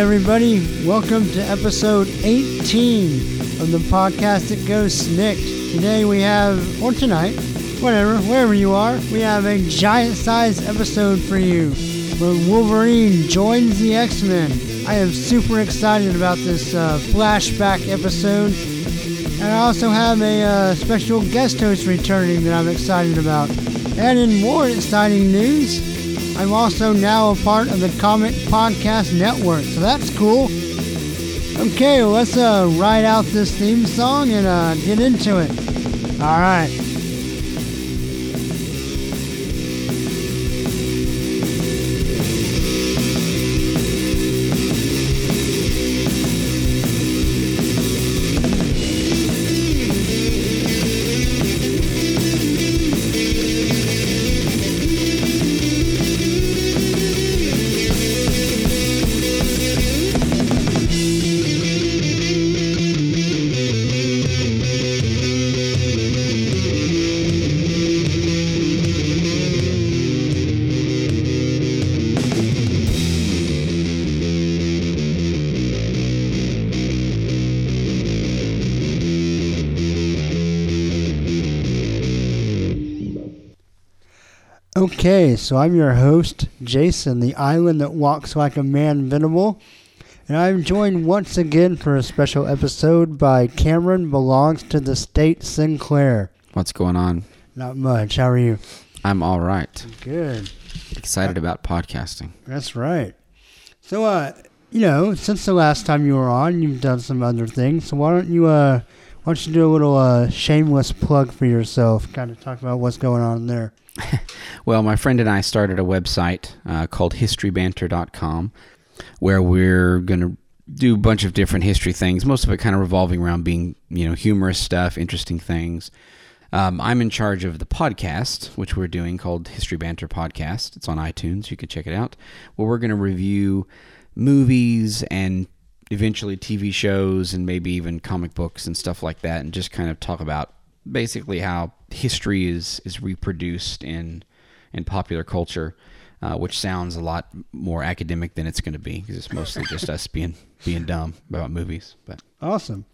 everybody. Welcome to episode 18 of the podcast that goes SNIKT. Today we have, or tonight, whatever, wherever you are, we have a giant sized episode for you where Wolverine joins the X Men. I am super excited about this uh, flashback episode. And I also have a uh, special guest host returning that I'm excited about. And in more exciting news, I'm also now a part of the Comic Podcast Network, so that's cool. Okay, let's uh, out this theme song and uh, get into it. All right. Okay, so I'm your host, Jason, the island that walks like a man Venable. And I'm joined once again for a special episode by Cameron belongs to the state Sinclair. What's going on? Not much. How are you? I'm all right. Good. Excited about podcasting. That's right. So, uh, you know, since the last time you were on, you've done some other things. So why don't you, uh, why don't you do a little uh, shameless plug for yourself? Kind of talk about what's going on there. Well, my friend and I started a website uh, called historybanter.com where we're going to do a bunch of different history things, most of it kind of revolving around being, you know, humorous stuff, interesting things. Um, I'm in charge of the podcast, which we're doing called History Banter Podcast. It's on iTunes. You can check it out. Where we're going to review movies and eventually TV shows and maybe even comic books and stuff like that, and just kind of talk about basically how history is is reproduced in in popular culture, uh, which sounds a lot more academic than it's going to be because it's mostly just us being being dumb about movies. But Awesome.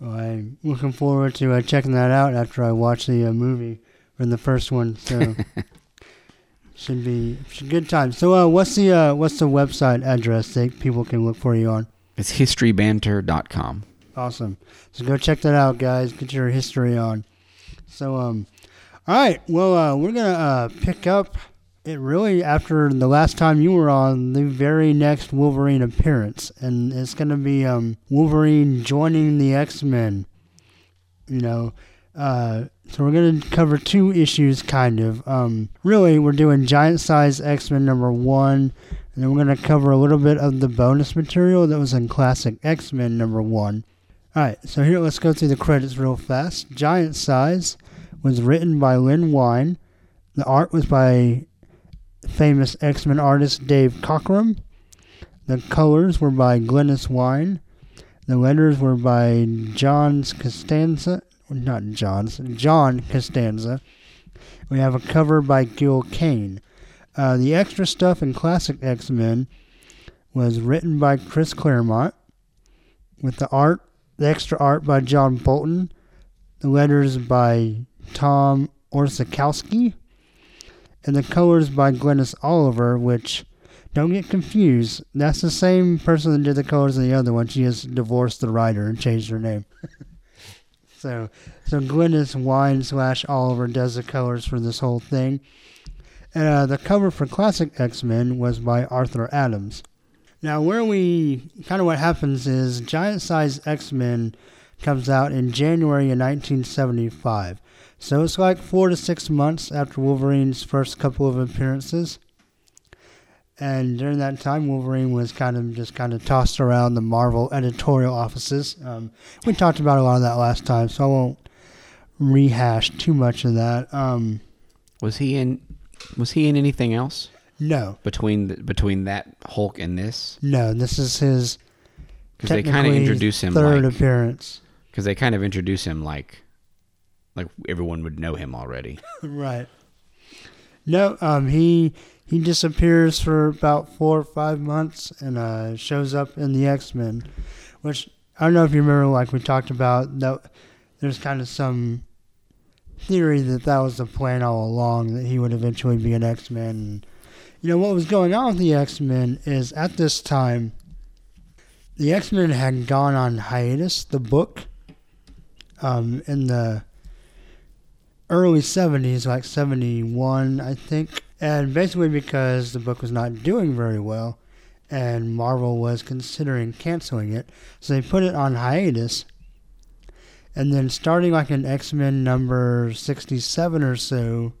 Well, I'm looking forward to uh, checking that out after I watch the uh, movie or the first one. So should be should good time. So, uh, what's the uh, what's the website address that people can look for you on? it's historybanter.com. Awesome. So go check that out, guys. Get your history on. So, um, all right. Well, uh, we're gonna uh, pick up it really after the last time you were on the very next Wolverine appearance, and it's gonna be um Wolverine joining the X Men. You know, uh, so we're gonna cover two issues, kind of. Um, really, we're doing Giant Size X Men number one. And then we're to cover a little bit of the bonus material that was in Classic X Men number one. Alright, so here let's go through the credits real fast. Giant Size was written by Len Wein. The art was by famous X Men artist Dave Cockrum. The colors were by Glynis Wein. The letters were by John Costanza. Not John's, John Costanza. We have a cover by Gil Kane. Uh, the extra stuff in Classic X Men was written by Chris Claremont, with the art, the extra art by John Bolton, the letters by Tom Orzechowski, and the colors by Glynis Oliver. Which, don't get confused, that's the same person that did the colors in the other one. She just divorced the writer and changed her name. so, so Glynis Wein slash Oliver does the colors for this whole thing. And uh, the cover for Classic X Men was by Arthur Adams. Now, where we kind of what happens is Giant Size X Men comes out in January of 1975. So it's like four to six months after Wolverine's first couple of appearances. And during that time, Wolverine was kind of just kind of tossed around the Marvel editorial offices. Um, we talked about a lot of that last time, so I won't rehash too much of that. Um, Was he in? Was he in anything else no, between the, between that Hulk and this? no, this is his Because they kind of introduce him third like appearance. because they kind of introduce him like like everyone would know him already. right. No, um, he he disappears for about four or five months and uh, shows up in the X Men, which I don't know if you remember, like we talked about. That there's kind of some theory that that was the plan all along that he would eventually be an X Men. You know what was going on with the X Men is at this time, the X Men had gone on hiatus. The book, um, in the early 70s, like 71, I think. And basically because the book was not doing very well and Marvel was considering canceling it. So they put it on hiatus. And then starting like in X Men number 67 or so,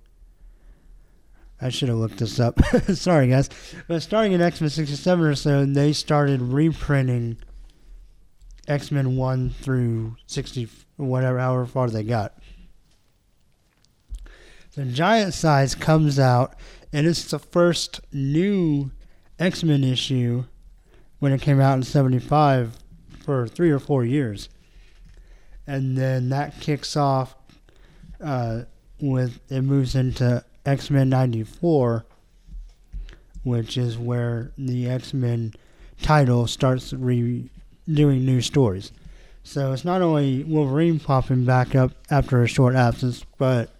I should have looked this up. Sorry, guys. But starting in X Men 67 or so, they started reprinting X Men 1 through 60, whatever, however far they got. The Giant Size comes out, and it's the first new X Men issue when it came out in 75 for three or four years. And then that kicks off uh, with, it moves into X Men 94, which is where the X Men title starts re- doing new stories. So it's not only Wolverine popping back up after a short absence, but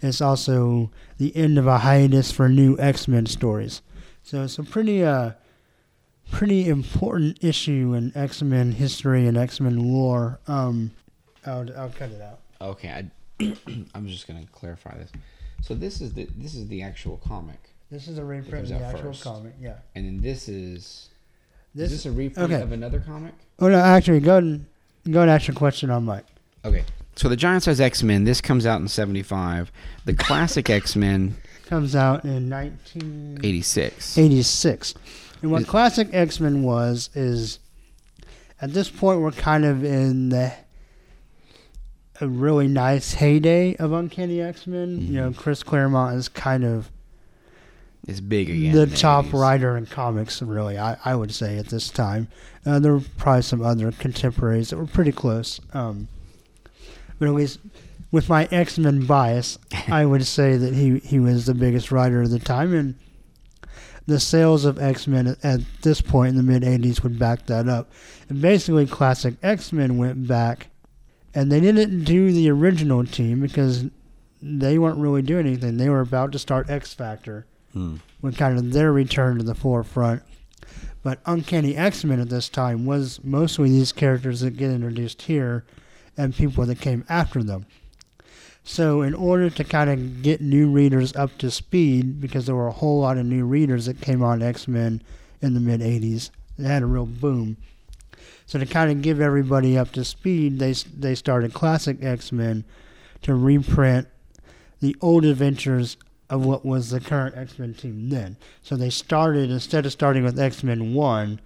it's also the end of a hiatus for new X Men stories. So it's a pretty uh pretty important issue in X Men history and X Men lore. Um, I'll I'll cut it out. Okay, I, I'm just gonna clarify this. So this is the this is the actual comic, This is a reprint of the actual first. comic. Yeah. and then this is This, is this a reprint okay. of another comic? Oh no, actually, go and go and ask your question on Mike. Okay. So the Giant Size X Men. This comes out in '75. The classic X Men, Comes out in 1986. '86. And what Is- classic X Men was is at this point we're kind of in the a really nice heyday of Uncanny X Men. You know, Chris Claremont is kind of It's big again. the top 80s. writer in comics, really. I, I would say at this time. Uh, there were probably some other contemporaries that were pretty close. Um, but at least with my X Men bias, I would say that he, he was the biggest writer of the time, and the sales of X Men at, at this point in the mid 80s would back that up. And basically, classic X Men went back, and they didn't do the original team because they weren't really doing anything. They were about to start X Factor Hmm. with kind of their return to the forefront. But Uncanny X Men at this time was mostly these characters that get introduced here and people that came after them. So, in order to kind of get new readers up to speed, because there were a whole lot of new readers that came on X Men in the mid 80s, they had a real boom. So, to kind of give everybody up to speed, they, they started Classic X Men to reprint the old adventures of what was the current X Men team then. So they started instead of starting with X Men One,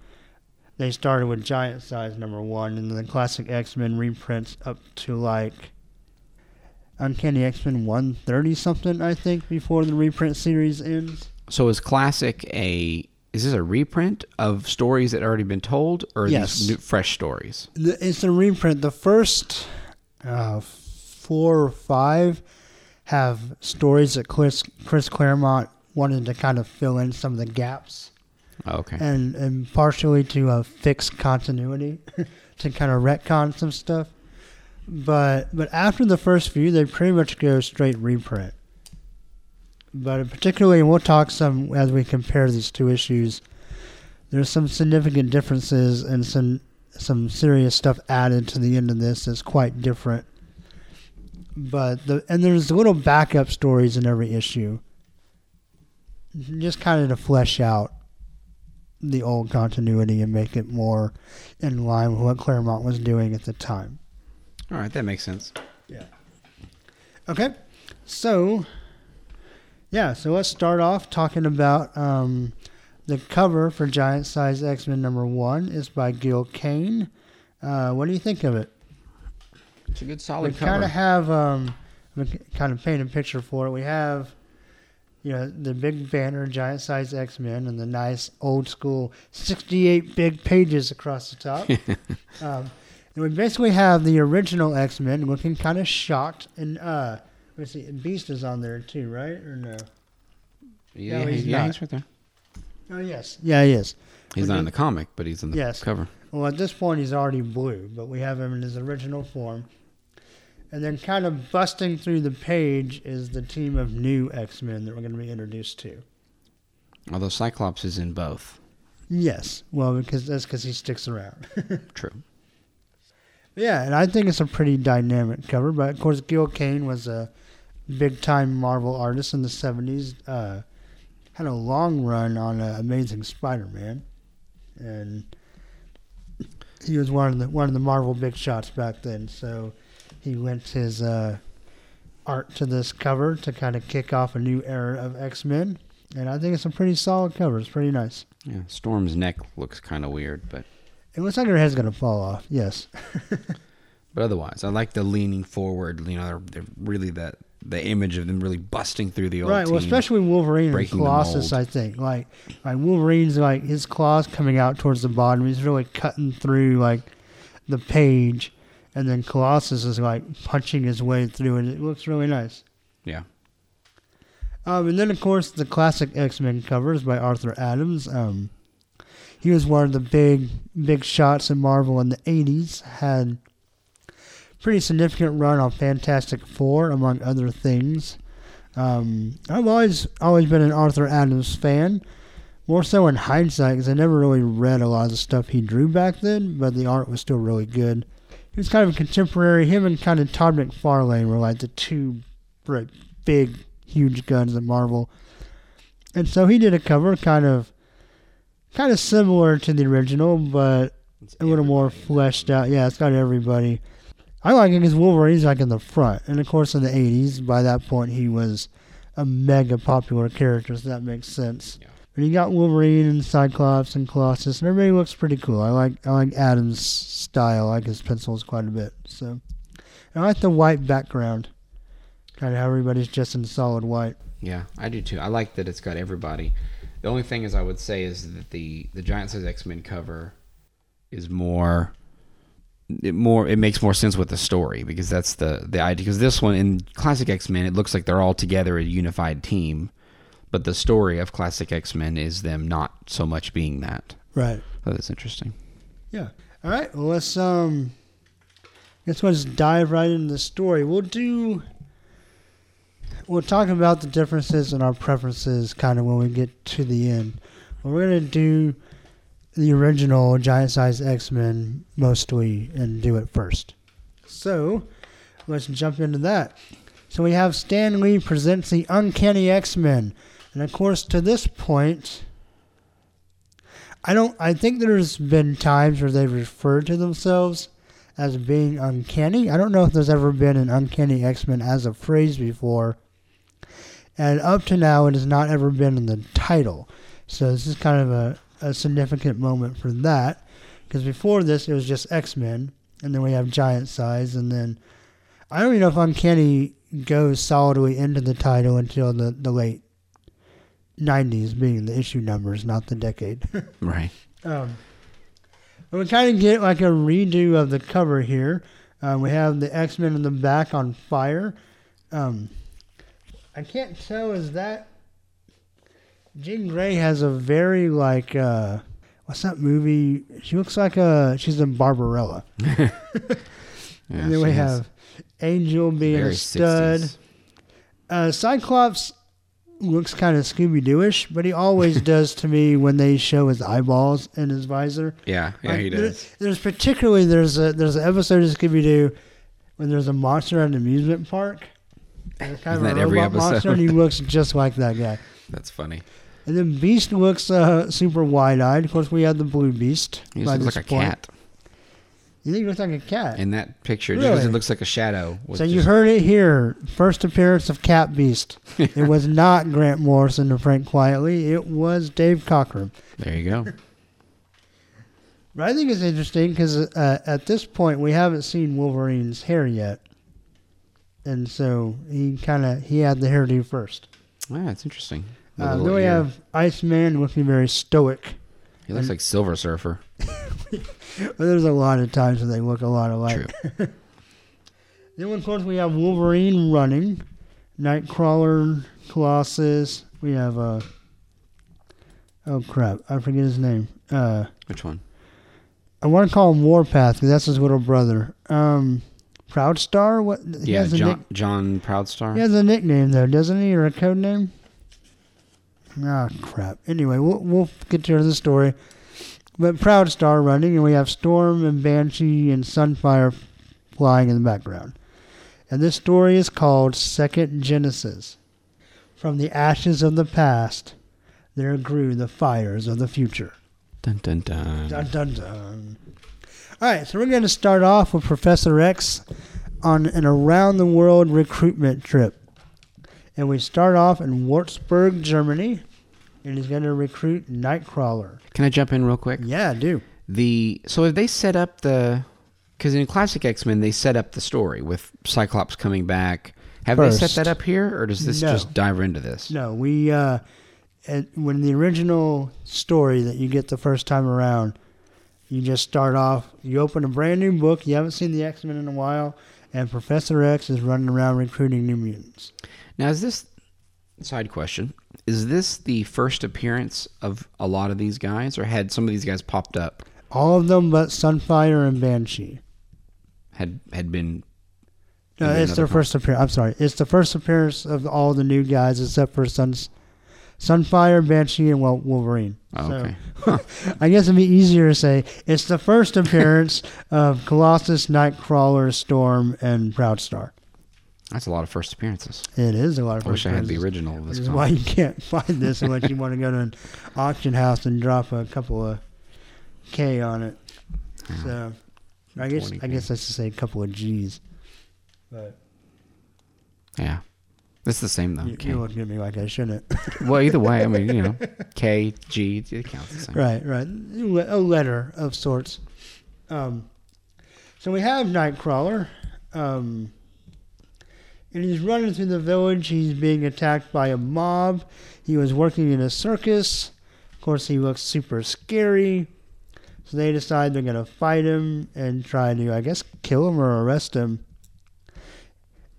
they started with Giant Size number one, and then the classic X Men reprints up to like Uncanny X Men one thirty something, I think, before the reprint series ends. So is classic a is this a reprint of stories that already been told, or Yes. these new, fresh stories? It's a reprint. The first uh, four or five have stories that Chris Chris Claremont wanted to kind of fill in some of the gaps. Oh, okay. and and partially to uh, fix continuity, to kind of retcon some stuff. But but after the first few, they pretty much go straight reprint. But particularly, we'll talk some as we compare these two issues. There's some significant differences and some some serious stuff added to the end of this that's quite different. But the and there's little backup stories in every issue, just kind of to flesh out the old continuity and make it more in line with what Claremont was doing at the time. All right, that makes sense. Yeah. Okay, so yeah, so let's start off talking about um, the cover for Giant Size X Men number one is by Gil Kane. Uh, what do you think of it? It's a good solid We solid kind of have um, we kind of paint a picture for it. We have. You know, the big banner, giant size X Men, and the nice old school 68 big pages across the top. Um, and we basically have the original X Men looking kind of shocked, and uh, let's see, Beast is on there too, right? Or no? Yeah, No, he's yeah, not. he's right there. Oh yes, yeah, he is. He's Okay. not in the comic, but he's in the Yes. cover. Well, at this point, he's already blue, but we have him in his original form. And then, kind of busting through the page, is the team of new X Men that we're going to be introduced to. Although Cyclops is in both. Yes, well, because that's because he sticks around. True. yeah, and I think it's a pretty dynamic cover. But of course, Gil Kane was a big time Marvel artist in the '70s. Uh, had a long run on uh, Amazing Spider-Man, and he was one of the one of the Marvel big shots back then. So he lent his uh, art to this cover to kind of kick off a new era of X-Men. And I think it's a pretty solid cover. It's pretty nice. Yeah, Storm's neck looks kind of weird, but It looks like her head's gonna fall off. Yes. but otherwise, I like the leaning forward. You know, they're, they're really that the image of them really busting through the old right. Well, especially Wolverine and Colossus. I think like like Wolverine's like his claws coming out towards the bottom. He's really cutting through like the page, and then Colossus is like punching his way through it. It looks really nice. Yeah. Um, and then of course the classic X Men covers by Arthur Adams. Um, he was one of the big big shots in Marvel in the '80s. Had pretty significant run on Fantastic Four, among other things. Um, I've always always been an Arthur Adams fan, more so in hindsight because I never really read a lot of the stuff he drew back then, but the art was still really good. He was kind of a contemporary. Him and kind of Todd McFarlane were like the two like, big, huge guns at Marvel, and so he did a cover kind of kind of similar to the original, but a little more fleshed out. Yeah, it's got everybody. I like it because Wolverine's like in the front, and of course in the '80s, by that point he was a mega popular character, so that makes sense. Yeah. But you got Wolverine and Cyclops and Colossus, and everybody looks pretty cool. I like I like Adam's style. I like his pencils quite a bit. So and I like the white background, kind of how everybody's just in solid white. Yeah, I do too. I like that it's got everybody. The only thing is, I would say is that the the Giant Size X Men cover is more. It more it makes more sense with the story because that's the the idea. Because this one in classic X Men, it looks like they're all together a unified team, but the story of classic X Men is them not so much being that. Right. So that's interesting. Yeah. All right. Well, let's um, guess let's just dive right into the story. We'll do. We'll talk about the differences and our preferences kind of when we get to the end. But we're gonna do the original giant size X Men mostly and do it first. So let's jump into that. So we have Stan Lee presents the Uncanny X Men, and of course to this point. I don't. I think there's been times where they've referred to themselves as being uncanny. I don't know if there's ever been an uncanny X Men as a phrase before, and up to now, it has not ever been in the title. So this is kind of a, a significant moment for that, because before this, it was just X Men, and then we have Giant Size, and then I don't even know if uncanny goes solidly into the title until the the late. 90s being the issue numbers, not the decade. Right. Um, we kind of get like a redo of the cover here. Uh, we have the X Men in the back on fire. Um, I can't tell is that Jean Grey has a very like uh, what's that movie? She looks like a she's in Barbarella. Yeah, and then we has have Angel being very a stud. 60s. Uh, Cyclops looks kind of Scooby Dooish, but he always does to me when they show his eyeballs in his visor. Yeah, yeah, Like, he there- does. there's particularly there's a there's an episode of Scooby Doo when there's a monster at an amusement park. And kind Isn't of that every robot monster, episode? and he looks just like that guy. That's funny. And then Beast looks uh, super wide-eyed. Of course, we have the Blue Beast. He by looks this like a point. cat You think he looks like a cat? in that picture. Just Really? it looks like a shadow. So you heard it here. First appearance of Cat Beast. it was not Grant Morrison and Frank Quitely. It was Dave Cockrum. There you go. But I think it's interesting because uh, at this point we haven't seen Wolverine's hair yet, and so he kind of he had the hairdo first. Yeah, it's interesting. Uh, then we ear. have Iceman looking very stoic. He looks like Silver Surfer. But there's a lot of times when they look a lot alike. True. Then of course we have Wolverine running, Nightcrawler, Colossus. We have uh oh crap, I forget his name. Uh, Which one? I want to call him Warpath because that's his little brother. Um, Proudstar. What? Yeah, John, nick- John Proudstar. he has a nickname though, doesn't he, or a code name? Ah, crap. Anyway, we'll we'll get to the story. But Proud Star running, and we have Storm and Banshee and Sunfire flying in the background. And this story is called Second Genesis. From the ashes of the past, there grew the fires of the future. Dun dun dun. Dun dun dun. All right, so we're going to start off with Professor X on an around the world recruitment trip. And we start off in Würzburg, Germany, and he's going to recruit Nightcrawler. Can I jump in real quick? Yeah, I do. The so have they set up the because in classic X Men they set up the story with Cyclops coming back. Have they set that up here, or does this No. just dive into this? No, we, uh, at, when the original story that you get the first time around, you just start off, you open a brand new book, you haven't seen the X Men in a while, and Professor X is running around recruiting new mutants. Now is this side question? Is this the first appearance of a lot of these guys, or had some of these guys popped up? All of them but Sunfire and Banshee. Had had been No, it's their first appearance. I'm sorry. It's the first appearance of all the new guys except for Suns, Sunfire, Banshee, and Wel- Wolverine. oh, So, okay. I guess it'd be easier to say it's the first appearance of Colossus, Nightcrawler, Storm, and Proudstar. That's a lot of first appearances. It is a lot of I wish first I had the original of Which this. is why you can't find this unless you want to go to an auction house and drop a couple of K on it. So I guess 20K. I guess I should say a couple of G's. But Yeah, it's the same though. you, K. you look at me like I shouldn't. well, either way, I mean, you know, K G it counts the same. Right, right. A letter of sorts. Um, so we have Nightcrawler. Um, and he's running through the village. He's being attacked by a mob. He was working in a circus. Of course, he looks super scary. So they decide they're going to fight him and try to, I guess, kill him or arrest him.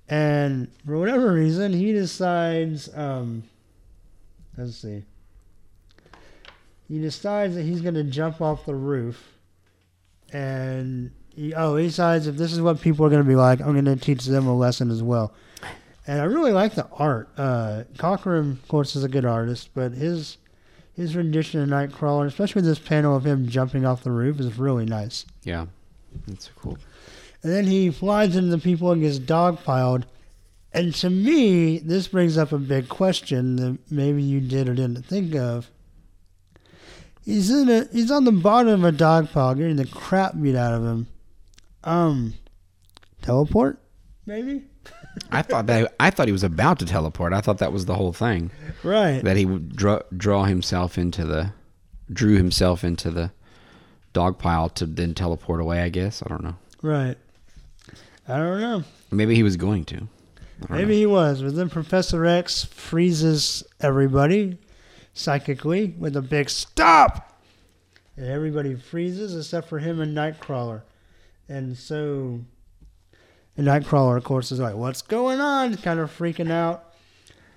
And for whatever reason, he decides. Um, let's see he decides that he's going to jump off the roof and he, oh he decides if this is what people are going to be like i'm going to teach them a lesson as well and i really like the art uh, Cockrum of course is a good artist but his his rendition of nightcrawler especially this panel of him jumping off the roof is really nice Yeah, that's cool. and then he flies into the people and gets dogpiled and to me this brings up a big question that maybe you did or didn't think of He's in a he's on the bottom of a dog pile getting the crap beat out of him. Um teleport? Maybe? I thought that I thought he was about to teleport. I thought that was the whole thing. Right. That he would draw draw himself into the drew himself into the dog pile to then teleport away. I guess I don't know. Right. I don't know. Maybe he was going to. Maybe he was, but then Professor X freezes everybody psychically with a big stop. And everybody freezes except for him and Nightcrawler. And so and Nightcrawler of course is like, What's going on? He's kind of freaking out.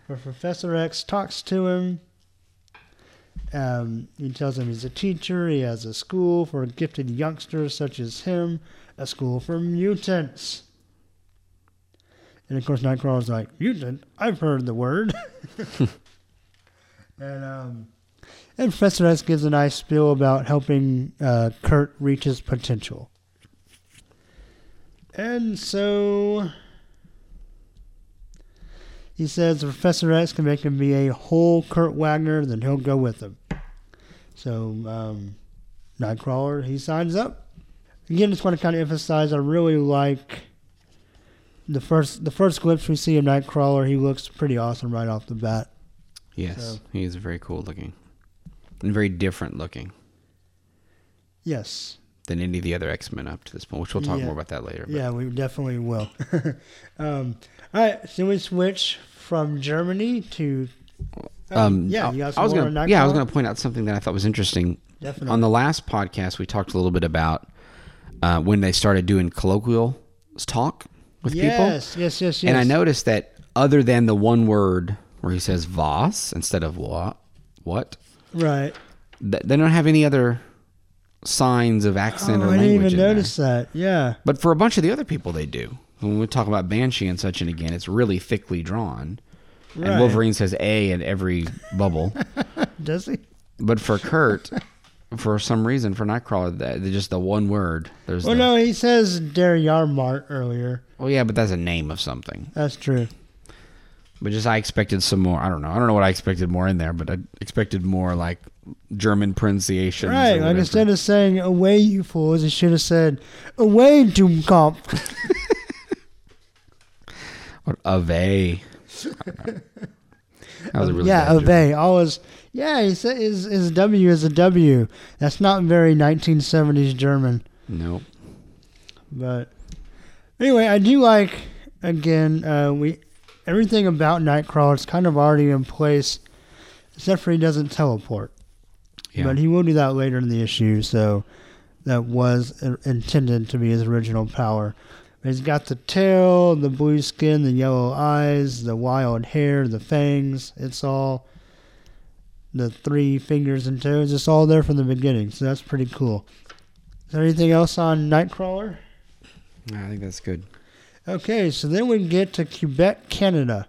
But Professor X talks to him. Um, he tells him he's a teacher, he has a school for gifted youngsters such as him, a school for mutants. And of course, Nightcrawler's like, mutant? I've heard the word. and um, and Professor X gives a nice spiel about helping uh, Kurt reach his potential. And so he says if Professor X can make him be a whole Kurt Wagner, then he'll go with him. So um, Nightcrawler, he signs up. Again, just want to kind of emphasize, I really like the first the first glimpse we see of Nightcrawler. He looks pretty awesome right off the bat. Yes, So- he is very cool looking and very different looking Yes, than any of the other X Men up to this point. Which we'll talk Yeah. more about that later. but- yeah, we definitely will. um, all right, so we switch from Germany to. Um, yeah, I, you got I was gonna, yeah, I was going to point out something that I thought was interesting. Definitely. On the last podcast, we talked a little bit about uh, when they started doing colloquial talk with people. yes, yes, yes, yes. And I noticed that other than the one word where he says "was" instead of "what." What? Right. They don't have any other signs of accent Oh, or I didn't even in there. notice that. Yeah. But for a bunch of the other people, they do. When we talk about Banshee and such, and again, it's really thickly drawn. Right. And Wolverine says A in every bubble. Does he? but for Kurt, for some reason, for Nightcrawler, that just the one word. There's Well, the, no, he says Der Jahrmarkt earlier. well, yeah, but that's a name of something. That's true. But just I expected some more. I don't know. I don't know what I expected more in there, but I expected more like German pronunciation. Right. Like instead of saying "away, you fools," he should have said "away, Doomkopf." or Ave. That was a really yeah, bad joke. Always. Yeah, he said his, his W is a W. That's not very 1970s German. Nope. But anyway, I do like again. Uh, we everything about Nightcrawler is kind of already in place, except for he doesn't teleport. Yeah. But he will do that later in the issue. So that was intended to be his original power. He's got the tail, the blue skin, the yellow eyes, the wild hair, the fangs. It's all the three fingers and toes. It's all there from the beginning. So that's pretty cool. Is there anything else on Nightcrawler? I think that's good. Okay, so then we get to Quebec, Canada.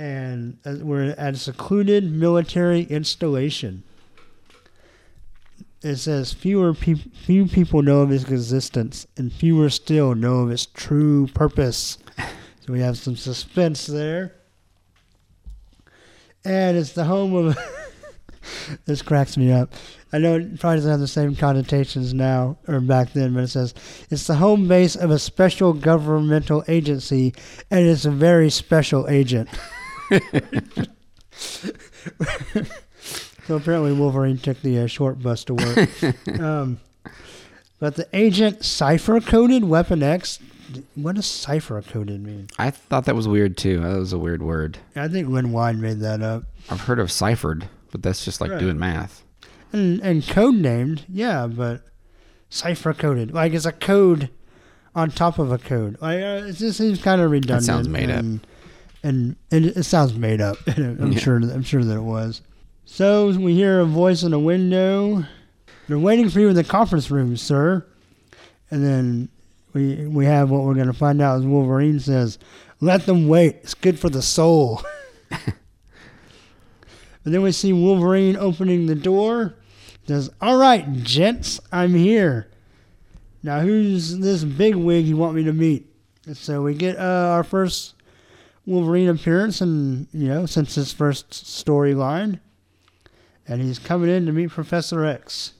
And uh, we're at a secluded military installation. It says fewer peop few people know of its existence, and fewer still know of its true purpose. So we have some suspense there. And it's the home of. this cracks me up. I know it probably doesn't have the same connotations now or back then, but it says it's the home base of a special governmental agency, and it's a very special agent. so apparently Wolverine took the uh, short bus to work. um, but the agent cipher coded Weapon X. What does cipher coded mean? I thought that was weird too. That was a weird word. I think Len Wein made that up. I've heard of ciphered, but that's just like Right. doing math. And and code named, yeah, but cipher coded, like it's a code on top of a code. Like uh, it just seems kind of redundant. sounds made up. And, And it, it sounds made up. I'm Yeah. sure. I'm sure that it was. So we hear a voice in the window. They're waiting for you in the conference room, sir. And then we we have what we're going to find out is Wolverine says, "Let them wait. It's good for the soul." But then we see Wolverine opening the door. Says, "All right, gents, I'm here. Now, who's this big wig you want me to meet?" And so we get uh, our first Wolverine appearance, and you know, since his first storyline, and he's coming in to meet Professor X.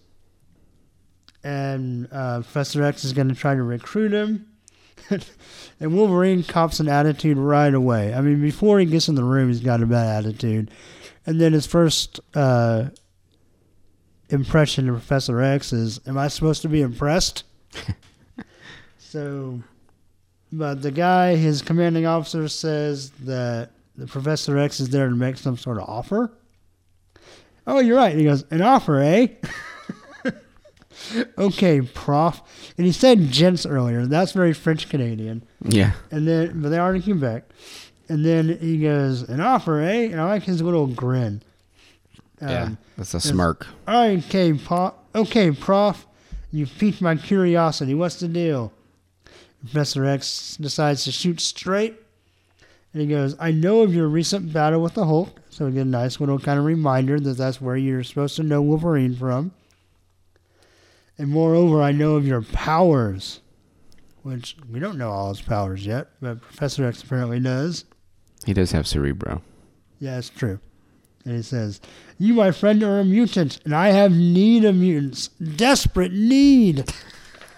And uh, Professor X is going to try to recruit him. and Wolverine cops an attitude right away. I mean, before he gets in the room, he's got a bad attitude. And then his first uh, impression of Professor X is, "Am I supposed to be impressed?" so, but the guy, his commanding officer, says that the Professor X is there to make some sort of offer. Oh, you're right. He goes, "An offer, eh?" okay, prof. And he said "gents" earlier. That's very French Canadian. Yeah. And then, but they are in Quebec. And then he goes, an offer, eh? And I like his little grin. yeah. Um, That's a smirk. Okay, prof. Okay, prof. You piqued my curiosity. What's the deal? Professor X decides to shoot straight. And he goes, I know of your recent battle with the Hulk. So we get a nice little kind of reminder that that's where you're supposed to know Wolverine from. And moreover, I know of your powers, which we don't know all his powers yet, but Professor X apparently does. He does have Cerebro. Yeah, it's true. And he says, You, my friend, are a mutant, and I have need of mutants. Desperate need.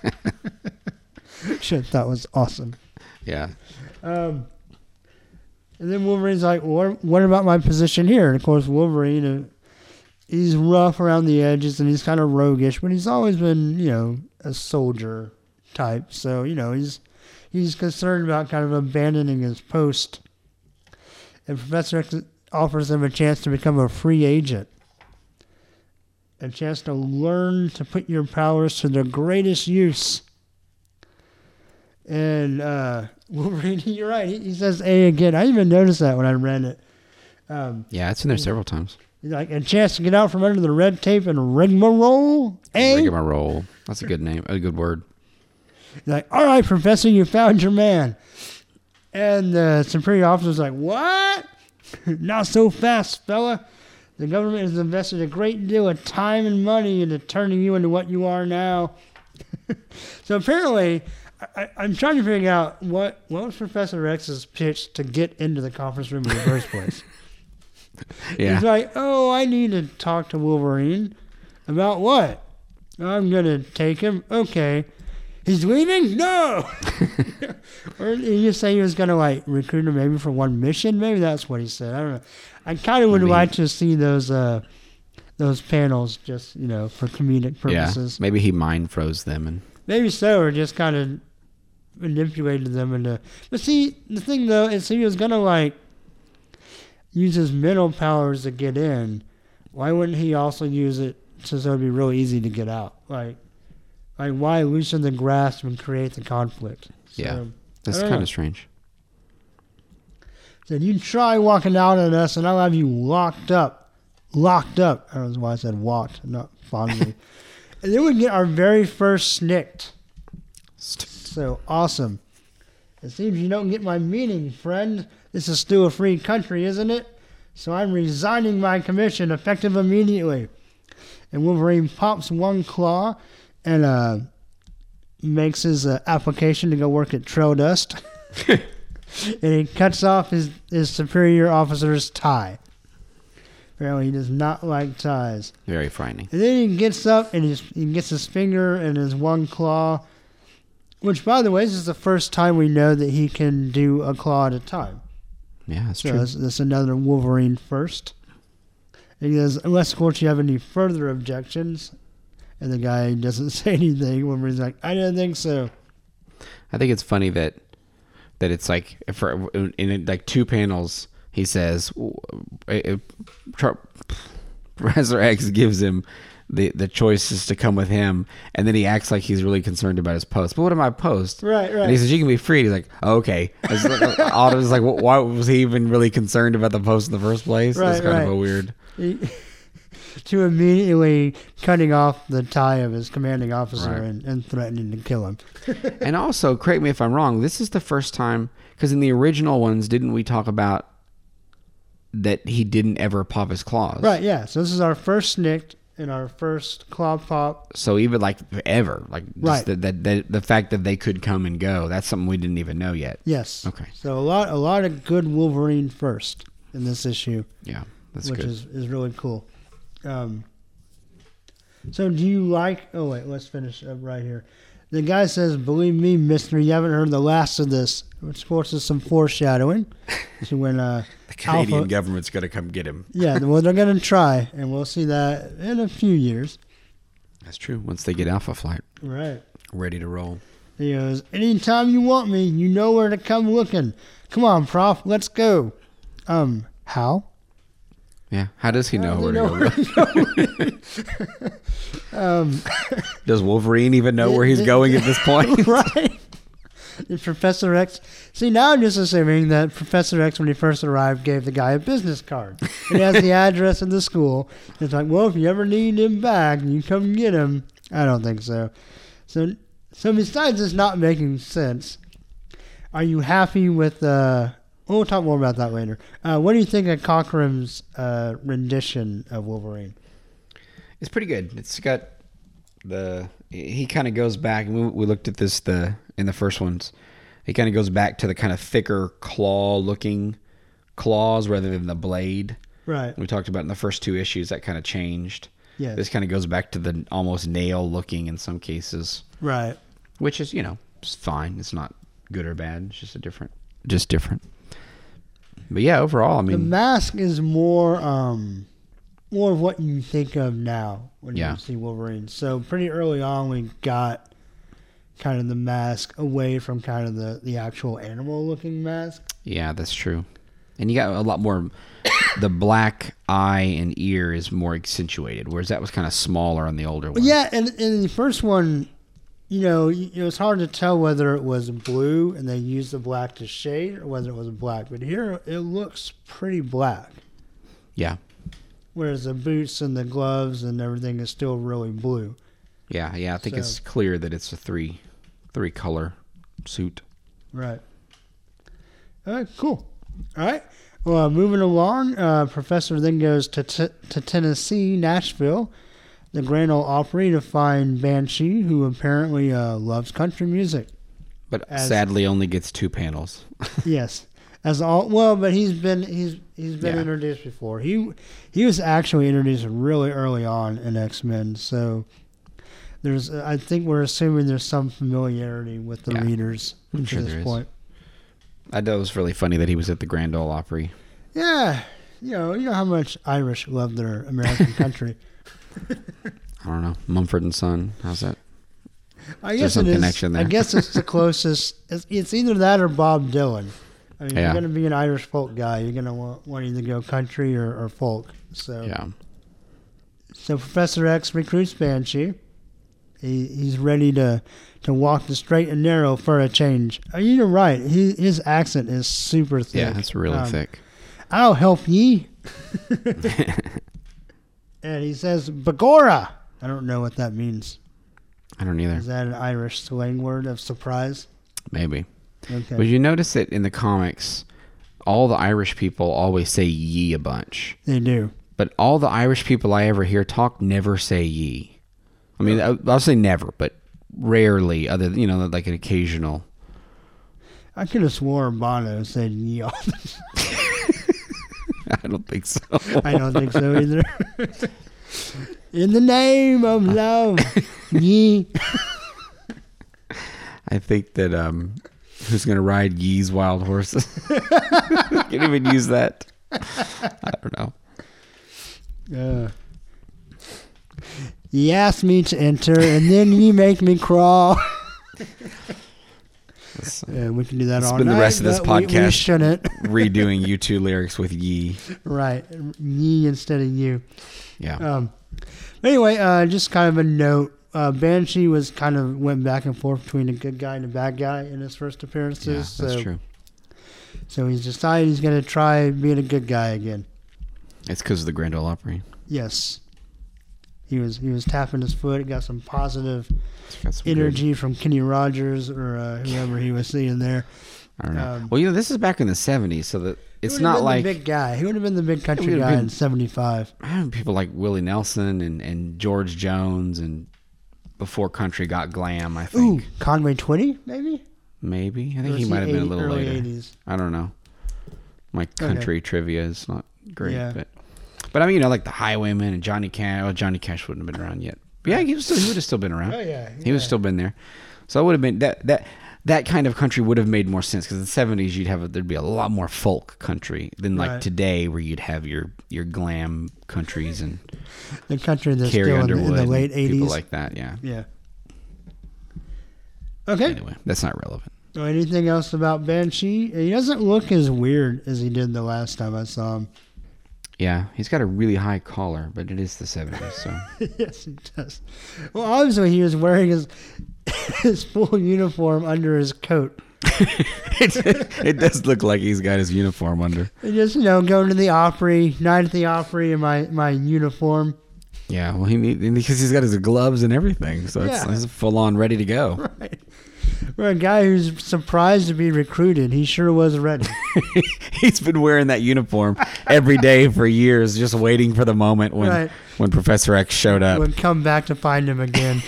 Shit, that was awesome. Yeah. Um, and then Wolverine's like, what, what about my position here? And of course, Wolverine, uh, he's rough around the edges and he's kind of roguish, but he's always been, you know, a soldier type. So, you know, he's he's concerned about kind of abandoning his post. And Professor X offers him a chance to become a free agent. A chance to learn to put your powers to their greatest use. And uh, Wolverine, you're right. He, he says A again. I even noticed that when I read it. Um, Yeah, it's in there several times. he's like a chance to get out from under the red tape and rigmarole. A. Rigmarole. That's a good name. A good word. He's like, all right, Professor, you found your man. And the superior officer's like, what? Not so fast, fella. The government has invested a great deal of time and money into turning you into what you are now. so apparently, I, I, I'm trying to figure out what, what was Professor X's pitch to get into the conference room in the first place. Yeah. He's like, oh, I need to talk to Wolverine. About what? I'm going to take him. Okay. He's leaving? No. or just say he was going to like recruit him maybe for one mission? Maybe that's what he said. I don't know. I kind of would Maybe. like to see those uh, those panels just, you know, for comedic purposes. Yeah. Maybe he mind froze them and Maybe so, or just kind of manipulated them into. Uh, but see, the thing though is he was gonna like use his mental powers to get in. Why wouldn't he also use it since it'd be real easy to get out? Like, like why loosen the grasp and create the conflict? So, Yeah. that's kind of strange. Said you try walking out on us, and I'll have you locked up, locked up. I don't know why I said walked, not fondly. and then we get our very first SNIKT. So awesome. It seems you don't get my meaning, friend. This is still a free country, isn't it? So I'm resigning my commission effective immediately. And Wolverine pops one claw and uh, makes his uh, application to go work at Trail Dust. and he cuts off his, his superior officer's tie. Apparently, he does not like ties. Very frightening. And then he gets up and he's, he gets his finger and his one claw, which, by the way, this is the first time we know that he can do a claw at a time. Yeah, that's So true. that's, that's another Wolverine first. And he goes, unless, of course, you have any further objections. And the guy doesn't say anything. Wolverine's like, I didn't think so. I think it's funny that that it's like for in, in like two panels he says uh, uh, Professor X gives him the the choices to come with him, and then he acts like he's really concerned about his post. But what am I post? Right, right. And he says you can be free. He's like, oh, okay. I was like, why was he even really concerned about the post in the first place? Right, It's kind of a weird. He- to immediately cutting off the tie of his commanding officer Right. and, and threatening to kill him. And also, correct me if I'm wrong. This is the first time because in the original ones, didn't we talk about that he didn't ever pop his claws? Right, yeah. So this is our first SNIKT and our first claw pop. So even like ever, like just Right. that, that, that the fact that they could come and go, that's something we didn't even know yet. Yes. Okay. So a lot a lot of good Wolverine first in this issue, Yeah, that's which good. is is really cool. Um so do you like oh wait, let's finish up right here. The guy says, Believe me, mister, you haven't heard the last of this. Which of course is some foreshadowing. to when uh the Canadian Alpha- government's gonna come get him. Yeah, well they're gonna try and we'll see that in a few years. That's true. Once they get Alpha Flight Right. ready to roll. He goes, Anytime you want me, you know where to come looking. Come on, Prof, let's go. Um, how? Yeah. How does he know where to go? to um, Does Wolverine even know where he's going at this point? right. Professor X. See, now I'm just assuming that Professor X, when he first arrived, gave the guy a business card. It has the address of the school. It's like, well, if you ever need him back, you come get him. I don't think so. So, so besides this not making sense, are you happy with? Uh, we'll talk more about that later. Uh, what do you think of Cockrum's uh, rendition of Wolverine? It's pretty good. It's got the he kind of goes back and we, we looked at this the in the first ones. He kind of goes back to the kind of thicker claw looking claws rather than the blade. Right. We talked about in the first two issues that kind of changed. Yes. This kind of goes back to the almost nail looking in some cases, Right. which is you know it's fine. It's not good or bad. It's just a different, just different. But yeah, overall, I mean, The mask is more um more of what you think of now when Yeah. you see Wolverine. So pretty early on we got kind of the mask away from kind of the, the actual animal looking mask. Yeah, that's true. And you got a lot more. the black eye and ear is more accentuated, whereas that was kind of smaller on the older one. Yeah, and in the first one you know, it was hard to tell whether it was blue and they used the black to shade or whether it was black. But here it looks pretty black. Yeah. Whereas the boots and the gloves and everything is still really blue. Yeah, yeah. I think So- it's clear that it's a three three color suit. Right. All right, cool. All right. Well, moving along, uh, Professor then goes to, t- to Tennessee, Nashville, the Grand Ole Opry to find Banshee, who apparently uh, loves country music. But As- sadly only gets two panels. yes, as all well, but he's been he's he's been Yeah. introduced before. He he was actually introduced really early on in X Men, so there's I think we're assuming there's some familiarity with the Yeah. readers I'm to sure this point. I thought it was really funny that he was at the Grand Ole Opry. Yeah, you know, you know how much Irish love their American country. I don't know. Mumford and Son. How's that? I guess some it is. I guess it's the closest. It's, it's either that or Bob Dylan. I mean, Yeah. you're going to be an Irish folk guy, you're going to want, want either go country or, or folk. So, Yeah. so Professor X recruits Banshee. He, he's ready to, to walk the straight and narrow for a change. Uh, You're right. He, his accent is super thick. Yeah, it's really Um, thick. I'll help ye. and he says, Begorra. I don't know what that means. I don't either. Is that an Irish slang word of surprise? Maybe. Okay. But you notice that in the comics, all the Irish people always say ye a bunch. they do. But all the Irish people I ever hear talk never say ye. I mean, I'll say never, but rarely, other than, you know, like an occasional. I could have swore Bono said ye all the I don't think so. I don't think so either. In the name of love, ye. I think that um, who's gonna ride Yee's wild horses? Can't even use that. I don't know. Uh, ye asked me to enter, and then ye make me crawl. Uh, Yeah, we can do that all spend the rest of this but we- we podcast- shouldn't. redoing U2 lyrics with Yee. right, ye instead of you. Yeah. Um, anyway, uh, just kind of a note. Uh, Banshee was kind of went back and forth between a good guy and a bad guy in his first appearances. yeah, that's so, true. So he's decided he's going to try being a good guy again. It's because of the Grand Ole Opry. Yes. He was he was tapping his foot. He got some positive got some good- energy from Kenny Rogers or uh, whoever he was seeing there. I don't know. um, well, you know, this is back in the '70s, so that it's not like the big guy. He would have been the big country guy been- in '75. I have people like Willie Nelson and, and George Jones and before country got glam. I think Ooh, Conway Twitty, maybe. maybe I think he might have been a little early later. 80s. I don't know. My country trivia is not great, Yeah. but but I mean, you know, like the Highwaymen and Johnny Cash. Well, Johnny Cash wouldn't have been around yet. But yeah, he was still, he would have still been around. Oh yeah, He was still been there, so I would have been that that that kind of country would have made more sense because in the seventies you'd have a, there'd be a lot more folk country than like Right. today where you'd have your your glam countries and the country that's Carrie still in the, in the late and people '80s. like that. Yeah. yeah. Okay. Anyway, that's not relevant. So anything else about Banshee? He doesn't look as weird as he did the last time I saw him. Yeah, he's got a really high collar, but it is the seventies, so yes, he does. Well, obviously he was wearing his his full uniform under his coat. it, it does look like he's got his uniform under. Just you know, going to the Opry, night at the Opry in my my uniform. Yeah, well, he need because he's got his gloves and everything, so it's, Yeah. it's full on ready to go. Right. For a guy who's surprised to be recruited, he sure was ready. he's been wearing that uniform every day for years, just waiting for the moment when Right. when Professor X showed up. Would come back to find him again.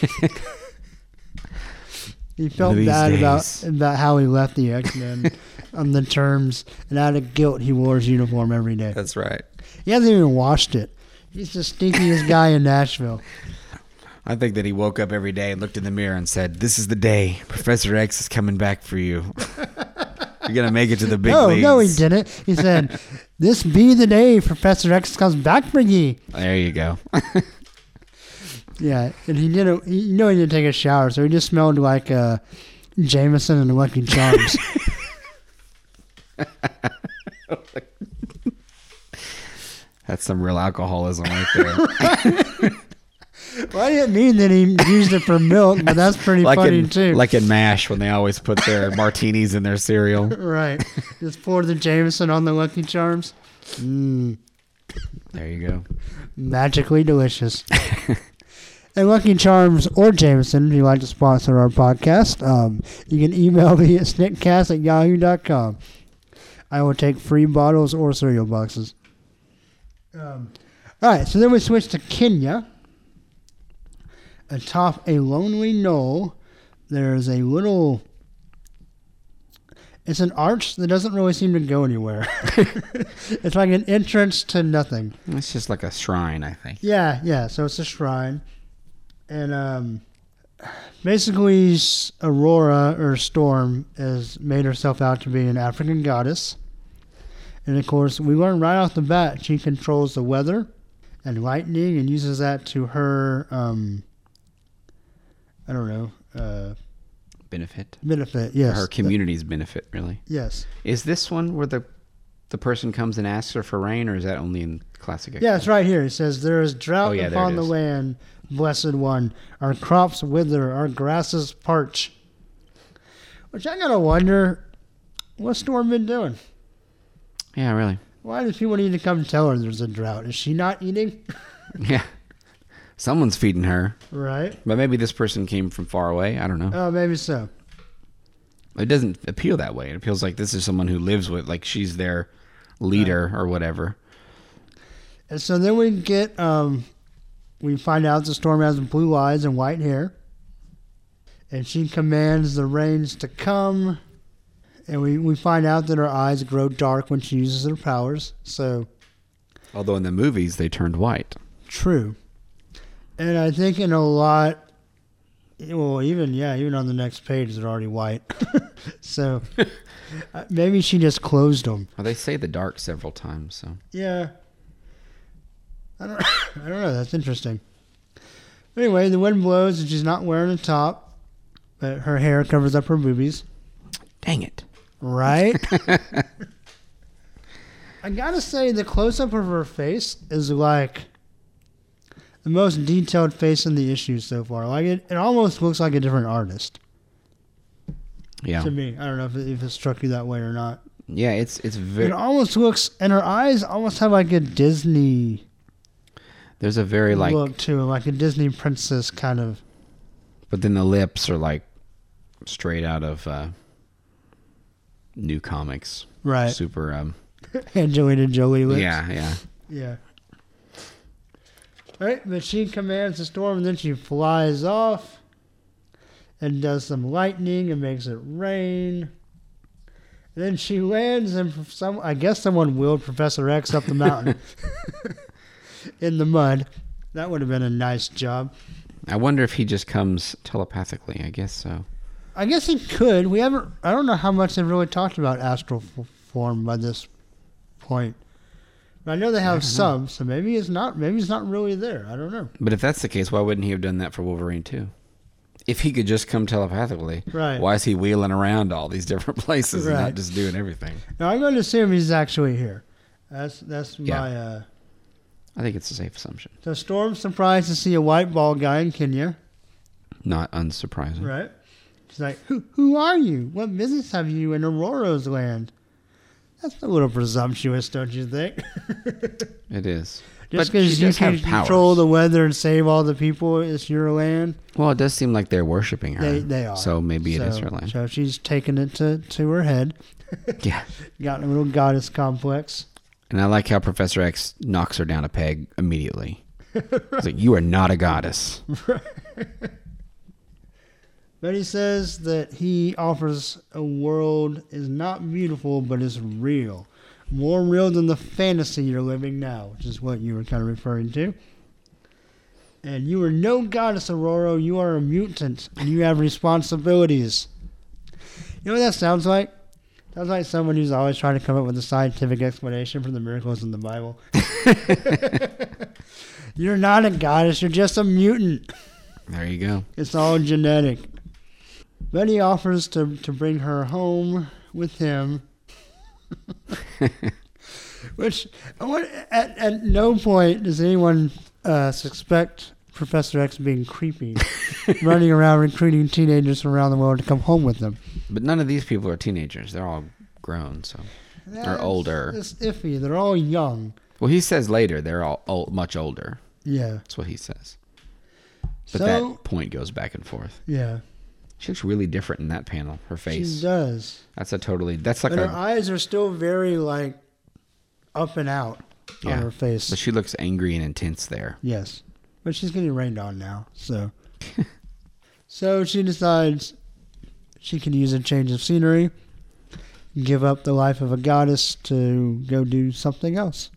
He felt these bad days. about about how he left the X Men on the terms, and out of guilt, he wore his uniform every day. That's right. He hasn't even washed it. He's the stinkiest guy in Nashville. I think that he woke up every day and looked in the mirror and said, "This is the day Professor X is coming back for you. You're gonna make it to the big no, leagues." no, he didn't. He said, "This be the day Professor X comes back for ye." There you go. Yeah, and he didn't. He, you know, he didn't take a shower, so he just smelled like uh, Jameson and Lucky Charms. That's some real alcoholism right there. Well, I didn't mean that he used it for milk, but that's pretty like funny in, too. Like in MASH when they always put their martinis in their cereal. right. Just pour the Jameson on the Lucky Charms. Mmm. There you go. magically delicious. and Lucky Charms or Jameson, if you'd like to sponsor our podcast, um, you can email me at sniktcast at yahoo.com. I will take free bottles or cereal boxes. Um, all right, so then we switch to Kenya. Atop a lonely knoll, there's a little. It's an arch that doesn't really seem to go anywhere. it's like an entrance to nothing. It's just like a shrine, I think. Yeah, yeah. So it's a shrine, and um, basically, Ororo or Storm has made herself out to be an African goddess, and of course, we learn right off the bat she controls the weather and lightning, and uses that to her. Um, I don't know. Uh, Benefit. benefit. Yes. Her community's benefit, really. Yes. Is this one where the the person comes and asks her for rain, or is that only in classic? Yeah, it's right here. It says, There is drought Oh, yeah, upon the land, blessed one. Our crops wither, our grasses parch. Which I gotta wonder, what's Storm been doing? Yeah, really. Why does people need to come tell her there's a drought? Is she not eating? Yeah. Someone's feeding her, right? but maybe this person came from far away. I don't know. Oh, maybe so. It doesn't appeal that way. It feels like this is someone who lives with, like she's their leader or whatever. And so then we get, um, we find out the storm has blue eyes and white hair. And she commands the rains to come. And we, we find out that her eyes grow dark when she uses her powers. So, Although in the movies they turned white. true. And I think in a lot, well, even, yeah, even on the next page, they're already white. so uh, maybe she just closed them. Well, they say the dark several times, so Yeah. I don't I don't know, that's interesting. Anyway, the wind blows and she's not wearing a top, but her hair covers up her boobies. dang it. Right? I gotta say the close up of her face is like the most detailed face in the issue so far. Like it, it almost looks like a different artist Yeah, to me. I don't know if it, if it struck you that way or not. yeah. It's it's very. It almost looks, and her eyes almost have like a Disney There's a very like, look to like a Disney princess kind of. but then the lips are like straight out of uh, new comics. Right. Super. Um, Angelina Jolie lips. yeah, yeah. Yeah. Right, but she commands the storm and then she flies off and does some lightning and makes it rain. then she lands and some I guess someone wheeled Professor X up the mountain in the mud. That would have been a nice job. I wonder if he just comes telepathically. I guess so. I guess he could. We haven't. I don't know how much they've really talked about astral f- form by this point. But I know they have some, so maybe it's not. Maybe it's not really there. I don't know. But if that's the case, why wouldn't he have done that for Wolverine too? If he could just come telepathically, Right. why is he wheeling around all these different places and not just doing everything? Now I'm going to assume he's actually here. That's that's Yeah. my. Uh, I think it's a safe assumption. so Storm's surprised to see a white bald guy in Kenya. Not unsurprising. Right. She's like, "Who who are you? What business have you in Ororo's land?" That's a little presumptuous, don't you think? It is. Just because you can have control the weather and save all the people, it's your land. Well, it does seem like they're worshiping her. They they are. So maybe it is her land. So she's taken it to, to her head. Yeah. Got a little goddess complex. And I like how Professor X knocks her down a peg immediately. It's like, you are not a goddess. But he says that he offers a world is not beautiful, but is real. More real than the fantasy you're living now, which is what you were kind of referring to. And you are no goddess, Ororo. You are a mutant, and you have responsibilities. You know what that sounds like? Sounds like someone who's always trying to come up with a scientific explanation for the miracles in the Bible. you're not a goddess. You're just a mutant. There you go. It's all genetic. But he offers to, to bring her home with him. Which at, at no point does anyone uh, suspect Professor X being creepy, running around recruiting teenagers from around the world to come home with them. But none of these people are teenagers. They're all grown. So, That's- they're older. It's iffy. They're all young. well, he says later they're all old, much older. Yeah. That's what he says. But so that point goes back and forth. yeah, She looks really different in that panel. Her she face. does. That's a totally. That's like But her a. eyes are still very like up and out Yeah. on her face. But she looks angry and intense there. Yes. But she's getting rained on now, so. so she decides she can use a change of scenery, give up the life of a goddess to go do something else.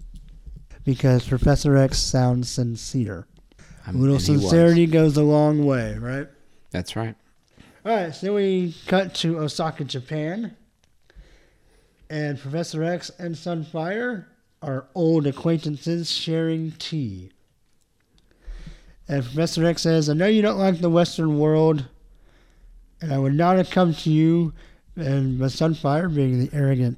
Because Professor X sounds sincere. A Um, little and was. sincerity goes a long way, right? That's right. All right, so we cut to Osaka, Japan. And Professor X and Sunfire are old acquaintances sharing tea. And Professor X says, I know you don't like the Western world, and I would not have come to you. And Sunfire, being the arrogant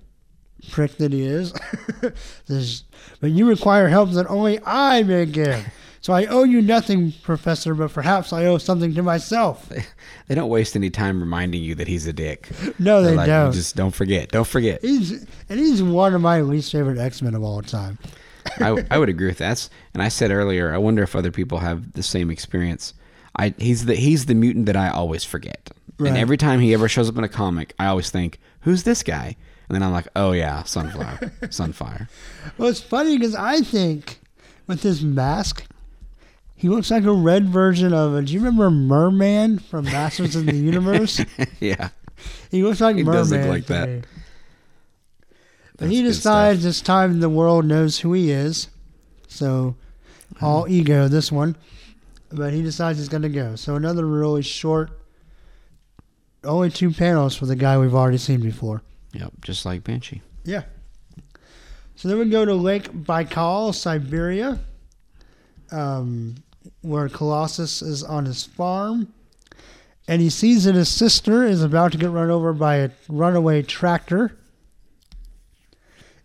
prick that he is, says, But you require help that only I may give. So I owe you nothing, Professor, but perhaps I owe something to myself. They don't waste any time reminding you that he's a dick. No, they like, don't. Just don't forget. Don't forget. He's and he's one of my least favorite X Men of all time. I, I would agree with that. That's- And I said earlier, I wonder if other people have the same experience. I he's the he's the mutant that I always forget. Right. And every time he ever shows up in a comic, I always think, "Who's this guy?" And then I'm like, "Oh yeah, Sunflower, Sunfire." Well, it's funny because I think with his mask, he looks like a red version of. A, do you remember Merman from Masters of the Universe? yeah, He looks like He Merman. does look like that. me. But he decides it's time the world knows who he is. So, all Hmm. ego this one. But he decides he's going to go. So another really short, only two panels for the guy we've already seen before. Yep, just like Banshee. Yeah. So then we go to Lake Baikal, Siberia, um, where Colossus is on his farm. And he sees that his sister is about to get run over by a runaway tractor.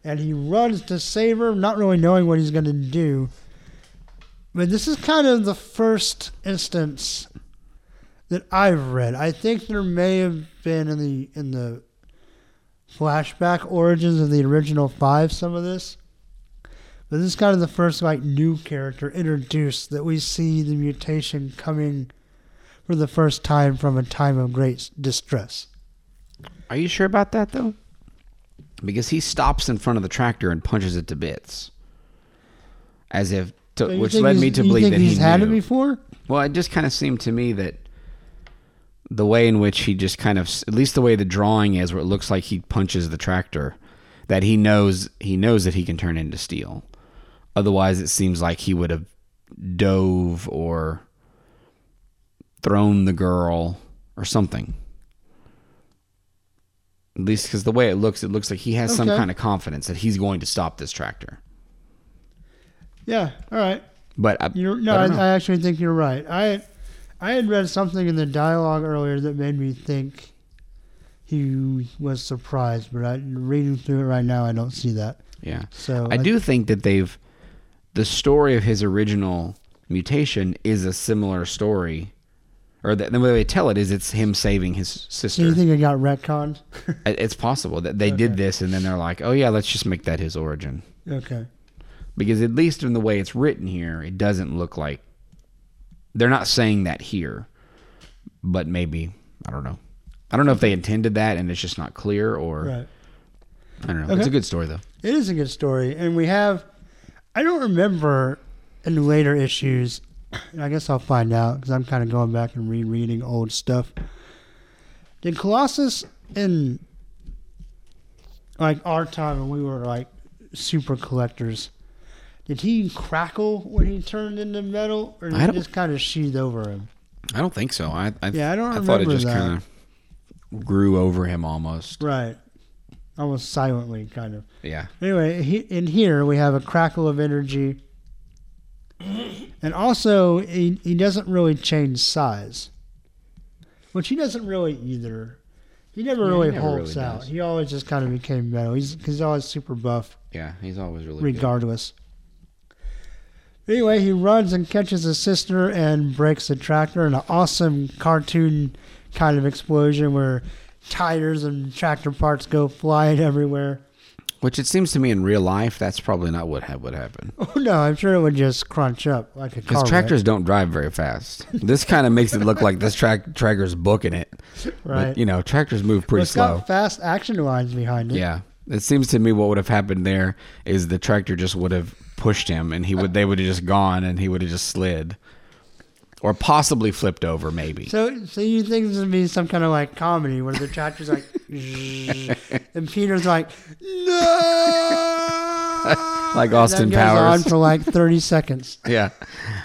And he runs to save her, not really knowing what he's going to do. But this is kind of the first instance that I've read. I think there may have been in the in the flashback origins of the original five some of this. But this is kind of the first like new character introduced that we see the mutation coming for the first time from a time of great distress. Are you sure about that though? Because he stops in front of the tractor and punches it to bits, as if, to, So which led me to believe that he's he had knew. it before. Well, it just kind of seemed to me that the way in which he just kind of, at least the way the drawing is, where it looks like he punches the tractor, that he knows he knows that he can turn into steel. Otherwise, it seems like he would have dove or thrown the girl or something. At least because the way it looks, it looks like he has some Okay. kind of confidence that he's going to stop this tractor. Yeah, all right. But I, You're, no, I I, don't know. I actually think you're right. I I had read something in the dialogue earlier that made me think he was surprised, but I, reading through it right now, I don't see that. yeah. So I do think that they've the story of his original mutation is a similar story, or the, the way they tell it is it's him saving his sister. Do you think it got retconned? It's possible that they Okay. did this and then they're like, oh yeah, let's just make that his origin okay. because at least in the way it's written here, it doesn't look like they're not saying that here, but maybe I don't know. I don't know if they intended that and it's just not clear, or Right. I don't know. Okay. It's a good story though. It is a good story, and we have. I don't remember in later issues. I guess I'll find out because I'm kind of going back and rereading old stuff. Did Colossus in like our time when we were like super collectors? Did he crackle when he turned into metal, or did I it just kind of sheathed over him? I don't think so. I I, Yeah, I don't I thought it just kind of grew over him almost. Right, almost silently, kind of. Yeah. Anyway, he, in here we have a crackle of energy, and also he, he doesn't really change size, which he doesn't really either. He never Yeah, he really never holds really out. does. He always just kind of became metal. He's he's always super buff, Yeah, he's always really good. regardless. Anyway, he runs and catches his sister and breaks the tractor in an awesome cartoon kind of explosion where tires and tractor parts go flying everywhere. Which it seems to me in real life, that's probably not what ha- would happen. Oh no, I'm sure it would just crunch up like a car. Because wreck. tractors don't drive very fast. This kind of makes it look like this track tractor's booking it. right? But, you know, tractors move Well, pretty it's slow. got fast action lines behind it. Yeah. It seems to me what would have happened there is the tractor just would have pushed him and he would they would have just gone and he would have just slid. Or possibly flipped over maybe. So, so you think this would be some kind of like comedy where the tractor's like, and Peter's like, no, Like Austin Powers. on for like thirty seconds. yeah.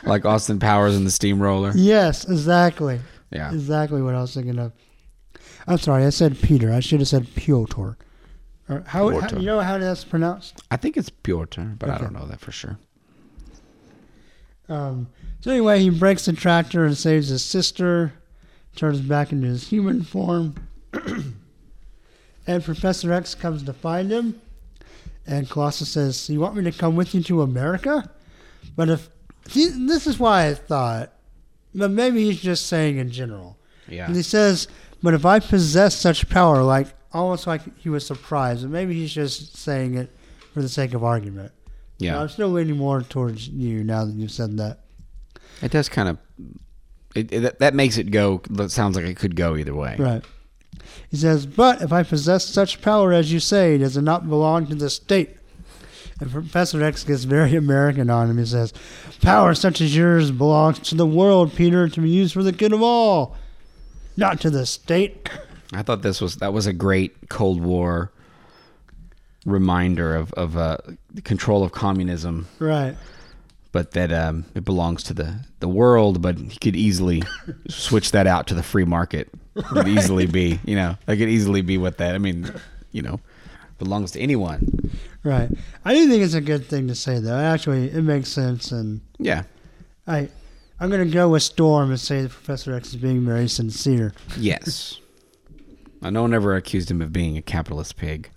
Like Austin Powers in the steamroller. Yes, exactly, Yeah. exactly what I was thinking of. I'm sorry, I said Peter. I should have said Piotr. Or how, how you know how that's pronounced? I think it's Piotr, but I don't know that for sure. Um, so anyway, he breaks the tractor and saves his sister, turns back into his human form, and Professor X comes to find him. And Colossus says, "You want me to come with you to America?" But if see, this is why I thought, but maybe he's just saying in general. Yeah. And he says, "But if I possess such power, like almost like he was surprised, and maybe he's just saying it for the sake of argument." Yeah. I'm still leaning more towards you now that you've said that. It does kind of. It, it, that- that makes it go. That sounds like it could go either way. Right. He says, But if I possess such power as you say, does it not belong to the state? And Professor X gets very American on him. He says, Power such as yours belongs to the world, Peter, to be used for the good of all, not to the state. I thought this was that was a great Cold War reminder of of uh, the control of communism, Right. but that um, it belongs to the the world. But he could easily switch that out to the free market. It could easily be, you know, that could easily be with that. I mean, you know, belongs to anyone. Right. I do think it's a good thing to say, though. Actually, it makes sense. And Yeah. I, I'm going to go with Storm and say that Professor X is being very sincere. Yes. No one ever accused him of being a capitalist pig.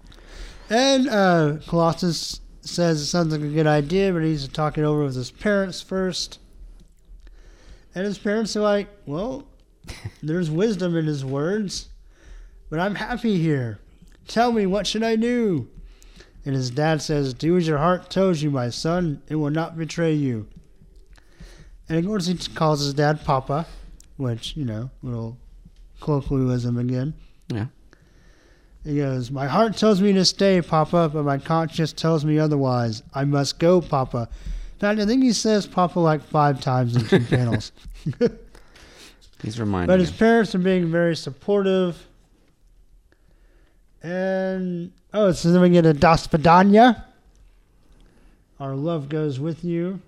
And uh, Colossus says it sounds like a good idea, but he needs to talk it over with his parents first. And his parents are like, well, there's wisdom in his words, but I'm happy here. Tell me, what should I do? And his dad says, Do as your heart tells you, my son. It will not betray you. And of course, he calls his dad Papa, which, you know, little colloquialism again. Yeah. He goes, My heart tells me to stay, Papa, but my conscience tells me otherwise. I must go, Papa. In fact, I think he says Papa like five times in two panels. He's reminding But his him. parents are being very supportive. And, oh, so then we get a Das Vidanya. Our love goes with you.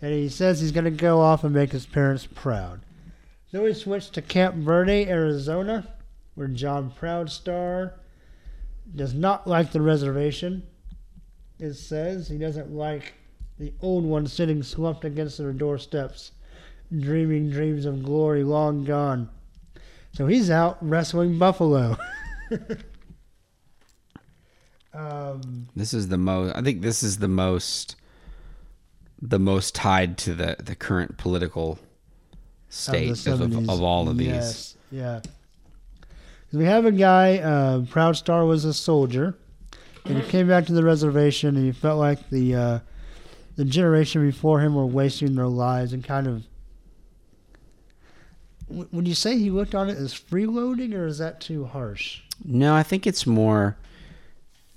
And he says he's going to go off and make his parents proud. Then we switch to Camp Verde, Arizona, where John Proudstar does not like the reservation. It says he doesn't like the old one sitting slumped against their doorsteps dreaming dreams of glory long gone. So he's out wrestling Buffalo. um, This is the most. I think this is the most. The most tied to the the current political state of, of, of, 70s. of all of these. Yes, yeah. 'Cause We have a guy, uh, Proudstar was a soldier, and he came back to the reservation, and he felt like the uh, the generation before him were wasting their lives and kind of. Would you say he looked on it as freeloading, or is that too harsh? No, I think it's more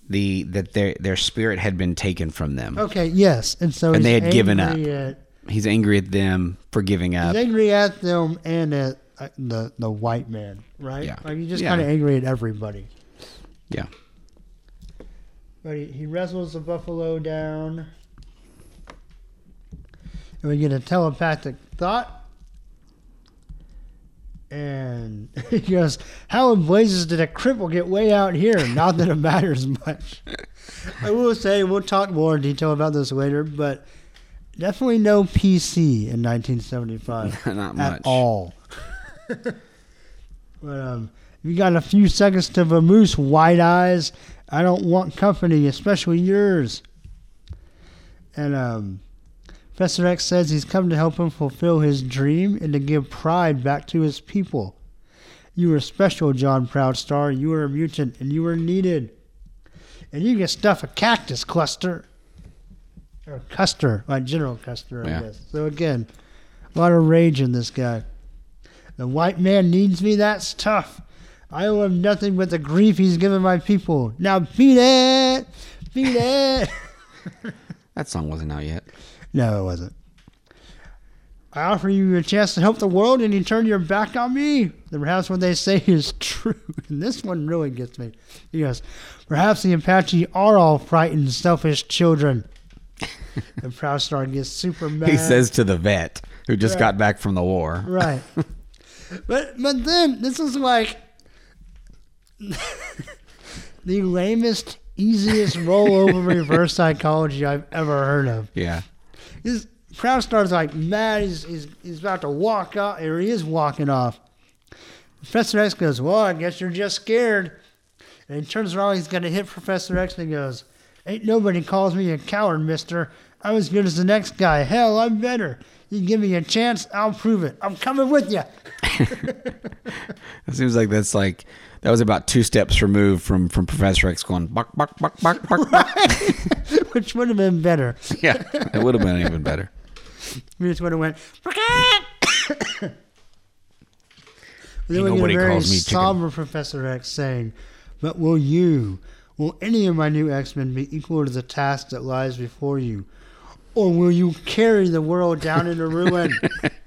the that their their spirit had been taken from them. Okay, yes, and so And they had given up. At, He's angry at them for giving up. he's angry at them and at uh, the the white man, right? Yeah. like he's just Yeah. kind of angry at everybody. Yeah. But he, he wrestles the buffalo down, and we get a telepathic thought. And he goes, "How in blazes did a cripple get way out here? Not that it matters much." I will say we'll talk more in detail about this later, but definitely no PC in 1975 Not much. at all. but um, you got a few seconds to vamoose, white eyes. I don't want company, especially yours. And um, Professor X says he's come to help him fulfill his dream and to give pride back to his people. You are special, John Proudstar. You are a mutant and you are needed. And you can stuff a cactus cluster. Or Custer, like General Custer, I Yeah. guess. So again, a lot of rage in this guy. The white man needs me, that's tough. I owe him nothing but the grief he's given my people. Now beat it! Beat it! That song wasn't out yet. No, it wasn't. I offer you a chance to help the world and you turn your back on me. Then perhaps what they say is true. And this one really gets me. He goes, Perhaps the Apache are all frightened, selfish children. and Proudstar gets super mad. He says to the vet who just Right. got back from the war. Right. but but then this is like the lamest, easiest rollover reverse psychology I've ever heard of. Yeah. This crowd starts like mad. He's, he's he's about to walk off, or he is walking off. Professor X goes, "Well, I guess you're just scared." And he turns around. He's gonna hit Professor X, and he goes, "Ain't nobody calls me a coward, Mister. I'm as good as the next guy. Hell, I'm better. You give me a chance, I'll prove it. I'm coming with you." It seems like that's like that was about two steps removed from from Professor X going bark bark bark bark. bark. Which would have been better. yeah, it would have been even better. We just would have went. then we get a nobody very calls me chicken. somber Professor X saying, "But will you, will any of my new X Men be equal to the task that lies before you, or will you carry the world down into ruin?"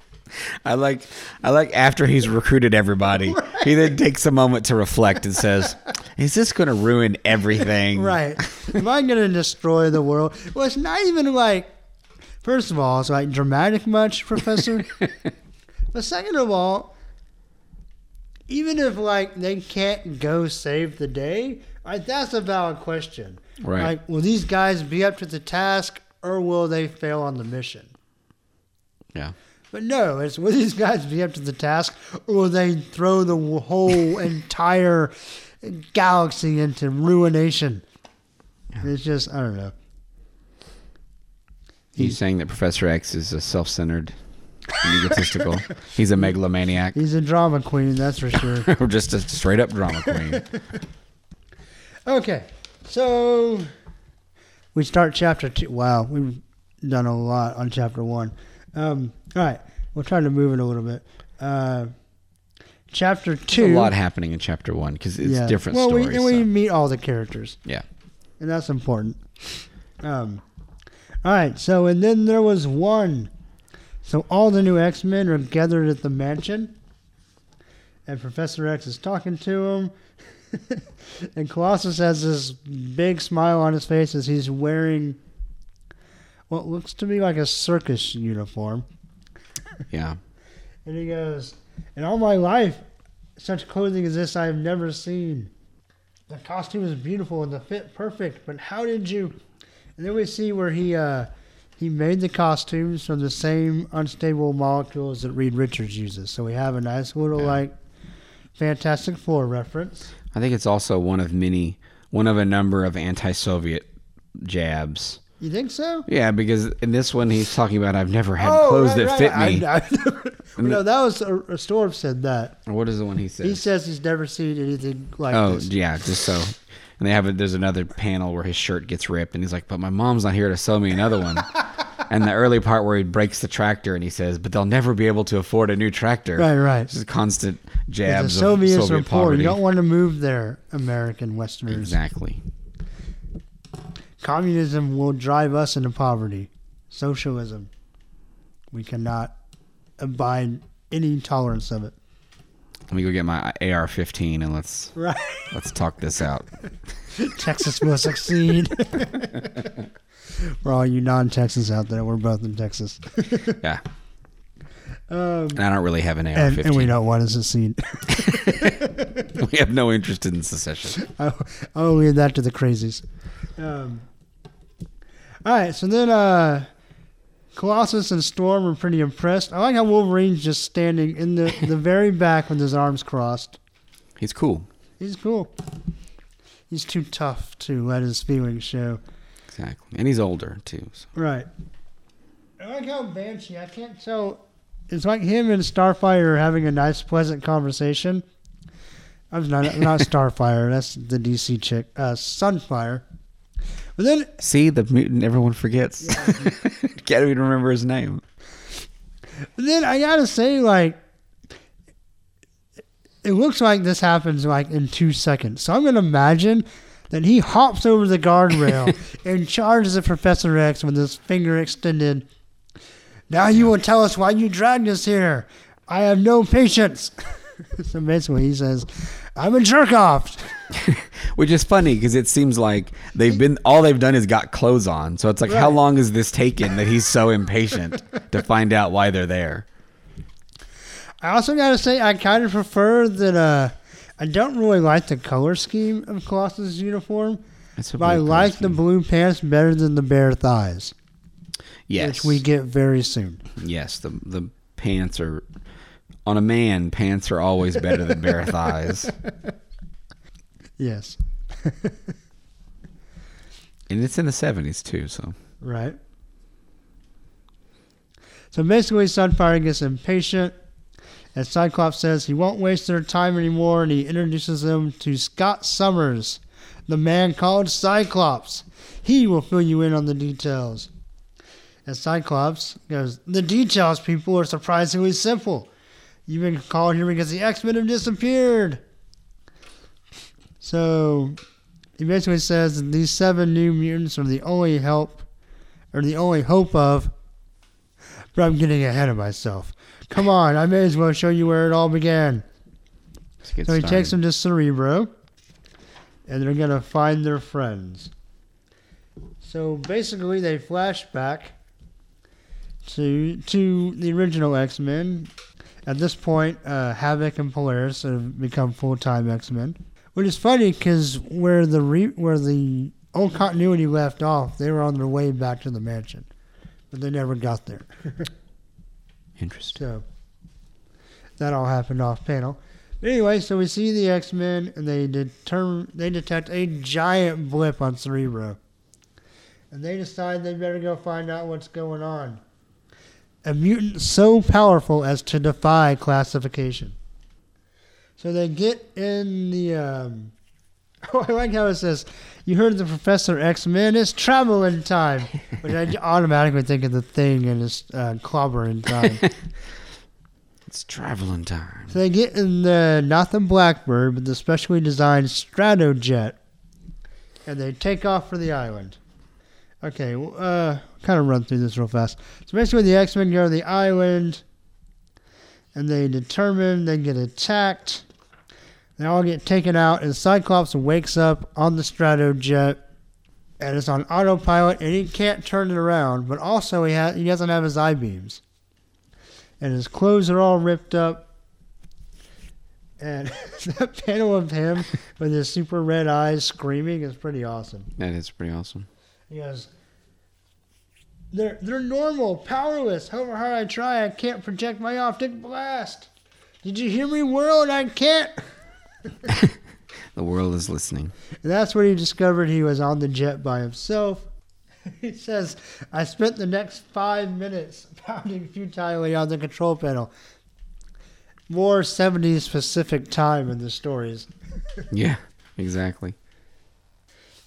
I like I like after he's recruited everybody, he then takes a moment to reflect and says, "Is this going to ruin everything?" right? Am I going to destroy the world? Well, it's not even like. First of all, it's like dramatic much, Professor. but second of all, even if like they can't go save the day, like that's a valid question. Right. Like, will these guys be up to the task, or will they fail on the mission? Yeah. But no, it's will these guys be up to the task, or will they throw the whole entire galaxy into ruination? It's just I don't know. He's saying that Professor X is a self-centered, egotistical. He's a megalomaniac, He's a drama queen, that's for sure. or just a straight-up drama queen. Okay, so we start chapter two. Wow, we've done a lot on chapter one. Um, all right, we'll try to move it a little bit. Uh, chapter There's two. a lot happening in chapter one because it's yeah. different well, stories. we, and we meet all the characters. Yeah. and that's important. Um, all right, so and then there was one. So all the new X Men are gathered at the mansion, and Professor X is talking to them. and Colossus has this big smile on his face as he's wearing what looks to me like a circus uniform. Yeah. And he goes, In all my life, such clothing as this I have never seen. The costume is beautiful and the fit perfect, but how did you? And then we see where he uh, he made the costumes from the same unstable molecules that Reed Richards uses. So we have a nice little Yeah. like Fantastic Four reference. I think it's also one of many, one of a number of anti-Soviet jabs. You think so? Yeah, because in this one he's talking about I've never had Oh, clothes right, that right. fit I- me. I- no, that was a, a Storm said that. what is the one he says? He says he's never seen anything like oh this. yeah, just so. And they have a, there's another panel where his shirt gets ripped, and he's like, "But my mom's not here to sew me another one." and the early part where he breaks the tractor, and he says, "But they'll never be able to afford a new tractor." Right, right. Just constant The jabs of Soviets Soviet are poor. poverty. You don't want to move there, American Westerners. exactly. Communism will drive us into poverty. Socialism, we cannot abide any tolerance of it. Let me go get my AR-15 and let's Right. let's talk this out. Texas will succeed. For all you non-Texans out there, we're both in Texas. Yeah, Um, and I don't really have an AR-15. and we don't want to succeed. we have no interest in secession. I'll, I'll leave that to the crazies. Um, all right, so then uh, Colossus and Storm are pretty impressed. I like how Wolverine's just standing in the, the very back with his arms crossed. He's cool. He's cool. He's too tough to let his feelings show. Exactly, and he's older too. So. Right. I like how Banshee. I can't tell. It's like him and Starfire having a nice, pleasant conversation. I'm not not Starfire. That's the DC chick. Uh, Sunfire. But then, See the mutant everyone forgets. Can't even remember his name. but then I gotta say, like, it looks like this happens like in two seconds. So I'm gonna imagine that he hops over the guardrail and charges at Professor X with his finger extended. Now you will tell us why you dragged us here. I have no patience. so basically, he says, "I'm a jerk off." Which is funny because it seems like they've been all they've done is got clothes on. So it's like, how long is this taken that he's so impatient to find out why they're there? I also gotta say, I kind of prefer that. Uh, I don't really like the color scheme of Colossus' uniform, but I like the blue pants better than the bare thighs, yes, which we get very soon. yes the the pants are on a man. Pants are always better than bare thighs, Yes, and it's in the seventies too. So right. So basically, Sunfire gets impatient, and Cyclops says he won't waste their time anymore, and he introduces them to Scott Summers, the man called Cyclops. He will fill you in on the details. And Cyclops goes, The details, people, are surprisingly simple. You've been called here because the X Men have disappeared. So he basically says that these seven new mutants are the only help, or the only hope of. But I'm getting ahead of myself. Come on, I may as well show you where it all began. So he started. takes them to Cerebro, and they're gonna find their friends. So basically, they flash back to to the original X Men. At this point, uh, Havoc and Polaris have become full time X Men, which is funny because where the re- where the old continuity left off, they were on their way back to the mansion, but they never got there. Interesting. So that all happened off panel. But anyway, so we see the X Men and they determine they detect a giant blip on Cerebro. And they decide they better go find out what's going on. A mutant so powerful as to defy classification. So they get in the um Oh, I like how it says, you heard the Professor X Men is traveling time, which I automatically think of the thing and it's uh, clobbering time. It's traveling time. So they get in the Nothing Blackbird, but the specially designed Stratojet, and they take off for the island. Okay, uh, kind of run through this real fast. So basically, the X Men go to the island, and they determine they get attacked. They all get taken out, and Cyclops wakes up on the Stratojet, and it's on autopilot, and he can't turn it around. But also, he ha- he doesn't have his eye beams, and his clothes are all ripped up. And that panel of him with his super red eyes screaming is pretty awesome. That is pretty awesome. He goes, "They're they're normal, powerless. However hard I try, I can't project my optic blast. Did you hear me, world? I can't." The world is listening. And that's when he discovered he was on the jet by himself. He says, I spent the next five minutes pounding futilely on the control panel. More 70s specific time in the stories. Yeah, exactly.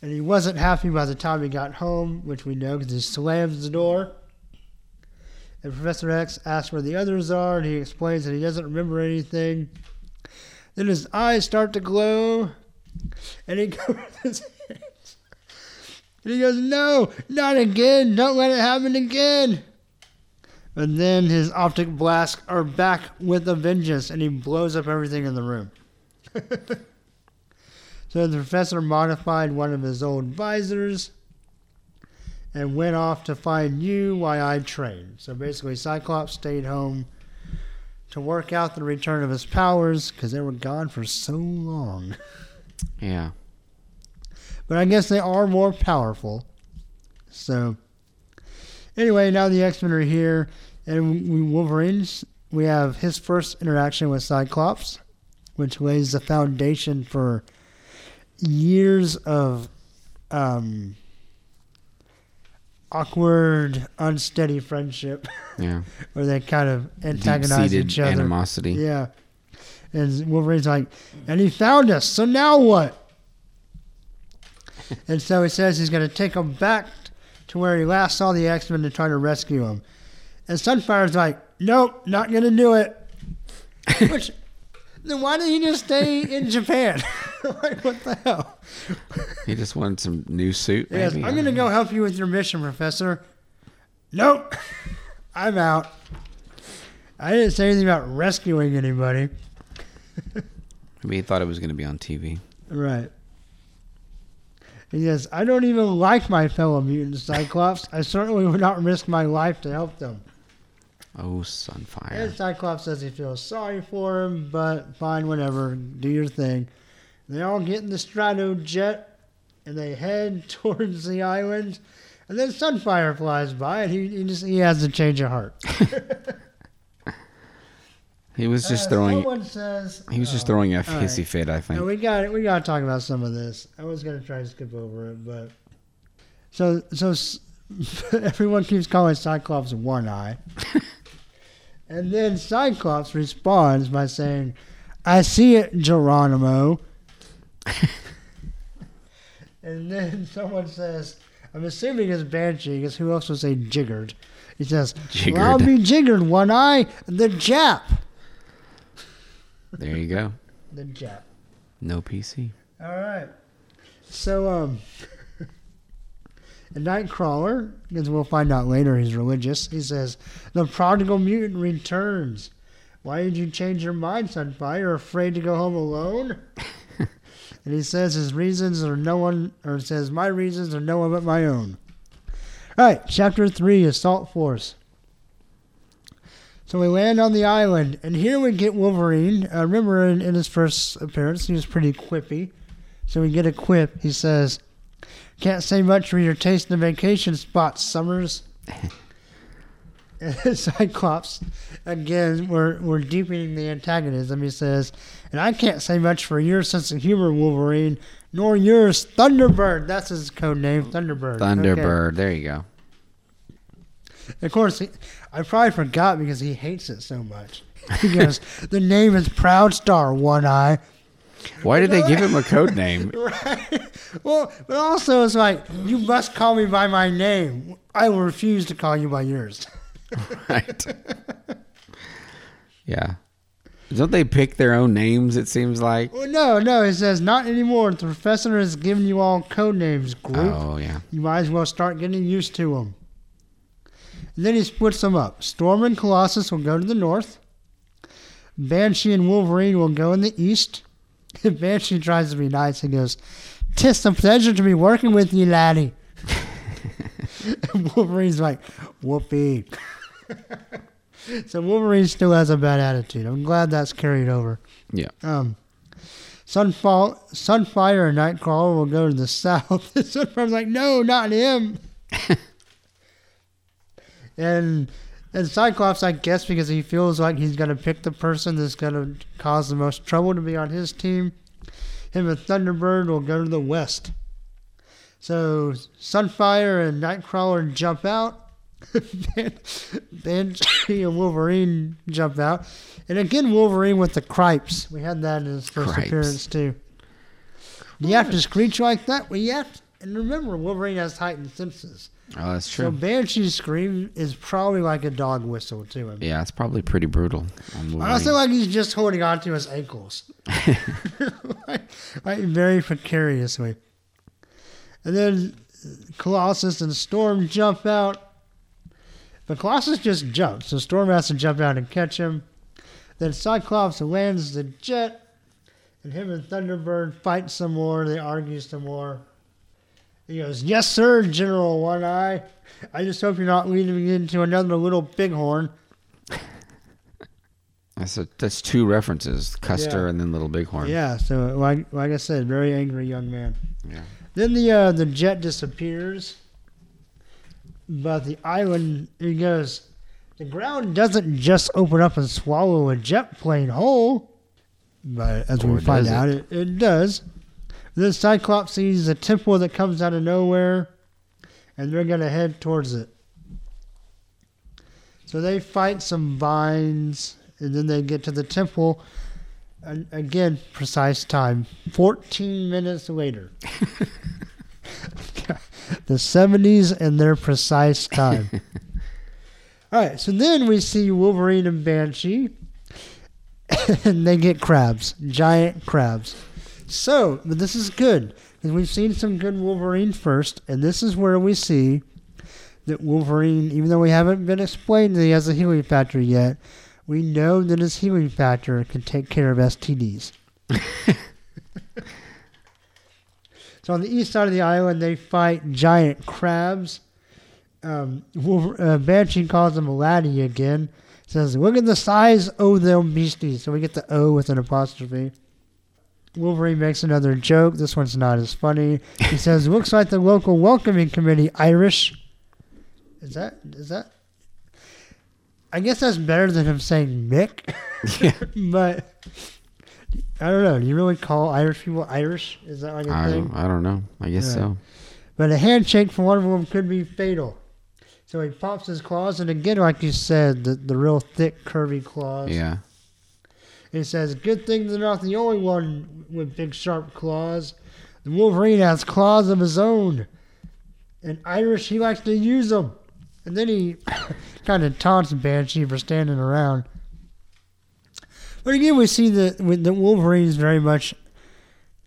And he wasn't happy by the time he got home, which we know because he slams the door. And Professor X asks where the others are, and he explains that he doesn't remember anything. Then his eyes start to glow, and he covers his hands. And he goes, No, not again. Don't let it happen again. And then his optic blasts are back with a vengeance, and he blows up everything in the room. So the professor modified one of his old visors and went off to find you while I trained. So basically, Cyclops stayed home to work out the return of his powers because they were gone for so long. Yeah. But I guess they are more powerful. So anyway, now the X Men are here, and we Wolverines. We have his first interaction with Cyclops, which lays the foundation for years of um, awkward, unsteady friendship Yeah. where they kind of antagonize each other. animosity. Yeah. And Wolverine's like, and he found us, so now what? and so he says he's going to take them back to where he last saw the X Men to try to rescue him. And Sunfire's like, nope, not going to do it. Which, then why didn't he just stay in Japan? like, what the hell? He just wanted some new suit. Maybe. I'm going to go help you with your mission, Professor. Nope, I'm out. I didn't say anything about rescuing anybody. Maybe he thought it was going to be on TV. Right. He says, I don't even like my fellow mutant Cyclops. I certainly would not risk my life to help them. Oh, And Sunfire. Cyclops says he feels sorry for him, but fine, whatever, do your thing. They all get in the Strato jet and they head towards the island. And then Sunfire flies by and he, he just he has a change of heart. He was just Uh, throwing. Someone says He was just uh, throwing a right. hissy fit. I think. No, we got we got to talk about some of this. I was gonna try to skip over it, but so so everyone keeps calling Cyclops One Eye, and then Cyclops responds by saying, "I see it, Geronimo." and then someone says, "I'm assuming it's Banshee, because who else would say Jiggered?" He says, well, "I'll be Jiggered, One Eye, the Jap." There you go. The Jap. No PC. All right. So, um, a Nightcrawler, because we'll find out later he's religious, he says, The prodigal mutant returns. Why did you change your mind, Sunfire? You're afraid to go home alone? and he says his reasons are no one, or says, My reasons are no one but my own. All right, chapter 3 Assault Force. So we land on the island, and here we get Wolverine. Uh, remember in, in his first appearance, he was pretty quippy. So we get a quip. He says, Can't say much for your taste in the vacation spots, Summers. Cyclops, again, we're, we're deepening the antagonism. He says, And I can't say much for your sense of humor, Wolverine, nor yours, Thunderbird. That's his code name, Thunderbird. Okay. Thunderbird. There you go. Of course, he, I probably forgot because he hates it so much. He goes, The name is Proud Star One Eye. Why did they give him a code name? Right. Well, but also it's like you must call me by my name. I will refuse to call you by yours. right. Yeah. Don't they pick their own names? It seems like. Well, no, no. It says not anymore. The professor has given you all code names. Group. Oh yeah. You might as well start getting used to them. And then he splits them up. Storm and Colossus will go to the north. Banshee and Wolverine will go in the east. Banshee tries to be nice. He goes, "Tis a pleasure to be working with you, laddie." and Wolverine's like, "Whoopee." so Wolverine still has a bad attitude. I'm glad that's carried over. Yeah. Um, Sunfall, Sunfire and Nightcrawler will go to the south. Sunfire's like, no, not him. and and Cyclops, I guess, because he feels like he's gonna pick the person that's gonna cause the most trouble to be on his team. Him and Thunderbird will go to the west. So Sunfire and Nightcrawler jump out. Banshee and Wolverine jump out. And again, Wolverine with the cripes. We had that in his first Cripes. appearance, too. You have to screech like that? Well, you have to. And remember, Wolverine has heightened senses. Oh, that's true. So true. Banshee's scream is probably like a dog whistle to him. Yeah, it's probably pretty brutal. I also like he's just holding on to his ankles. like, like very precariously. And then Colossus and Storm jump out. But Colossus just jumps, so Storm has to jump out and catch him. Then Cyclops lands the jet, and him and Thunderbird fight some more. They argue some more. He goes, Yes, sir, General One Eye. I just hope you're not leading me into another little bighorn. That's a, that's two references: Custer Yeah. and then Little Bighorn. Yeah, so like like I said, very angry young man. Yeah. Then the uh, the jet disappears, but the island he goes. The ground doesn't just open up and swallow a jet plane whole, but as Or we find it? out, it, it does. Then Cyclops sees a temple that comes out of nowhere, and they're gonna head towards it. So they fight some vines, and then they get to the temple. And again, precise time. 14 minutes later. the 70s and their precise time. All right, so then we see Wolverine and Banshee, and they get crabs, giant crabs. So, but this is good because we've seen some good Wolverine first, and this is where we see that Wolverine, even though we haven't been explained that he has a healing factor yet, we know that his healing factor can take care of STDs. so on the east side of the island, they fight giant crabs. Um, Wolver- uh, Banshee calls them a laddie again. Says, "Look at the size of them beasties." So we get the O with an apostrophe. Wolverine makes another joke. This one's not as funny. He says, "Looks like the local welcoming committee Irish." Is that is that? I guess that's better than him saying Mick. Yeah. but I don't know. Do you really call Irish people Irish? Is that like a I thing? don't, I don't know. I guess so. But a handshake from one of them could be fatal. So he pops his claws, and again, like you said, the, the real thick, curvy claws. Yeah. He says, Good thing they're not the only one with big, sharp claws. The Wolverine has claws of his own. And Irish, he likes to use them. And then he kind of taunts Banshee for standing around. But again, we see that the Wolverine is very much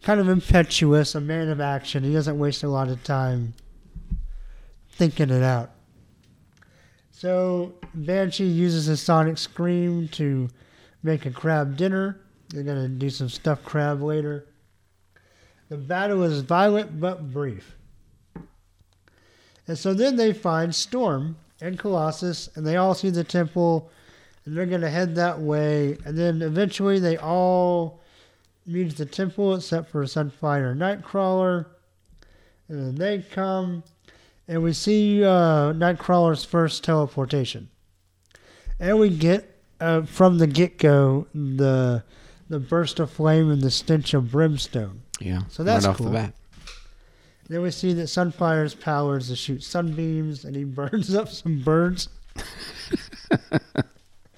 kind of impetuous, a man of action. He doesn't waste a lot of time thinking it out. So Banshee uses his sonic scream to make a crab dinner. They're gonna do some stuffed crab later. The battle is violent but brief. And so then they find Storm and Colossus, and they all see the temple, and they're gonna head that way. And then eventually they all meet the temple, except for Sunfire and Nightcrawler. And then they come, and we see uh, Nightcrawler's first teleportation. And we get uh, from the get go the the burst of flame and the stench of brimstone. Yeah. So that's right off cool. the bat. Then we see that Sunfire's power is to shoot sunbeams, and he burns up some birds,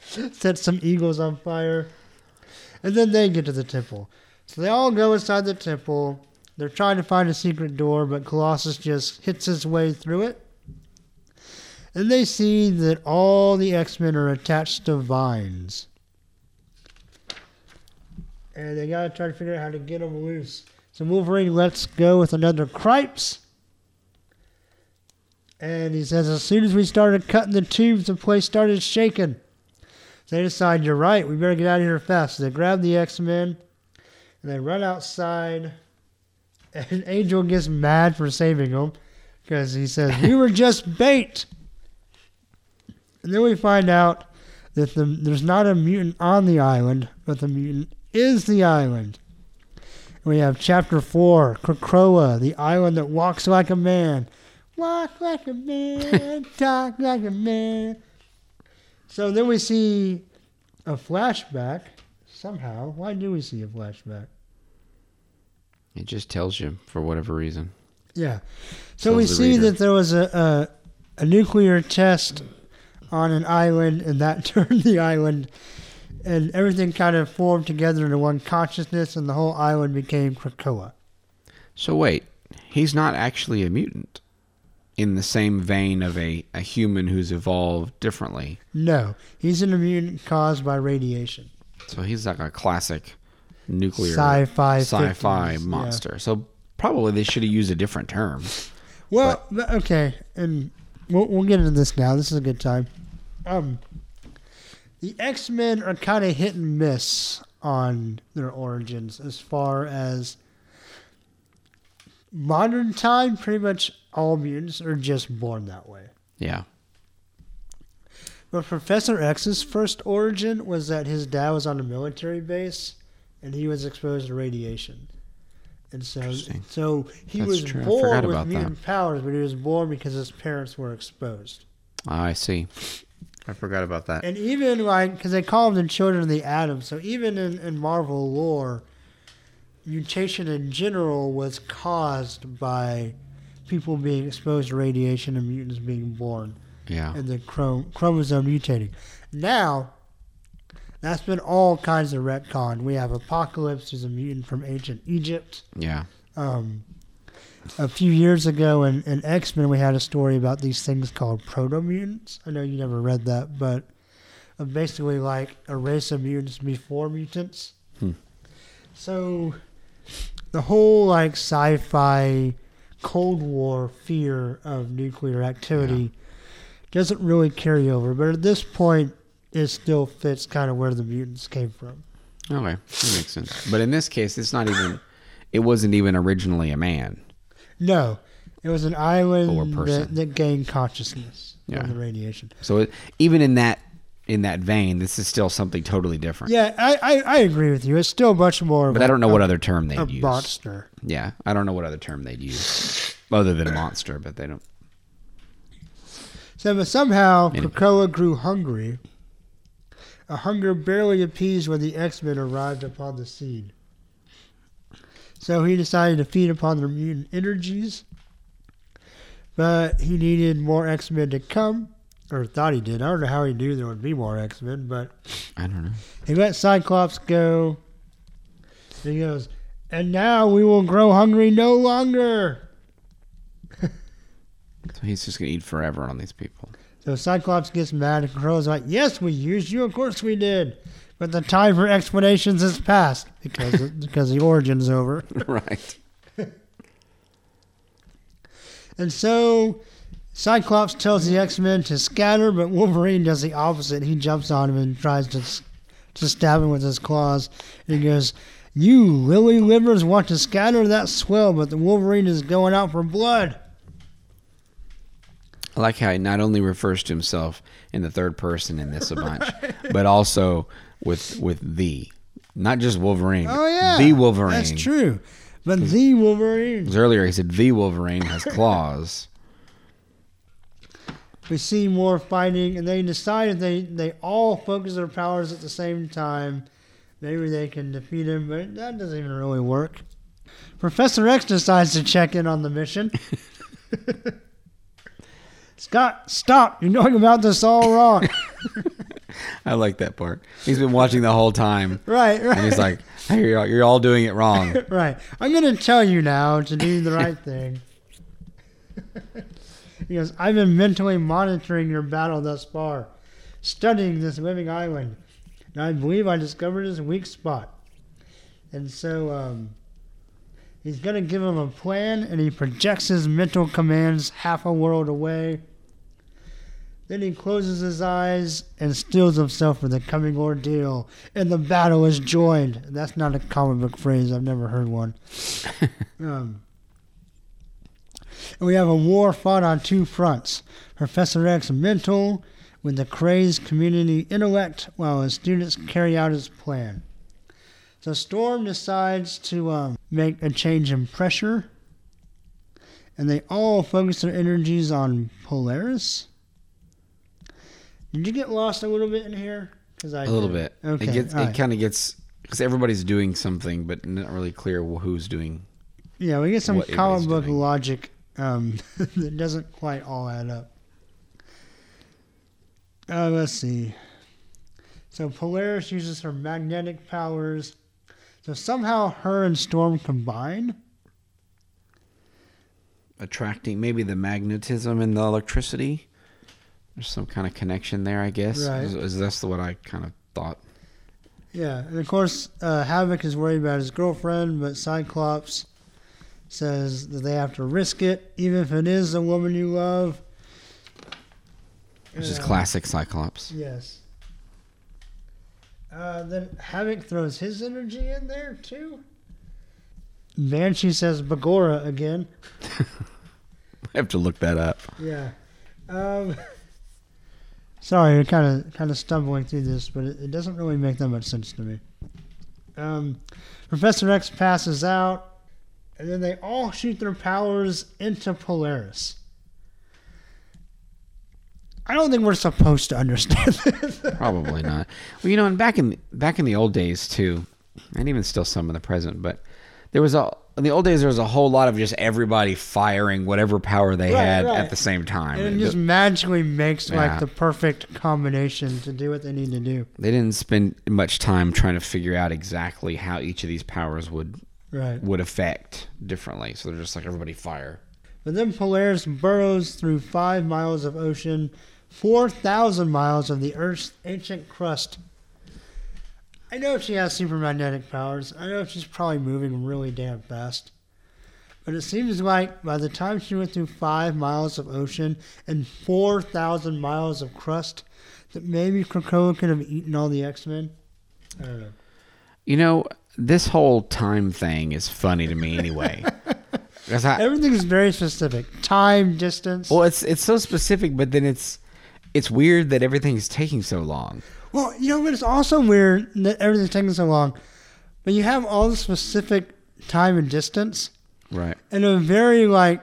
sets some eagles on fire, and then they get to the temple. So they all go inside the temple. They're trying to find a secret door, but Colossus just hits his way through it. And they see that all the X Men are attached to vines. And they gotta try to figure out how to get them loose. So Wolverine lets go with another Cripes. And he says, as soon as we started cutting the tubes, the place started shaking. They decide, you're right, we better get out of here fast. So they grab the X Men and they run outside. And Angel gets mad for saving them because he says, You were just bait. And then we find out that the, there's not a mutant on the island, but the mutant is the island. We have chapter four, Krakoa, the island that walks like a man. Walk like a man, talk like a man. So then we see a flashback somehow. Why do we see a flashback? It just tells you for whatever reason. Yeah. So Tells we see reader. that there was a, a a nuclear test on an island, and that turned the island, and everything kind of formed together into one consciousness, and the whole island became Krakoa. So wait, he's not actually a mutant in the same vein of a, a human who's evolved differently. No, he's an immune caused by radiation. So he's like a classic nuclear Sci-fi, sci-fi 50s, yeah. monster. So probably they should have used a different term. Well, th- okay, and we'll, we'll get into this now. This is a good time. Um, the X Men are kind of hit and miss on their origins as far as modern time. Pretty much all mutants are just born that way. Yeah. But Professor X's first origin was that his dad was on a military base and he was exposed to radiation. And so, so he That's was true. Born with about that. mutant powers, but he was born because his parents were exposed. I see. I forgot about that. And even like, because they call them the children of the atom, so even in, in Marvel lore, mutation in general was caused by people being exposed to radiation and mutants being born Yeah. and the chrom- chromosome mutating. Now, that's been all kinds of retcon. We have Apocalypse, who's a mutant from ancient Egypt. Yeah. Um, a few years ago in, in X Men, we had a story about these things called proto mutants. I know you never read that, but uh, basically like a race of mutants before mutants. Hmm. So the whole like sci-fi Cold War fear of nuclear activity doesn't really carry over, but at this point, it still fits kind of where the mutants came from. Okay. That makes sense. But in this case, it's not even. It wasn't even originally a man. No, it was an island that, that gained consciousness Yeah. from the radiation. So it, even in that in that vein, this is still something totally different. Yeah, I, I, I agree with you. It's still much more. But of I don't know a, what other term they'd use. monster. Yeah, I don't know what other term they'd use other than monster, but they don't. So, but somehow Anyway. Krakoa grew hungry. A hunger barely appeased when the X Men arrived upon the scene. So he decided to feed upon their mutant energies, but he needed more X Men to come, or thought he did. I don't know how he knew there would be more X Men, but I don't know. He let Cyclops go. And he goes, and now we will grow hungry no longer. So he's just gonna eat forever on these people. So Cyclops gets mad, and Crow's like, yes, we used you. Of course we did. But the time for explanations is past because because the origin's over. right. And so Cyclops tells the X Men to scatter, but Wolverine does the opposite. He jumps on him and tries to to stab him with his claws. And he goes, "You lily livers want to scatter? That's swell, but the Wolverine is going out for blood." I like how he not only refers to himself in the third person in this a bunch, but also with with the, not just Wolverine. Oh yeah, the Wolverine. That's true. But the Wolverine. earlier he said the Wolverine has claws. We see more fighting, and they decide if they they all focus their powers at the same time, maybe they can defeat him. But that doesn't even really work. Professor X decides to check in on the mission. Scott, stop! You're going about this all wrong. I like that part. He's been watching the whole time, right, right. and he's like, "Hey, you're, all- you're all doing it wrong." right. I'm going to tell you now to do the right thing. he goes, I've been mentally monitoring your battle thus far, studying this living island, and I believe I discovered his weak spot. And so um, he's going to give him a plan, and he projects his mental commands half a world away. Then he closes his eyes and steels himself for the coming ordeal, and the battle is joined. That's not a comic book phrase. I've never heard one. um, and we have a war fought on two fronts. Professor X mental with the crazed community intellect, while his students carry out his plan. So Storm decides to um, make a change in pressure, and they all focus their energies on Polaris. Did you get lost a little bit in here? Cause I A little did. bit. Okay. It gets. It right. kind of gets because everybody's doing something, but not really clear who's doing. Yeah, we get some comic book doing. logic um, that doesn't quite all add up. Uh, let's see. So Polaris uses her magnetic powers. So somehow her and Storm combine. attracting maybe the magnetism and the electricity. There's some kind of connection there, I guess. Right. Is, is that's what I kind of thought. Yeah, and of course uh, Havoc is worried about his girlfriend, but Cyclops says that they have to risk it, even if it is the woman you love. Which is classic Cyclops. Yes. Uh, then Havoc throws his energy in there too. Banshee says Begorra again. I have to look that up. Yeah. Um, sorry, I'm kind of kind of stumbling through this, but it, it doesn't really make that much sense to me. Um, Professor X passes out, and then they all shoot their powers into Polaris. I don't think we're supposed to understand this. Probably not. Well, you know, and back in back in the old days too, and even still some in the present, but there was a in the old days, there was a whole lot of just everybody firing whatever power they Right, had right. at the same time. And it It- just magically makes Yeah. like the perfect combination to do what they need to do. they didn't spend much time trying to figure out exactly how each of these powers would Right. would affect differently. So they're just like everybody fire. But then Polaris burrows through five miles of ocean, 4,000 miles of the Earth's ancient crust. I know she has supermagnetic powers. I know she's probably moving really damn fast. But it seems like by the time she went through five miles of ocean and 4,000 miles of crust, that maybe Krakoa could have eaten all the X Men. I don't know. You know, this whole time thing is funny to me anyway. I- Everything is very specific time, distance. well, it's it's so specific, but then it's it's weird that everything's taking so long. Well, you know, but it's also weird that everything's taking so long. But you have all the specific time and distance, Right. and a very like,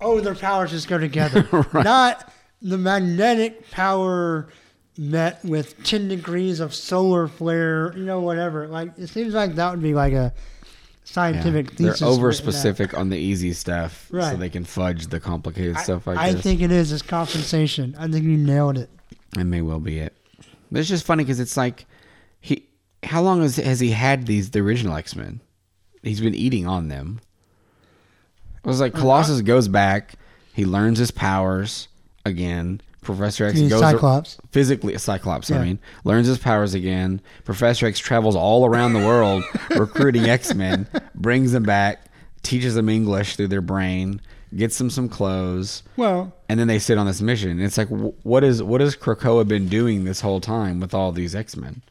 oh, their powers just go together. Right. Not the magnetic power met with 10 degrees of solar flare, you know, whatever. Like, it seems like that would be like a scientific thesis. They're over specific on the easy stuff, so they can fudge the complicated stuff. I, I guess think it is. It's compensation. I think you nailed it. it may well be it. But it's just funny because it's like he. How long has has he had these the original X Men? He's been eating on them. It was like uh, Colossus goes back. He learns his powers again. Professor X goes Cyclops. physically a Cyclops. I mean, learns his powers again. Professor X travels all around the world recruiting X Men, brings them back, teaches them English through their brain, gets them some clothes, Well, and then they sit on this mission. And it's like, wh- what is what has Krakoa been doing this whole time with all these X Men?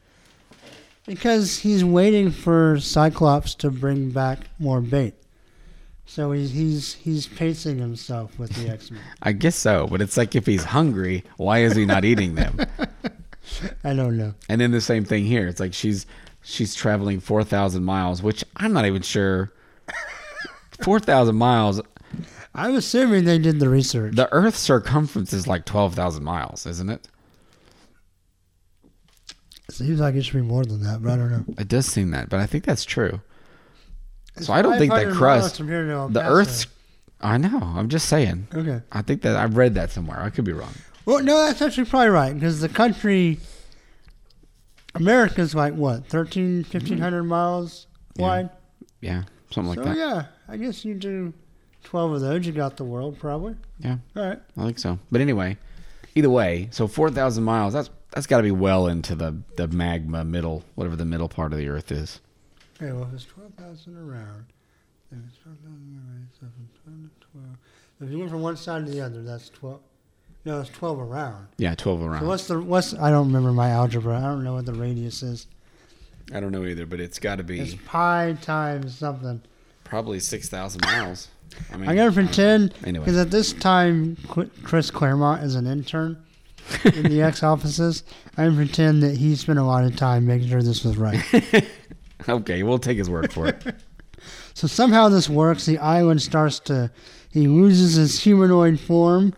Because he's waiting for Cyclops to bring back more bait. So he's he's he's pacing himself with the X Men. I guess so, but it's like if he's hungry, why is he not eating them? I don't know. And then the same thing here. It's like she's she's traveling four thousand miles, which I'm not even sure. Four thousand miles. I'm assuming they did the research. The Earth's circumference is like twelve thousand miles, isn't it? Seems like it should be more than that, but I don't know. It does seem that, but I think that's true. It's So I don't think that crust- from here to El Paso. Earth's. I know. I'm just saying. okay. I think that I've read that somewhere. I could be wrong. Well, no, that's actually probably right because the country, America's like what 13, 1500 miles Mm-hmm. Yeah. wide. Yeah, something like that. yeah, I guess you do twelve of those. You got the world probably. Yeah. All right. I think so. But anyway, either way, so four thousand miles. That's that's got to be well into the the magma middle, whatever the middle part of the Earth is. Okay, well, if it's 12,000 around, then it's 12,000 around, 7, 12, 12. If you went from one side to the other, that's 12. No, it's 12 around. Yeah, twelve around. So what's the, what's, I don't remember my algebra. I don't know what the radius is. I don't know either, but it's got to be It's pi times something. probably six thousand miles. I mean, I gotta pretend, Anyway. because at this time, Chris Claremont is an intern in the X offices. I pretend that he spent a lot of time making sure this was right. okay, we'll take his word for it. So somehow this works. The island starts to, he loses his humanoid form,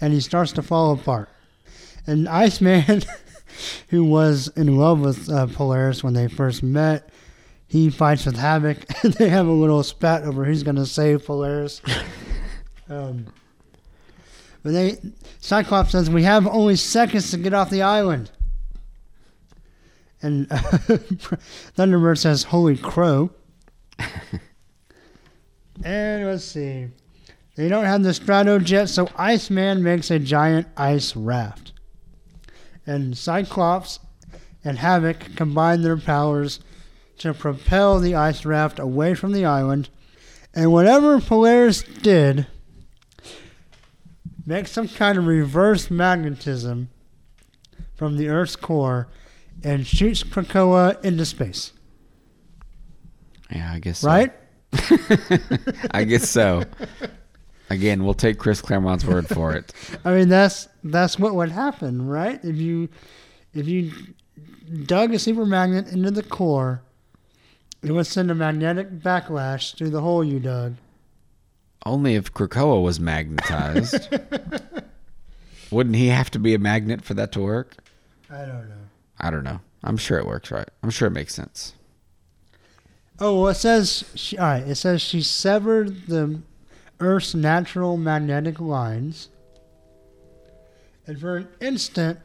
and he starts to fall apart. And Iceman, who was in love with uh, Polaris when they first met, he fights with Havoc, and they have a little spat over who's going to save Polaris. um, but they, Cyclops says, "We have only seconds to get off the island." And Thunderbird says, "Holy crow!" and let's see, they don't have the Stratojet, so Iceman makes a giant ice raft. And Cyclops and Havoc combine their powers to propel the ice raft away from the island. And whatever Polaris did makes some kind of reverse magnetism from the Earth's core and shoots Krakoa into space. Yeah, I guess. So. Right? I guess so. Again, we'll take Chris Claremont's word for it. I mean that's that's what would happen, right? If you if you dug a super magnet into the core, it would send a magnetic backlash through the hole you dug. Only if Krakoa was magnetized. Wouldn't he have to be a magnet for that to work? I don't know. I don't know. I'm sure it works right. I'm sure it makes sense. Oh well, it says she. All right, it says she severed the Earth's natural magnetic lines, and for an instant,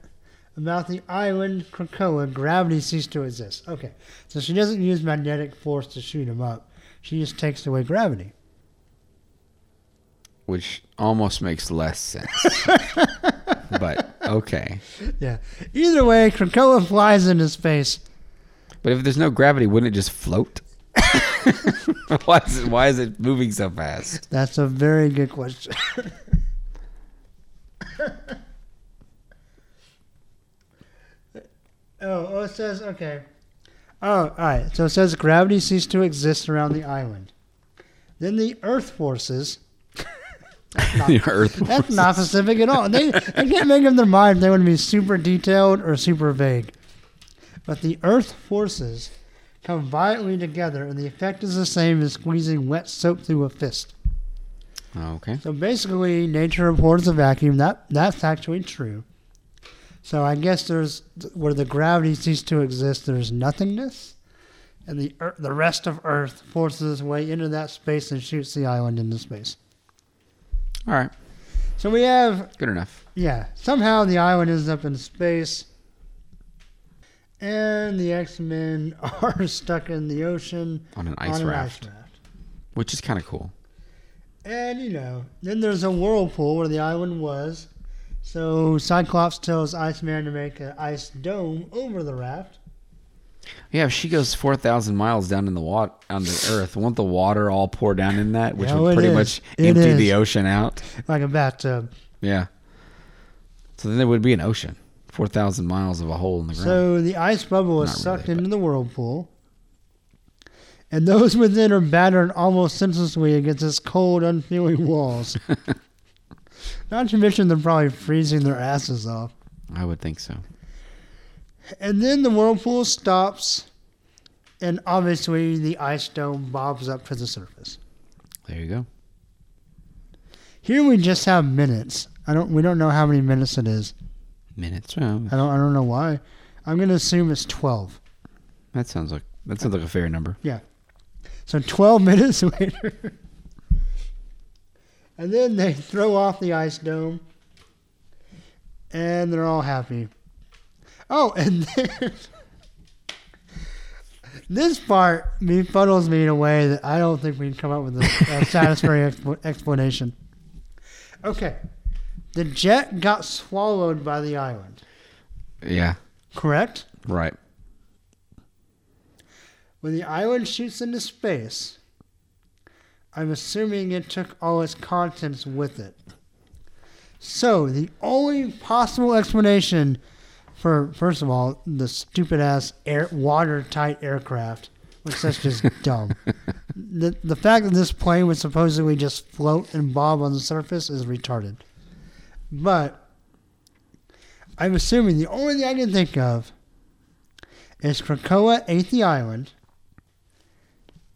about the island Krakoa, gravity ceased to exist. Okay, so she doesn't use magnetic force to shoot him up. She just takes away gravity. Which almost makes less sense. but okay. Yeah. Either way, Krakoa flies into space. But if there's no gravity, wouldn't it just float? why is it why is it moving so fast? That's a very good question. oh, oh, it says okay. Oh, all right. So it says gravity ceased to exist around the island. Then the Earth forces. That's, not, The Earth that's not specific at all. They, they can't make up their mind if they want to be super detailed or super vague. But the Earth forces come violently together, and the effect is the same as squeezing wet soap through a fist. Okay. So basically, nature abhors a vacuum. That that's actually true. So I guess there's where the gravity ceases to exist. There's nothingness, and the ear- the rest of Earth forces its way into that space and shoots the island into space. All right. So we have Good enough. yeah. Somehow the island ends up in space, and the X Men are stuck in the ocean On an ice on raft, an ice raft. which is kind of cool. And you know, then there's a whirlpool where the island was. So Cyclops tells Iceman to make an ice dome over the raft. Yeah, if she goes four thousand miles down in the water on the Earth, won't the water all pour down in that, which Yeah, would it pretty is. much It empty is. the ocean out? Like a bathtub. Uh, yeah. So then there would be an ocean, four thousand miles of a hole in the ground. So the ice bubble is Not sucked really, into the whirlpool. And those within are battered almost senselessly against its cold, unfeeling walls. Not to mention they're probably freezing their asses off. I would think so. And then the whirlpool stops, and obviously the ice dome bobs up to the surface. There you go. Here we just have minutes. I don't. We don't know how many minutes it is. Minutes. Well, I don't. I don't know why. I'm gonna assume it's twelve. that sounds like that sounds like a fair number. Yeah. So twelve minutes later, and then they throw off the ice dome, and they're all happy. Oh, and then this part befuddles me in a way that I don't think we can come up with a, a satisfactory expl- explanation. Okay, the jet got swallowed by the island. Yeah. Correct. Right. When the island shoots into space, I'm assuming it took all its contents with it. So, the only possible explanation for, first of all, the stupid ass air, watertight aircraft, which that's just dumb. The, the fact that this plane would supposedly just float and bob on the surface is retarded. But, I'm assuming the only thing I can think of is Krakoa ate the island.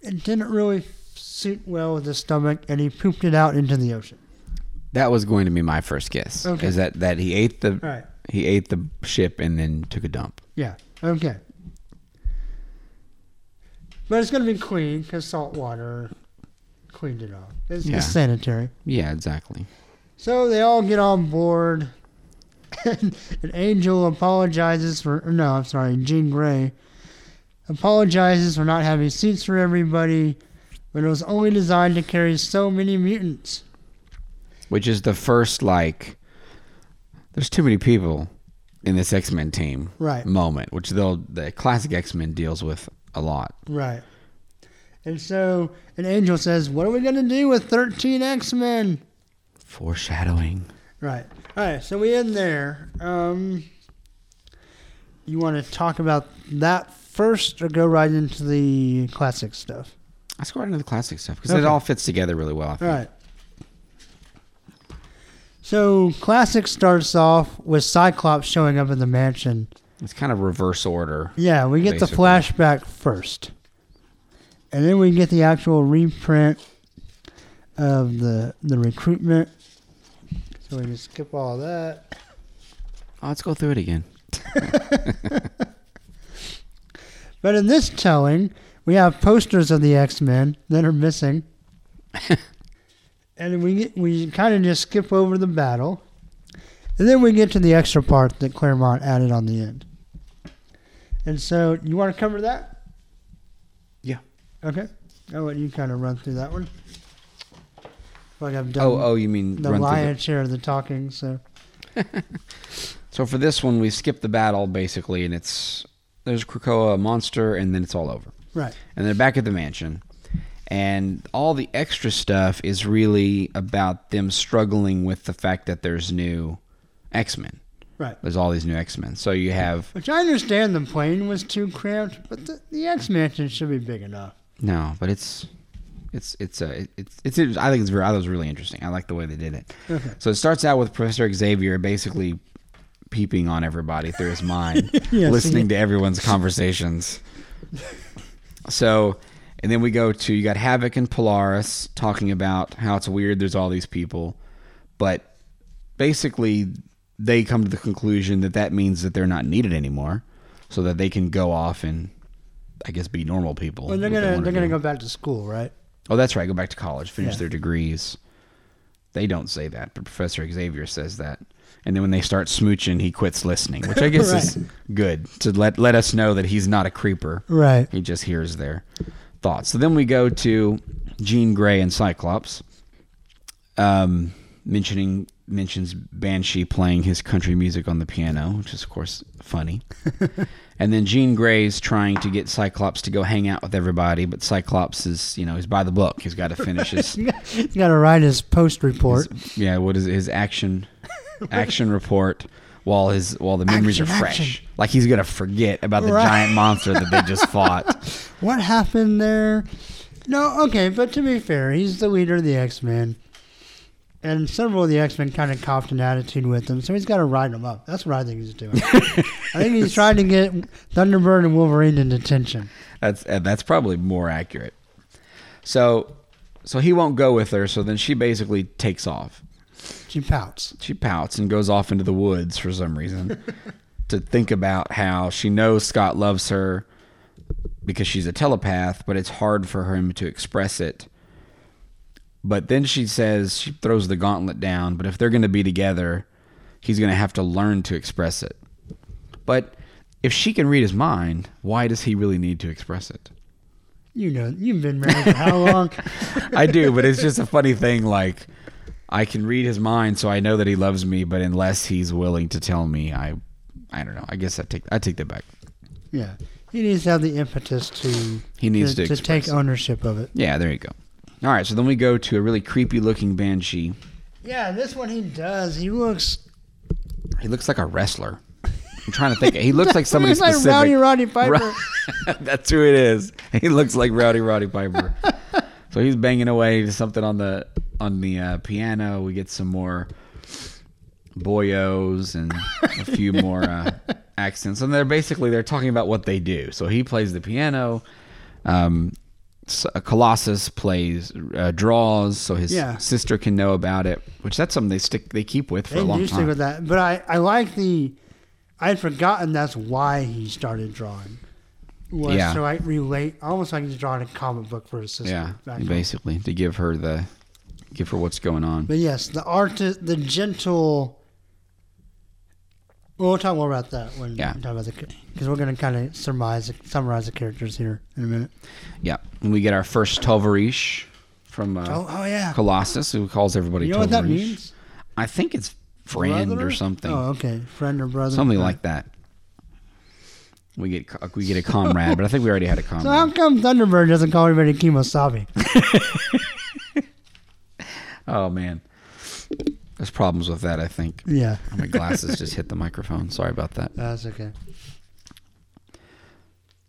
It didn't really suit well with his stomach, and he pooped it out into the ocean. That was going to be my first guess. Okay. Is that that he ate the right. He ate the ship and then took a dump. Yeah. Okay. But it's going to be clean because salt water cleaned it off. It's, Yeah. it's sanitary. Yeah, exactly. So they all get on board. And an angel apologizes for. or No, I'm sorry. Jean Grey apologizes for not having seats for everybody, but it was only designed to carry so many mutants. Which is the first like there's too many people in this X Men team Right. moment, which they'll the classic X Men deals with a lot. Right. And so an angel says, What are we going to do with 13 X Men? Foreshadowing. Right. All right. So we end there. Um, you want to talk about that first or go right into the classic stuff? Let's go right into the classic stuff because it all fits together really well. I think. right. So classic starts off with Cyclops showing up in the mansion. It's kind of reverse order. Yeah, we get the flashback first. And then we get the actual reprint of the the recruitment. So we just skip all that. Oh, let's go through it again. But in this telling, we have posters of the X Men that are missing, and we get, we kind of just skip over the battle, and then we get to the extra part that Claremont added on the end. And so, you want to cover that? Yeah. Okay. I'll let you kind of run through that one. Like I've oh, done Oh, oh, you mean the run through the- lion's share of the talking. So So for this one, we skip the battle basically, and it's there's Krakoa monster, and then it's all over. right, and they're back at the mansion and all the extra stuff is really about them struggling with the fact that there's new x-men right. there's all these new x-men so you have Which I understand the plane was too cramped, but the, the X Mansion should be big enough. no but it's it's it's uh, it's it's i think it's very i thought it was really interesting i like the way they did it Okay. so it starts out with professor xavier basically peeping on everybody through his mind Yes, listening to everyone's conversations so and then we go to you got havoc and polaris talking about how it's weird there's all these people but basically they come to the conclusion that that means that they're not needed anymore so that they can go off and i guess be normal people Well, they're gonna wanna they're gonna go back to school, right? Oh, that's right. Go back to college, finish Yeah. their degrees. They don't say that, but Professor Xavier says that. And then when they start smooching, he quits listening, which I guess is good to let let us know that he's not a creeper. Right. He just hears their thoughts. So then we go to Jean Grey and Cyclops, um, mentioning mentions Banshee playing his country music on the piano, which is of course funny. and then Jean Grey's trying to get Cyclops to go hang out with everybody, but Cyclops is you know he's by the book. He's got to finish his He's got to write his post report. yeah what is it, his action action report. While his while the memories Action, are fresh, action. like he's gonna forget about the Right. giant monster that they just fought. What happened there? No, okay, but to be fair, he's the leader of the X Men, and several of the X Men kind of copped an attitude with him, so he's got to write them up. That's what I think he's doing. I think he's trying to get Thunderbird and Wolverine in detention. That's uh, that's probably more accurate. So, so he won't go with her. So then she basically takes off. She pouts. She pouts and goes off into the woods for some reason to think about how she knows Scott loves her because she's a telepath, but it's hard for him to express it. But then she says she throws the gauntlet down. But if they're going to be together, he's going to have to learn to express it. But if she can read his mind, why does he really need to express it? You know, you've been married for how long? I do, but it's just a funny thing. Like, I can read his mind, so I know that he loves me. But unless he's willing to tell me, I, I don't know. I guess I take I take that back. Yeah, he needs to have the impetus to He needs to, to, to take ownership of it. Yeah, there you go. All right, so then we go to a really creepy looking banshee. Yeah, this one he does. He looks. He looks like a wrestler. I'm trying to think. He looks like somebody He's like specific. Rowdy Roddy Piper. That's who it is. He looks like Rowdy Roddy Piper. so he's banging away to something on the on the uh, piano. We get some more boyos and a few more uh, accents, and they're basically they're talking about what they do. So he plays the piano. Um, Colossus plays uh, draws, so his Yeah. sister can know about it. Which that's something they stick they keep with for They a long do stick time. with that, but I I like the. I had forgotten that's why he started drawing. Was Yeah. So I relate, almost like he's drawing a comic book for his sister. Yeah, back home. basically to give her the give her what's going on. But yes, the art, the gentle. Well, talk more about that when Yeah. we talk about the because we're going to kind of surmise, summarize the characters here in a minute. Yeah, and we get our first Tovarisch from uh, oh, oh yeah. Colossus, who calls everybody You know what that means? I think it's friend Brother? or something, Oh, okay, friend or brother. something like that. We get we get a comrade, but I think we already had a comrade. So how come Thunderbird doesn't call anybody Kemosabe? Oh man, there's problems with that. I think yeah, my glasses just hit the microphone. Sorry about that. that's okay.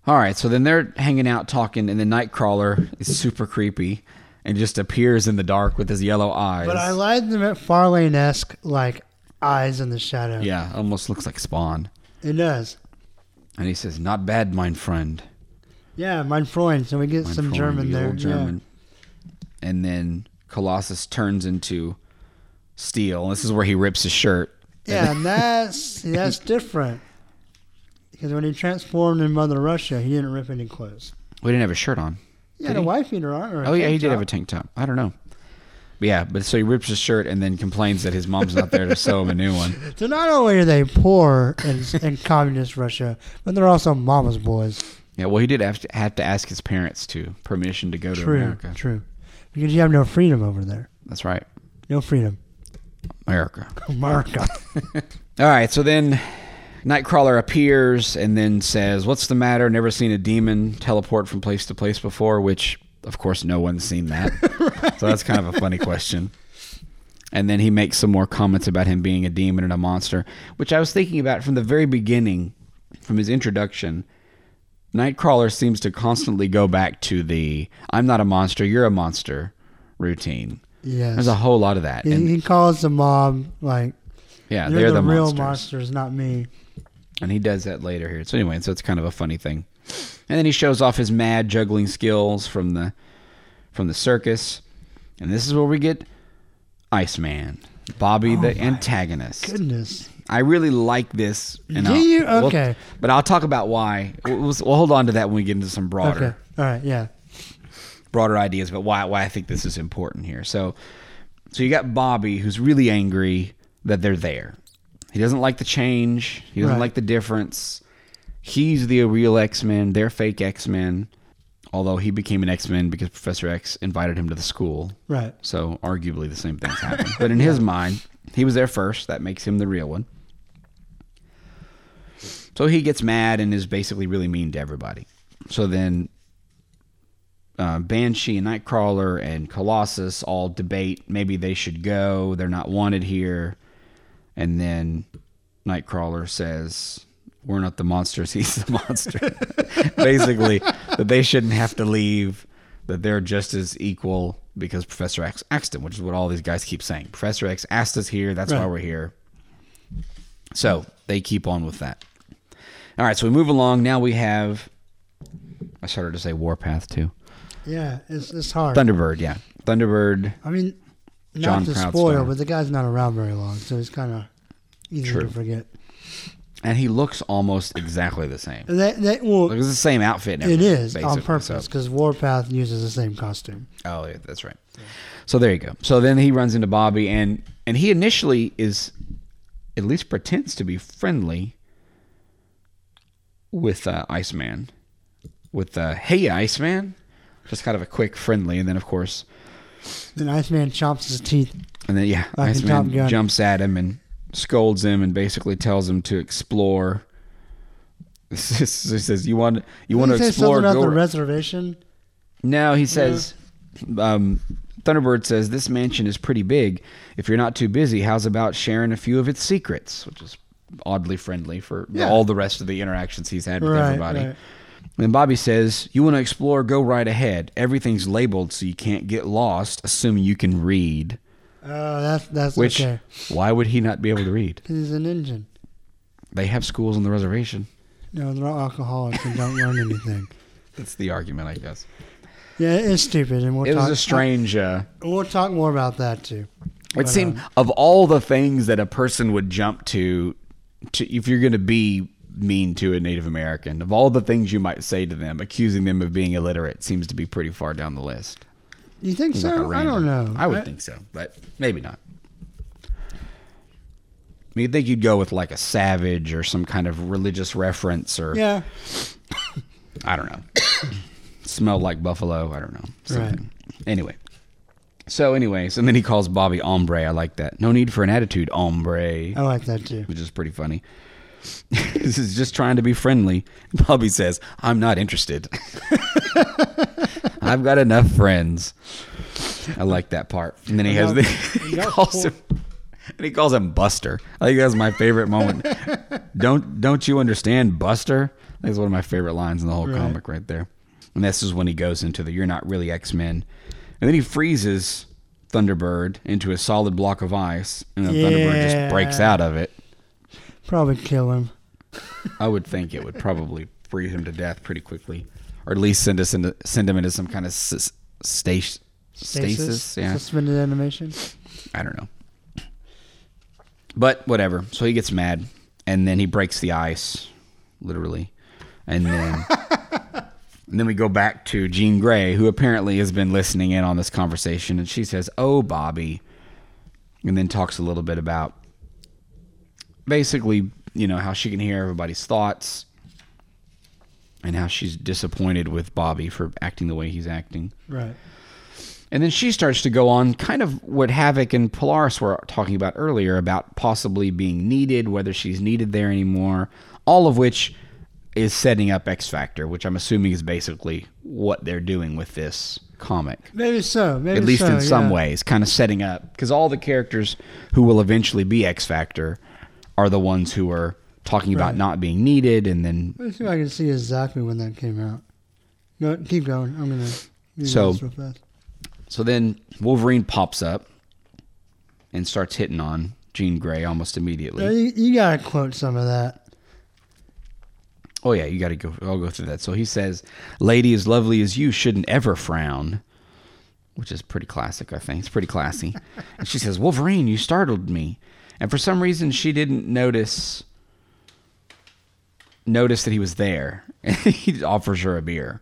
All right, so then they're hanging out talking, and the Nightcrawler is super creepy and just appears in the dark with his yellow eyes. But I like the Farlane esque like eyes in the shadow. yeah, almost looks like Spawn. it does. And he says, "Not bad, mein friend." Yeah, mein Freund. So we get Mein some Freund, German the there. German. And then Colossus turns into steel. This is where he rips his shirt. Yeah, yeah, and that's that's different. Because when he transformed in Mother Russia, he didn't rip any clothes. We didn't have a shirt on. He had a wife beater on. Or Oh yeah, he did have a tank top. I don't know. But yeah, but so he rips his shirt and then complains that his mom's not there to sew him a new one. So not only are they poor in, in communist Russia, but they're also mama's boys. Yeah, well, he did have to, have to ask his parents to permission to go to True, America. true. Because you have no freedom over there. That's right, No freedom. America. America. All right, so then Nightcrawler appears and then says, "What's the matter? Never seen a demon teleport from place to place before?" Which, of course, no one's seen that. So that's kind of a funny question. And then he makes some more comments about him being a demon and a monster, which I was thinking about from the very beginning, from his introduction. Nightcrawler seems to constantly go back to the "I'm not a monster, you're a monster" routine. Yes. There's a whole lot of that. he, And he calls the mob like yeah, they're, they're, the, the, real monsters. monsters, not me. And he does that later here. So anyway, so it's kind of a funny thing. And then he shows off his mad juggling skills from the from the circus. And this is where we get Iceman, Bobby oh the antagonist. Goodness. I really like this. And Do I'll- you? we'll- Okay. but I'll talk about why. We'll, we'll we'll hold on to that when we get into some broader Okay. All right. Yeah. Broader ideas about why why I think this is important here. So so you got Bobby who's really angry that they're there. He doesn't like the change. He doesn't Right. like the difference. He's the real X-Men, they're fake X-Men. Although he became an X-Men because Professor X invited him to the school. Right. So arguably the same things happened. but in his mind, he was there first. That makes him the real one. So he gets mad and is basically really mean to everybody. So then uh, Banshee and Nightcrawler and Colossus all debate maybe they should go. They're not wanted here. And then Nightcrawler says, We're not the monsters, he's the monster. basically, that they shouldn't have to leave, that they're just as equal because Professor X asked him, which is what all these guys keep saying. Professor X asked us here, that's why we're here. So they keep on with that. All right, so we move along. Now we have, I started to say Warpath too. Yeah. It's it's hard. Thunderbird, yeah. Thunderbird, I mean, not John to spoil, but the guy's not around very long, so he's kind of easy True. to forget. and he looks almost exactly the same. That, that, well, Like, it's the same outfit. It on basically, purpose so- because Warpath uses the same costume. Oh, yeah, that's right. So there you go. So then he runs into Bobby, and and he initially is, at least pretends to be friendly with uh, Iceman, with uh, Hey Iceman, just kind of a quick friendly, and then of course, Then Iceman chomps his teeth. and then yeah, Like Iceman jumps at him and scolds him, and basically tells him to explore. he says, "You want you want to Did he say explore? something about the reservation? No, he says, um, Thunderbird says, this mansion is pretty big. If you're not too busy, how's about sharing a few of its secrets? Which is oddly friendly for Yeah. all the rest of the interactions he's had with Right, everybody. right. And Bobby says, You want to explore? Go right ahead. Everything's labeled so you can't get lost, assuming you can read. Oh, that's that's Which, okay. why would he not be able to read? he's an engine. They have schools on the reservation. No, they're all alcoholics and don't learn anything. That's the argument, I guess. Yeah, it's stupid, and we'll It was a strange. Uh, we'll talk more about that too. It seemed um, of all the things that a person would jump to, to if you're going to be mean to a Native American, of all the things you might say to them, accusing them of being illiterate seems to be pretty far down the list. You think Seems like a so? I don't know. I would think so, but maybe not. I mean, you'd think you'd go with like a savage or some kind of religious reference, or Yeah, I don't know. Smell like buffalo. I don't know. Something. Anyway. So, anyways, and then he calls Bobby hombre. I like that. No need for an attitude, hombre, I like that too. which is pretty funny. this is just trying to be friendly. Bobby says, I'm not interested. I've got enough friends. I like that part. And then he has the he calls him and he calls him Buster. I think that's my favorite moment. don't don't you understand, Buster? That's one of my favorite lines in the whole Right. comic right there. And this is when he goes into the "You're not really X Men," and then he freezes Thunderbird into a solid block of ice, and then Thunderbird just breaks out of it. Probably kill him. I would think it would probably freeze him to death pretty quickly, or at least send us into send him into some kind of s- stasis. Stasis, yeah. Suspended animation. I don't know. But whatever. So he gets mad, and then he breaks the ice, literally, and then And then we go back to Jean Grey, who apparently has been listening in on this conversation, and she says, "Oh, Bobby," and then talks a little bit about basically, you know, how she can hear everybody's thoughts and how she's disappointed with Bobby for acting the way he's acting. Right. And then she starts to go on kind of what Havoc and Polaris were talking about earlier about possibly being needed, whether she's needed there anymore, all of which is setting up X Factor, which I'm assuming is basically what they're doing with this comic. Maybe so. Maybe At least so, in some yeah. ways, kind of setting up because all the characters who will eventually be X Factor are the ones who are talking about not being needed, and then Let's see if I can see exactly when that came out. Go, keep going. I'm gonna. So- real fast. so then Wolverine pops up and starts hitting on Jean Grey almost immediately. You, you gotta quote some of that. Oh yeah, you got to go. I'll go through that. So he says, "Lady as lovely as you shouldn't ever frown," which is pretty classic. I think it's pretty classy. and she says, "Wolverine, you startled me," and for some reason she didn't notice notice that he was there. And he offers her a beer.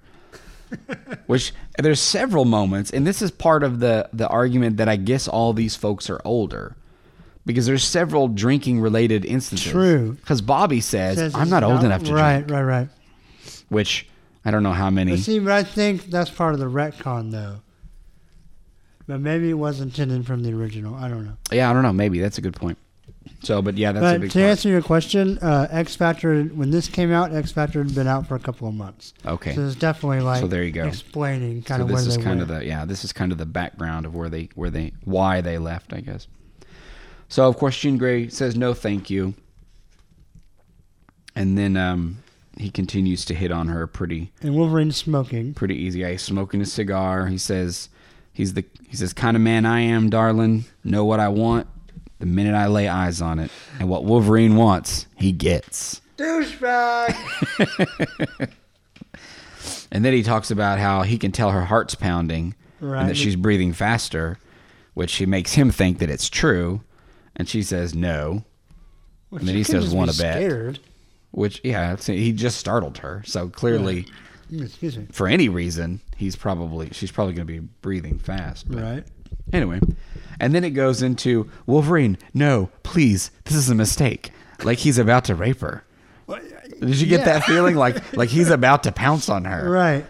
Which there's several moments, and this is part of the the argument that I guess all these folks are older. Because there's several drinking related instances. True. Because Bobby says, Says I'm not old enough to drink Right, right, right. which I don't know how many. But see, but I think that's part of the retcon, though. But maybe it wasn't intended from the original. I don't know. yeah, I don't know. Maybe that's a good point. So, but yeah, that's a but big to part. answer your question, uh, X Factor, when this came out, X Factor had been out for a couple of months. Okay, So it's definitely like So there you go. explaining kind so of where this is kind went. of the yeah, this is kind of the background of where they where they why they left, I guess. So of course, Jean Grey says no, thank you, and then um, he continues to hit on her pretty and Wolverine's smoking. pretty easy. Yeah, he's smoking a cigar. He says he's the he says kind of man I am, darling. Know what I want the minute I lay eyes on it, and what Wolverine wants, he gets. Douchebag! And then he talks about how he can tell her heart's pounding Right. and that she's breathing faster, which she makes him think that it's true. And she says no, Well, And then he says, be "Wanna bet?" Which, yeah, he just startled her. So clearly, Mm, Excuse me. for any reason, he's probably, she's probably going to be breathing fast. But Right. Anyway, and then it goes into Wolverine, no, please, this is a mistake. Like he's about to rape her. Did you get Yeah. that feeling? Like, like he's about to pounce on her. Right.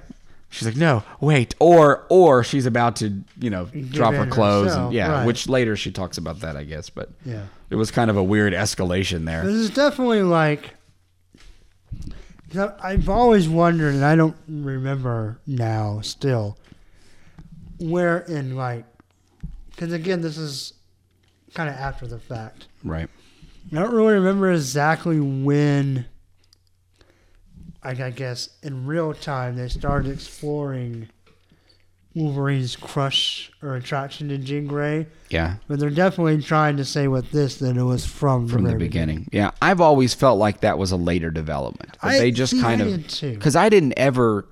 She's like, no, wait, or or she's about to, you know, drop her clothes, herself, and yeah, right. which later she talks about that, I guess, but Yeah. it was kind of a weird escalation there. This is definitely like. 'Cause I've always wondered, and I don't remember now still, where in like. Because again, this is kind of after the fact. Right. I don't really remember exactly when. Like I guess in real time they started exploring Wolverine's crush or attraction to Jean Grey, Yeah, but they're definitely trying to say with this that it was from from the very beginning. Yeah, I've always felt like that was a later development. I- they just see, kind I of because I didn't ever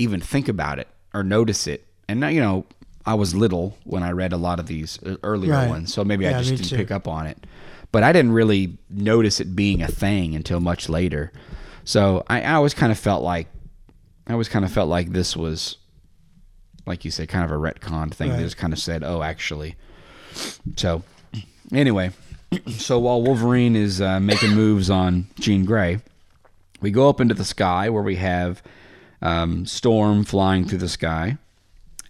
even think about it or notice it, and you know I was little when I read a lot of these uh, earlier Right. ones, so maybe I just didn't too. pick up on it. But I didn't really notice it being a thing until much later. So I, I always kind of felt like I always kind of felt like this was, like you said, kind of a retcon thing. They just kind of said, "Oh, actually." So anyway, so while Wolverine is uh, making moves on Jean Grey, we go up into the sky where we have um, Storm flying through the sky.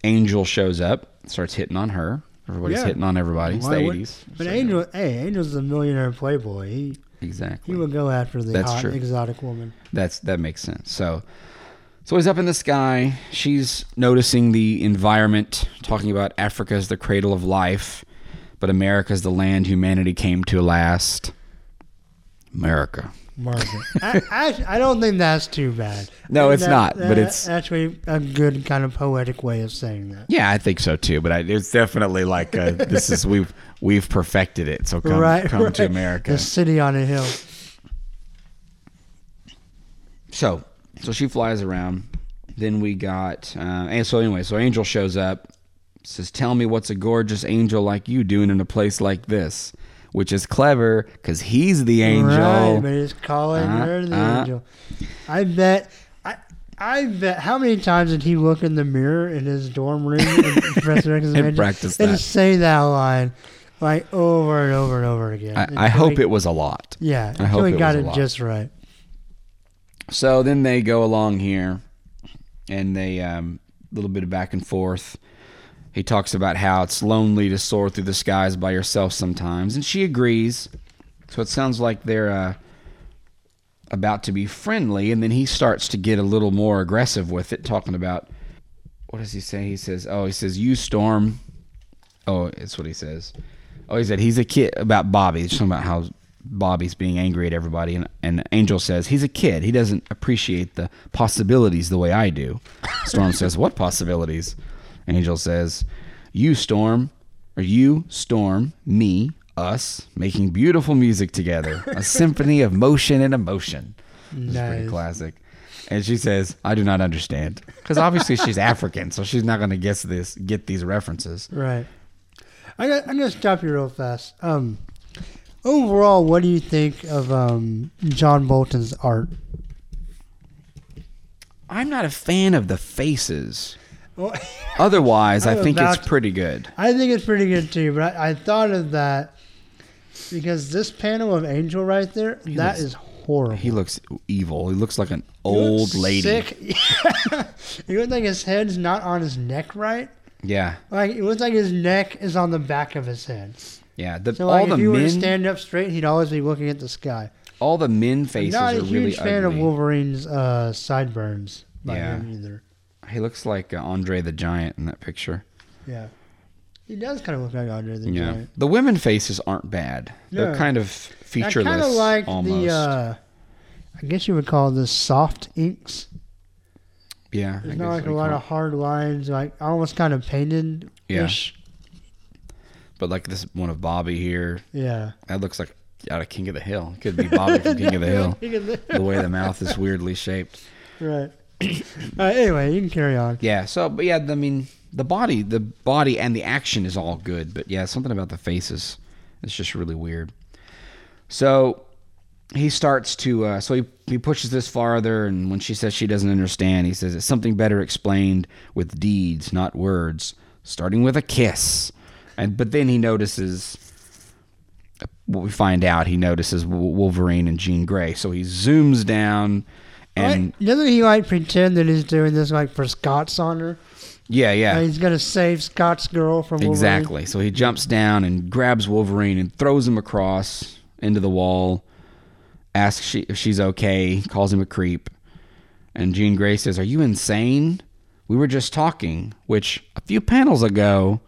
Angel shows up, starts hitting on her. Everybody's Yeah. hitting on everybody. It's Why the would- eighties. But Angel, hey, Angel's a millionaire playboy. He exactly. he would go after the That's hot true. exotic woman. That's that makes sense. So, so he's up in the sky. She's noticing the environment, talking about Africa's the cradle of life, but America's the land humanity came to last. America. Margaret. I, I, I don't think that's too bad. No, I it's think not, but it's- actually a good kind of poetic way of saying that. Yeah, I think so too. But I, it's definitely like uh this is we've we've perfected it. So come right, come right. to America. The city on a hill. So, so she flies around. Then we got, uh, and so anyway, so Angel shows up, says, "Tell me what's a gorgeous angel like you doing in a place like this," which is clever because he's the angel. Right, but he's calling Uh, her the uh. angel. I bet. I I bet. How many times did he look in the mirror in his dorm room in Professor X's And mansion practice and say that line like over and over and over again? I, I hope it was a lot. Yeah, I hope he it got was a it lot. just right. So then they go along here, and they um, a little bit of back and forth. He talks about how it's lonely to soar through the skies by yourself sometimes, and she agrees. So it sounds like they're uh, about to be friendly, and then he starts to get a little more aggressive with it, talking about what does he say? He says, "Oh, he says you storm." Oh, it's what he says. Oh, he said he's a kid about Bobby. He's talking about how Bobby's being angry at everybody, and, and Angel says he's a kid. He doesn't appreciate the possibilities the way I do. Storm says, "What possibilities?" Angel says, "You Storm, or you Storm, me, us, making beautiful music together, a symphony of motion and emotion." It's pretty Nice. classic. And she says, "I do not understand," because obviously she's African, so she's not going to guess this, get these references. Right. I got, I'm gonna stop you real fast. Um, overall, what do you think of um, John Bolton's art? I'm not a fan of the faces. Well, Otherwise, I I'm think it's pretty good. I think it's pretty good too, but I, I thought of that because this panel of Angel right there, that looks- is horrible. He looks evil. He looks like an He old lady. Sick. it looks like his head's not on his neck right. Yeah, Like it looks like his neck is on the back of his head. Yeah. The, So all like the if you were to stand up straight, he'd always be looking at the sky. all the men faces I'm faces not a are huge really fan of. Wolverine's uh, sideburns by Yeah. him either. He looks like uh, Andre the Giant in that picture. Yeah. He does kind of look like Andre the Yeah, Giant. the women faces aren't bad. They're kind of featureless. I kind of like almost. the, uh, I guess you would call this soft inks. yeah, I There's guess not like a lot of hard lines, like almost kind of painted ish. But like this one of Bobby here, Yeah. that looks like out of King of the Hill. Could be Bobby from King of the Hill. right. The way the mouth is weirdly shaped. Right, anyway, you can carry on. Yeah. So, but yeah, I mean, the body, the body, and the action is all good. But yeah, something about the faces is just really weird. So he starts to. Uh, so he he pushes this farther, and when she says she doesn't understand, he says it's something better explained with deeds, not words. Starting with a kiss, and but then he notices. What we find out, he notices Wolverine and Jean Grey. So he zooms down, and Right? Doesn't he like pretend that he's doing this like for Scott's honor? yeah, yeah, And he's gonna save Scott's girl from Wolverine? Exactly. So he jumps down and grabs Wolverine and throws him across into the wall. Asks she, if she's okay. Calls him a creep. And Jean Grey says, "Are you insane? We were just talking." Which a few panels ago,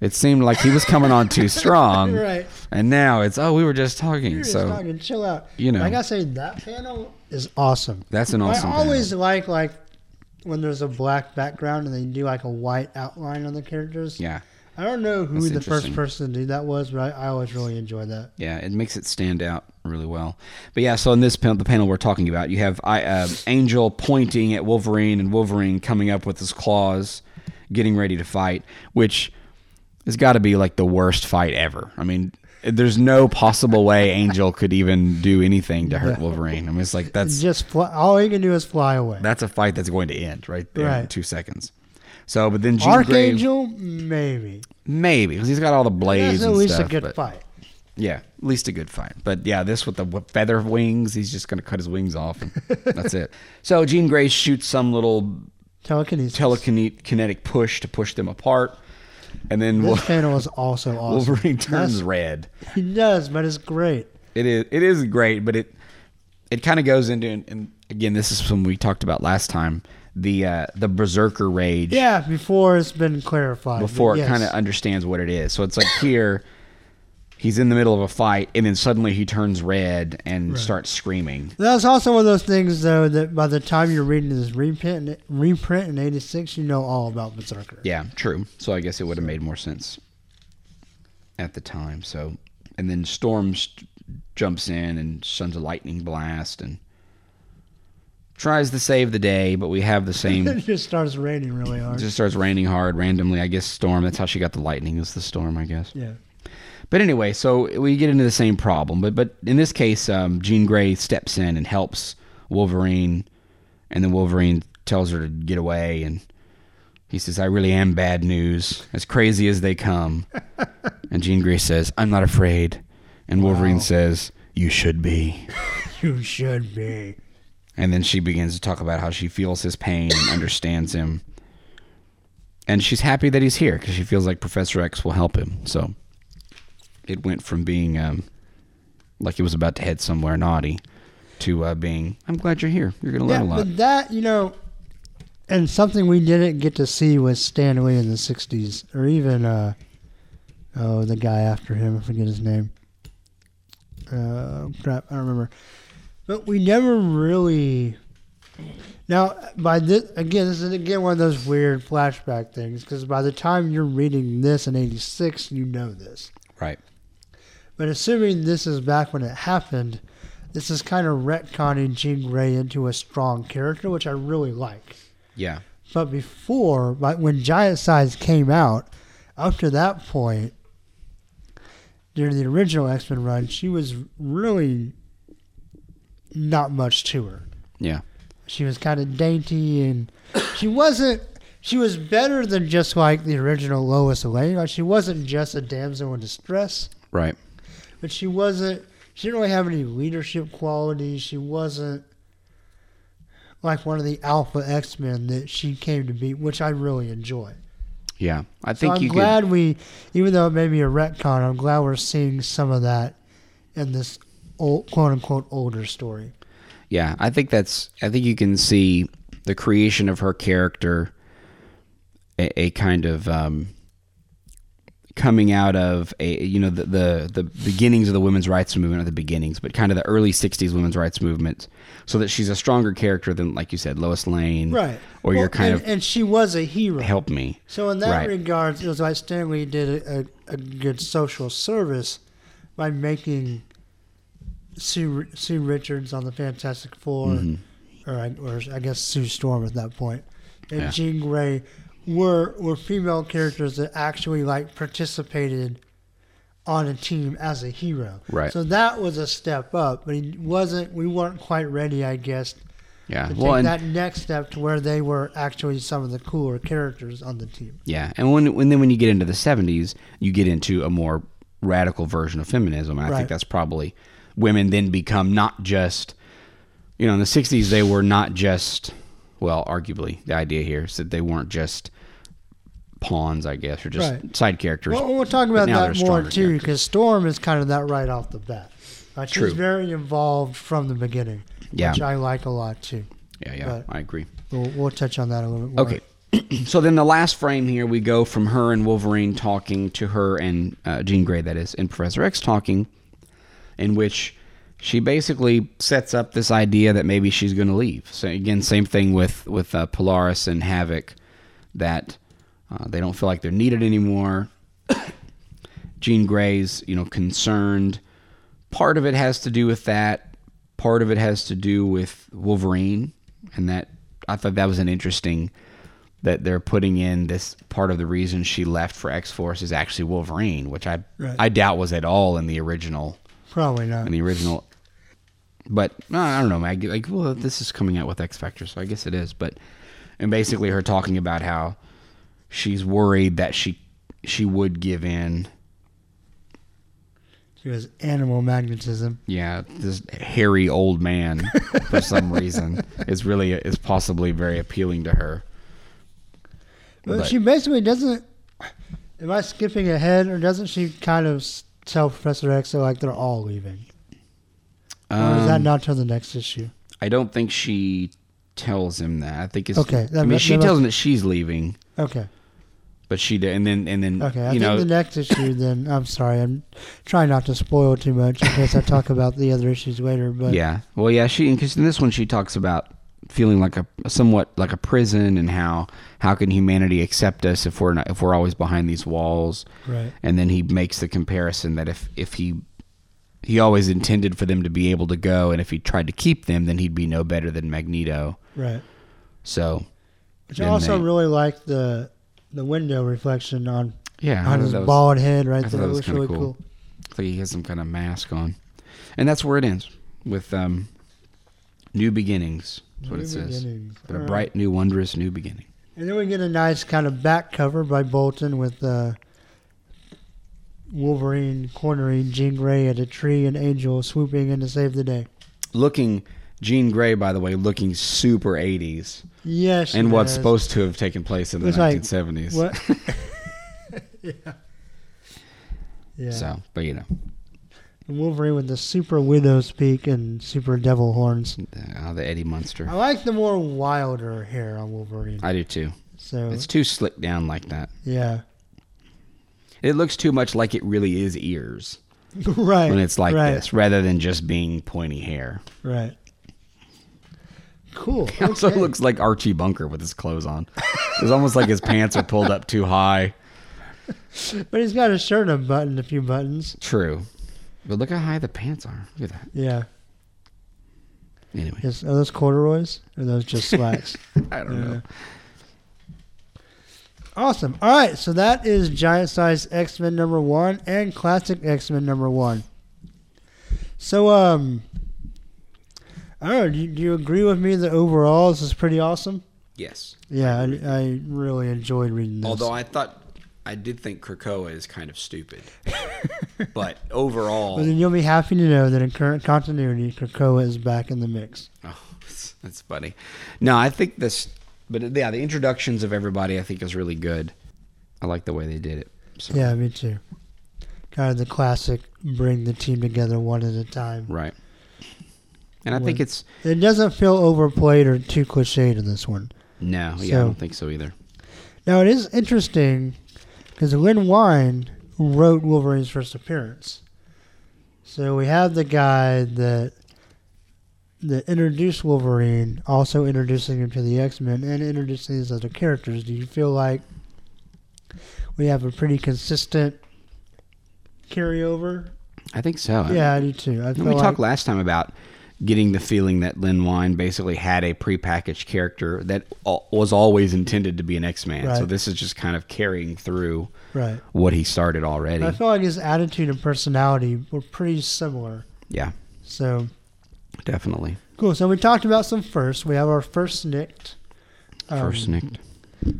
it seemed like he was coming on too strong, Right. and now it's, "Oh, we were just talking." You're just so talking, chill out. you know. I gotta say that panel is awesome. that's an awesome. I always like like when there's a black background and they do like a white outline on the characters. yeah. I don't know who That's the first interesting. person to do that was, but I, I always really enjoy that. Yeah, it makes it stand out really well. But yeah, so in this panel, the panel we're talking about, you have I, uh, Angel pointing at Wolverine and Wolverine coming up with his claws, getting ready to fight, which has got to be like the worst fight ever. I mean, there's no possible way Angel could even do anything to hurt Wolverine. I mean, it's like that's Just fly, all he can do is fly away. that's a fight that's going to end right there in two seconds. So, but then Jean Grey, Archangel, maybe. maybe because he's got all the blades That's at least stuff. a good but- fight. Yeah, at least a good fight. But yeah, this with the feather wings, he's just going to cut his wings off. And that's it. So Jean Grey shoots some little telekinetic push to push them apart. And then this panel is also awesome. Wolverine turns That's- red. He does, but it's great. It is it is great, but it it kind of goes into and, again, this is something we talked about last time. The uh, the berserker rage Yeah, before it's been clarified. before but it kind of understands what it is. So it's like here, he's in the middle of a fight, and then suddenly he turns red and starts screaming. That's also one of those things, though, that by the time you're reading this reprint, reprint in '86, you know all about Berserker. Yeah, true. So I guess it would have made more sense at the time. So, and then Storm st- jumps in and sends a lightning blast and tries to save the day, but we have the same. it just starts raining really hard. It hard. just starts raining hard randomly. I guess Storm. That's how she got the lightning. Is the storm? I guess. yeah. But anyway, so we get into the same problem. But but in this case, um, Jean Grey steps in and helps Wolverine and then Wolverine tells her to get away, and he says, "I really am bad news, as crazy as they come." and Jean Grey says, "I'm not afraid," and Wolverine Wow. says, "You should be." You should be. And then she begins to talk about how she feels his pain and understands him. And she's happy that he's here because she feels like Professor X will help him. So it went from being um, like it was about to head somewhere naughty to uh, being, I'm glad you're here. You're going to Yeah, learn a lot. but that you know, and something we didn't get to see was Stan Lee in the '60s, or even uh, oh, the guy after him, I forget his name. Uh, crap, I don't remember. But we never really. Now, by this again, this is again one of those weird flashback things because by the time you're reading this in '86, you know this. Right. But assuming this is back when it happened, this is kind of retconning Jean Grey into a strong character, which I really like. Yeah. But before, like when Giant Size came out, up to that point, during the original X Men run, she was really not much to her. Yeah. She was kind of dainty, and she wasn't. She was better than just like the original Lois Lane. Like she wasn't just a damsel in distress Right. But she wasn't she didn't really have any leadership qualities she wasn't like one of the alpha x-men that she came to be which i really enjoy Yeah. I so think i'm you glad we even though it may be a retcon i'm glad we're seeing some of that in this old, quote-unquote older story. Yeah. I think that's, I think you can see the creation of her character, a, a kind of, um, coming out of a you know the, the the beginnings of the women's rights movement or the beginnings but kind of the early 60s women's rights movement so that she's a stronger character than like you said Lois Lane right or you're kind and, of and she was a hero help me So in that Right. regard, it was like Stan Lee did a, a, a good social service by making Sue Sue Richards on the Fantastic 4 Mhm. or I, or I guess Sue Storm at that point, and Yeah. Jean Grey were were female characters that actually like participated on a team as a hero. Right. So that was a step up, but he wasn't. We weren't quite ready, I guess, yeah to well take that next step to where they were actually some of the cooler characters on the team. yeah and when, when then when you get into the 70s you get into a more radical version of feminism and I Right. think that's probably women then become not just you know in the 60s they were not just well arguably the idea here is that they weren't just pawns I guess or just Right. side characters Well, we'll talk about that more too, because Storm is kind of that right off the bat. Uh, she's True. very involved from the beginning, Yeah. which I like a lot too. yeah yeah but- I agree We'll, we'll touch on that a little bit more. Okay. so then the last frame here, we go from her and Wolverine talking to her and uh, Jean Grey, that is, and Professor X talking, in which she basically sets up this idea that maybe she's going to leave. So again, same thing with with uh, Polaris and Havoc, that uh, they don't feel like they're needed anymore. Jean Grey's, you know, concerned. Part of it has to do with that. Part of it has to do with Wolverine, and that I thought that was an interesting that they're putting in this part of the reason she left for X Force is actually Wolverine, which I Right. I doubt was at all in the original Probably not. in the original. But no, I don't know. I like, well, this is coming out with X Factor, so I guess it is. But and basically her talking about how she's worried that she she would give in. She has animal magnetism. Yeah, this hairy old man for some reason is really is possibly very appealing to her. But, But- she basically doesn't. Am I skipping ahead, or doesn't she kind of tell Professor X that like they're all leaving? Or is that Um, not till the next issue? I don't think she tells him that. I think it's Okay, I mean, she tells him that she's leaving, Okay. but she did, and then and then Okay. I think know the next issue. Then I'm sorry. I'm trying not to spoil too much in case I talk about the other issues later. But yeah. Well, yeah. She because in this one she talks about feeling like a somewhat like a prison and how how can humanity accept us if we're not if we're always behind these walls right. and then he makes the comparison that if if he he always intended for them to be able to go and if he tried to keep them then he'd be no better than Magneto Right. so Which I also they- really like the the window reflection on yeah on his was- bald head I right thought there. that It was was really cool. cool. Looks like he has some kind of mask on. And that's where it ends with um, new beginnings. That's what New it says. beginnings. But a All right. bright, new, wondrous new beginning. And then we get a nice kind of back cover by Bolton with uh, Wolverine cornering Jean Grey at a tree and Angel swooping in to save the day. Looking, Jean Grey, by the way, looking super 80s. Yes. and what's does. supposed to have taken place in the It's like, 1970s. What? yeah. Yeah. So, but you know, And Wolverine with the super widow's peak and super devil horns. uh, the Eddie Munster. I like the more wilder hair on Wolverine. I do too. So It's too slicked down like that. yeah, It looks too much like it really is ears right. when it's like right, this, rather than just being pointy hair. Right. Cool. It also okay. looks like Archie Bunker with his clothes on. It's almost like his pants are pulled up too high. But he's got a shirt unbuttoned a few buttons. True. But look how high the pants are. Look at that. Yeah. Anyway, Yes. Are those corduroys? Or are those just slacks? I don't know. Awesome. All right, so that is Giant Size X Men number one and Classic X Men number one. So, um, I don't know. Do you, do you agree with me that overall this is pretty awesome? Yes. Yeah, I, I really enjoyed reading this. Although I thought, I did think Krakoa is kind of stupid. but overall, but then you'll be happy to know that in current continuity, Krakoa is back in the mix. Oh, that's, that's funny. No, I think this, but yeah, the introductions of everybody I think is really good. I like the way they did it. So, Yeah, me too. Kind of the classic bring the team together one at a time. Right. And I think it's It doesn't feel overplayed or too cliched in this one. no, yeah, I don't think so either. Now it is interesting because Len Wein wrote Wolverine's first appearance. So we have the guy that that introduced Wolverine, also introducing him to the X Men and introducing these other characters. Do you feel like we have a pretty consistent carryover? I think so. Yeah, I do too. I we like, talked last time about getting the feeling that Len Wein basically had a prepackaged character that was always intended to be an X-Man. So this is just kind of carrying through right. what he started already. I feel like his attitude and personality were pretty similar. yeah, So definitely. Cool. So we talked about some first. We have our first SNIKT. Um, First SNIKT.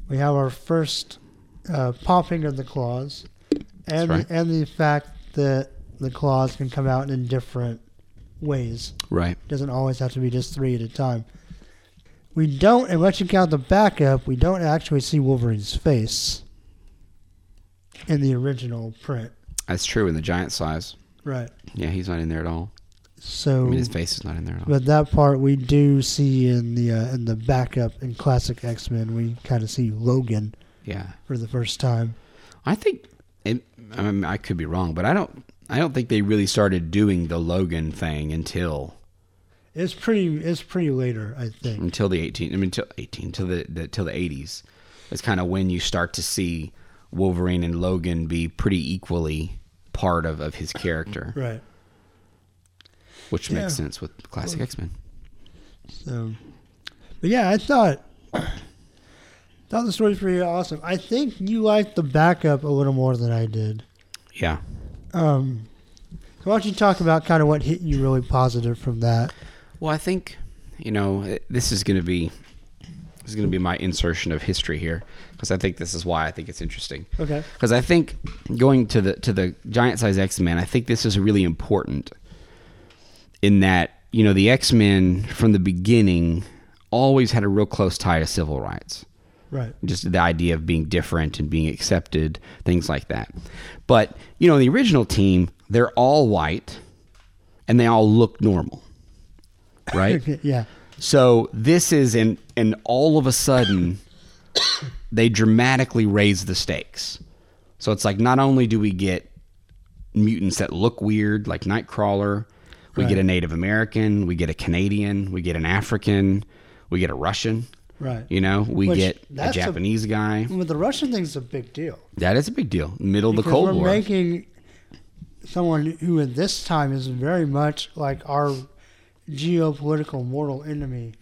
We have our first uh, popping of the claws, and right. the, and the fact that the claws can come out in different ways. Right. It doesn't always have to be just three at a time. We don't, unless you count the backup, we don't actually see Wolverine's face in the original print. That's true in the giant size. Right. Yeah, he's not in there at all. So, I mean, his face is not in there at all. but that part we do see in the uh, in the backup in classic X Men. We kind of see Logan Yeah. for the first time. I think it, I, mean, I could be wrong, but I don't. I don't think they really started doing the Logan thing until It's pretty. It's pretty later, I think. until the eighteen. I mean, until eighteen, until the, the till the eighties. It's kind of when you start to see Wolverine and Logan be pretty equally part of, of his character, Right. Which Yeah. makes sense with classic X Men. So, but yeah, I thought thought the story's pretty awesome. I think you liked the backup a little more than I did. Yeah. Um, so why don't you talk about kind of what hit you really positive from that? Well, I think you know this is going to be this is going to be my insertion of history here because I think this is why I think it's interesting. Okay. because I think going to the to the giant size X Men, I think this is really important in that you know the X Men from the beginning always had a real close tie to civil rights, Right. just the idea of being different and being accepted, things like that. But you know, the original team, they're all white, and they all look normal, right? yeah. So this is and and all of a sudden they dramatically raise the stakes. So it's like not only do we get mutants that look weird like Nightcrawler, we get a Native American, we get a Canadian, we get an African, we get a Russian, Right. you know, we Which, get a that's a- Japanese guy. But the Russian thing's a big deal. That is a big deal. Middle of the Because Cold we're War. making someone who at this time is very much like our geopolitical mortal enemy,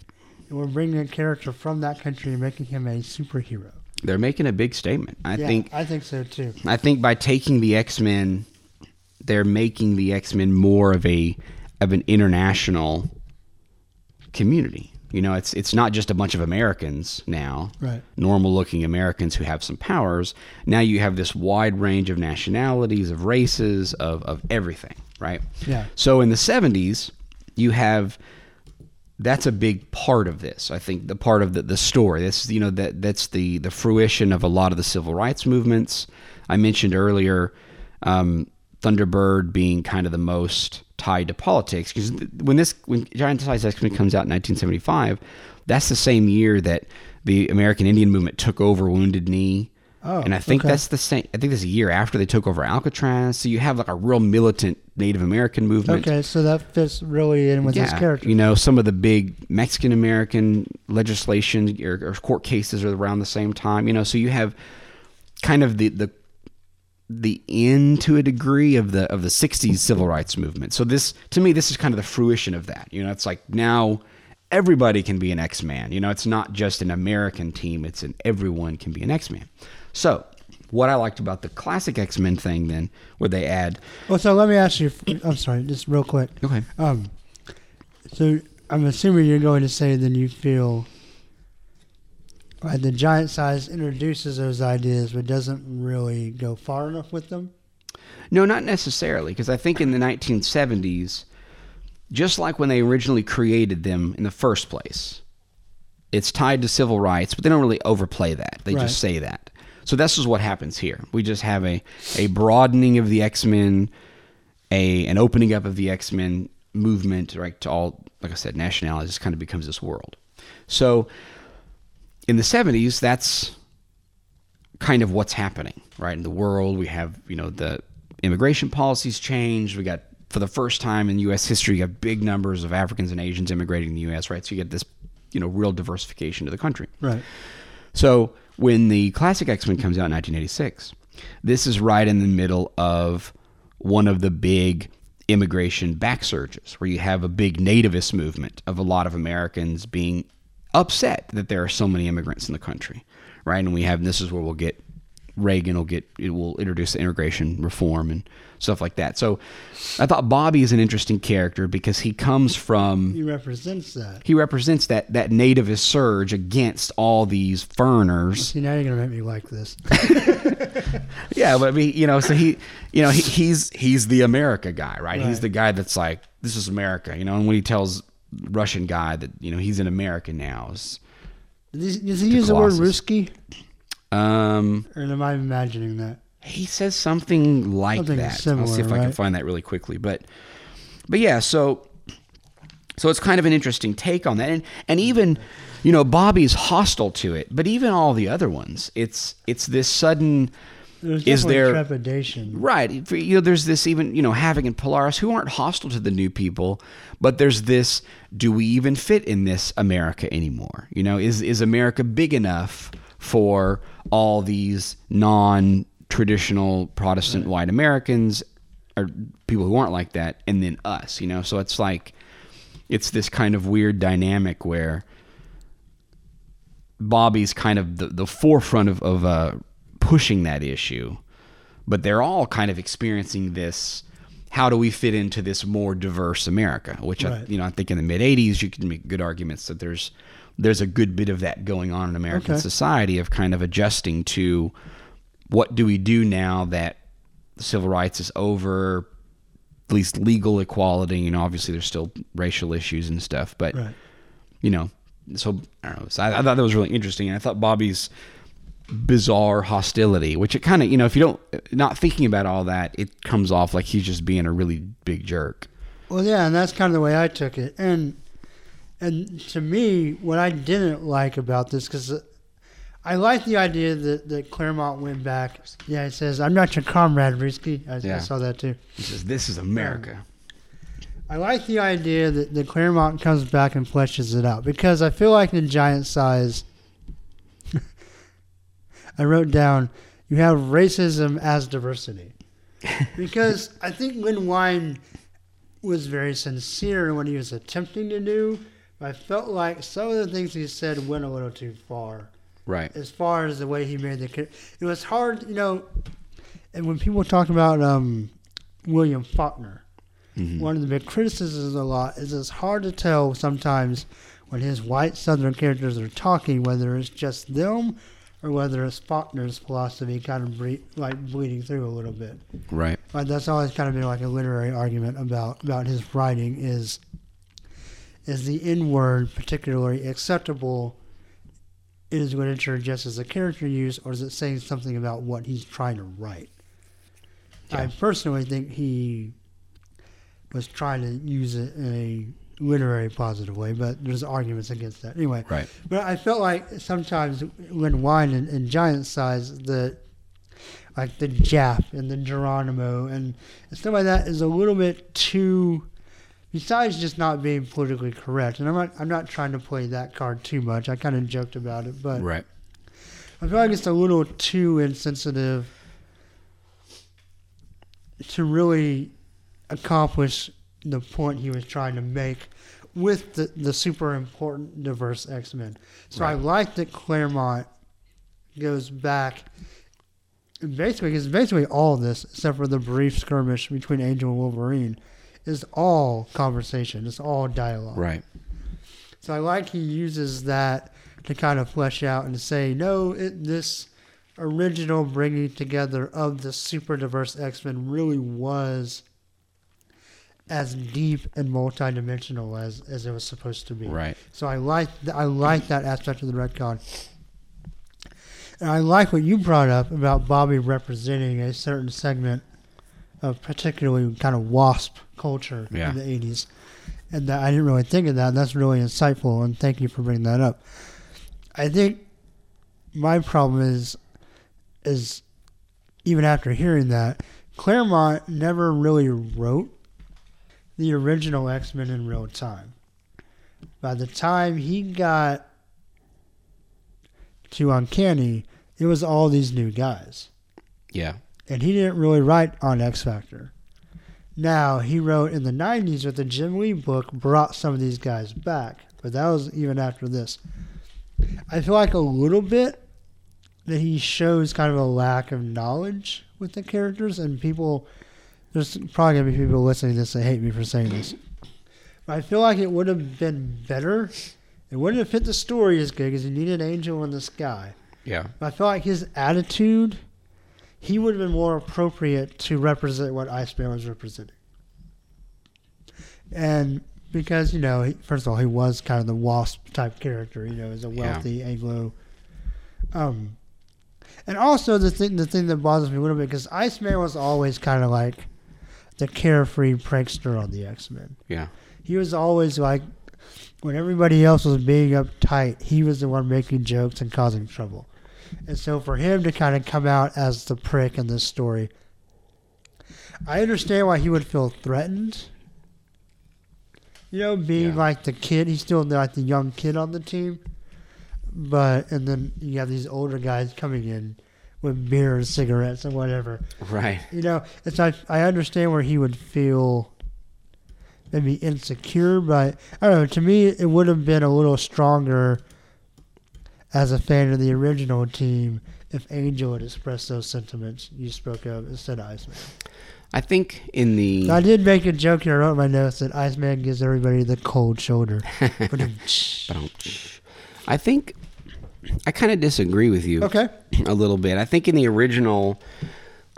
and we're bringing a character from that country and making him a superhero. They're making a big statement. I yeah, think I think so too. I think by taking the X Men, they're making the X Men more of a of an international community. You know, it's it's not just a bunch of Americans now, Right. normal looking Americans who have some powers. Now you have this wide range of nationalities, of races, of, of everything, right? Yeah. So in the 70s, you have that's a big part of this. I think the part of the, the story. That's you know that that's the the fruition of a lot of the civil rights movements. I mentioned earlier um, Thunderbird being kind of the most tied to politics because when this when Giant Size X Men comes out in 1975, that's the same year that the American Indian movement took over Wounded Knee. Oh, and I think okay. that's the same. I think that's a year after they took over Alcatraz. So you have like a real militant Native American movement. Okay, so that fits really in with his character. You know, some of the big Mexican American legislation or, or court cases are around the same time. You know, so you have kind of the the the end to a degree of the of the '60s civil rights movement. So this, to me, this is kind of the fruition of that. You know, it's like now everybody can be an X-Man. You know, it's not just an American team; it's an everyone can be an X-Man. So. What I liked about the classic X Men thing, then, where they add, Well, so let me ask you. I'm sorry, just real quick. okay, Um, so I'm assuming you're going to say then you feel like the giant size introduces those ideas, but doesn't really go far enough with them. No, not necessarily, because I think in the 1970s, just like when they originally created them in the first place, it's tied to civil rights, but they don't really overplay that. They Right. just say that. So this is what happens here. We just have a, a broadening of the X Men, a an opening up of the X Men movement, right, to all, like I said, nationalities. Kind of becomes this world. So in the 70s, that's kind of what's happening, right? In the world, we have, you know, the immigration policies changed. We got, for the first time in U.S. history, you have big numbers of Africans and Asians immigrating to the U.S., right? So you get this, you know, real diversification to the country. Right. So when the classic X Men comes out in 1986, this is right in the middle of one of the big immigration back surges, where you have a big nativist movement of a lot of Americans being upset that there are so many immigrants in the country, right? And we have this is where we'll get Reagan will get it will introduce the immigration reform and stuff like that. So I thought Bobby is an interesting character because he comes from He represents that. he represents that that nativist surge against all these foreigners. See, now you're gonna make me like this. Yeah, but I mean, you know, so he, you know, he, he's he's the America guy, right? He's the guy that's like, this is America, you know. And when he tells Russian guy that you know he's an American now, is, Does he, does he use the word Colossus. "ruski," um, or am I imagining that? he says something like Something that. I'll see similar, if I can find that really quickly, but but yeah, so so it's kind of an interesting take on that, and and even you know Bobby's hostile to it, but even all the other ones, it's it's this sudden. There's Is there- trepidation? Right. You know, there's this even, you know, having in Polaris who aren't hostile to the new people, but there's this do we even fit in this America anymore? You know, is is America big enough for all these non traditional Protestant white Americans or people who aren't like that and then us, you know? So it's like it's this kind of weird dynamic where Bobby's kind of the, the forefront of, of uh, pushing that issue, but they're all kind of experiencing this. How do we fit into this more diverse America? Which I, you know, I think in the mid '80s you can make good arguments that there's there's a good bit of that going on in American Okay. society of kind of adjusting to what do we do now that civil rights is over, at least legal equality. You know, obviously there's still racial issues and stuff, but Right. you know, so I don't know. So I, I thought that was really interesting. And I thought Bobby's bizarre hostility, which it kind of, you know, if you don't, not thinking about all that, it comes off like he's just being a really big jerk. Well, yeah, and that's kind of the way I took it. And and to me, what I didn't like about this, because uh, I like the idea that, that Claremont went back. Yeah, he says, "I'm not your comrade, Risky." I, I saw that too. He says, "This is America." Um, I like the idea that, that Claremont comes back and fleshes it out because I feel like in Giant Size, I wrote down you have racism as diversity because I think Len Wein was very sincere in what he was attempting to do. But I felt like some of the things he said went a little too far Right. as far as the way he made the. It was hard, you know. And when people talk about um, William Faulkner, Mhm. one of the big criticisms a lot is it's hard to tell sometimes when his white Southern characters are talking, whether it's just them or whether it's Faulkner's philosophy kind of bre- like bleeding through a little bit. Right. But that's always kind of been like a literary argument about about his writing is is the N word particularly acceptable in his literature just as a character use, or is it saying something about what he's trying to write? I personally think he was trying to use it in a literary positive way, but there's arguments against that. Anyway, Right. but I felt like sometimes when Wein in, in giant size, the like the Jap and the Geronimo and stuff like that is a little bit too. Besides just not being politically correct, and I'm not I'm not trying to play that card too much. I kind of joked about it, but Right. I feel like it's a little too insensitive to really accomplish the point he was trying to make with the, the super important diverse X Men. So I like that Claremont goes back. Basically, because basically all of this, except for the brief skirmish between Angel and Wolverine, is all conversation. It's all dialogue. Right. So I like he uses that to kind of flesh out and say, no, it, this original bringing together of the super diverse X Men really was as deep and multidimensional as, as it was supposed to be. Right. So I like th- I like that aspect of the retcon. And I like what you brought up about Bobby representing a certain segment of particularly kind of wasp culture Yeah. in the 80s. And that I didn't really think of that. That's really insightful, and thank you for bringing that up. I think my problem is, is even after hearing that, Claremont never really wrote the original X Men in real time. By the time he got to Uncanny, it was all these new guys. Yeah. And he didn't really write on X Factor. Now, he wrote in the 90s with the Jim Lee book, brought some of these guys back, but that was even after this. I feel like a little bit that he shows kind of a lack of knowledge with the characters, and people, there's probably going to be people listening to this that hate me for saying this. But I feel like it would have been better. It wouldn't have fit the story as good because he needed Angel in the sky. Yeah. But I feel like his attitude, he would have been more appropriate to represent what Iceman was representing. And because, you know, he, first of all, he was kind of the wasp type character, you know, as a Yeah. wealthy Anglo. Um, and also the thing, the thing that bothers me a little bit, because Iceman was always kind of like the carefree prankster on the X Men. Yeah. He was always like, when everybody else was being uptight, he was the one making jokes and causing trouble. And so for him to kind of come out as the prick in this story, I understand why he would feel threatened. You know, being Yeah. like the kid, he's still like the young kid on the team. But, and then you have these older guys coming in with beer and cigarettes and whatever. Right. You know, it's like I understand where he would feel maybe insecure, but I don't know. To me, it would have been a little stronger as a fan of the original team if Angel had expressed those sentiments you spoke of instead of Iceman. I think in the So I did make a joke here. I wrote my notes that Iceman gives everybody the cold shoulder. I think I kind of disagree with you okay. a little bit. I think in the original,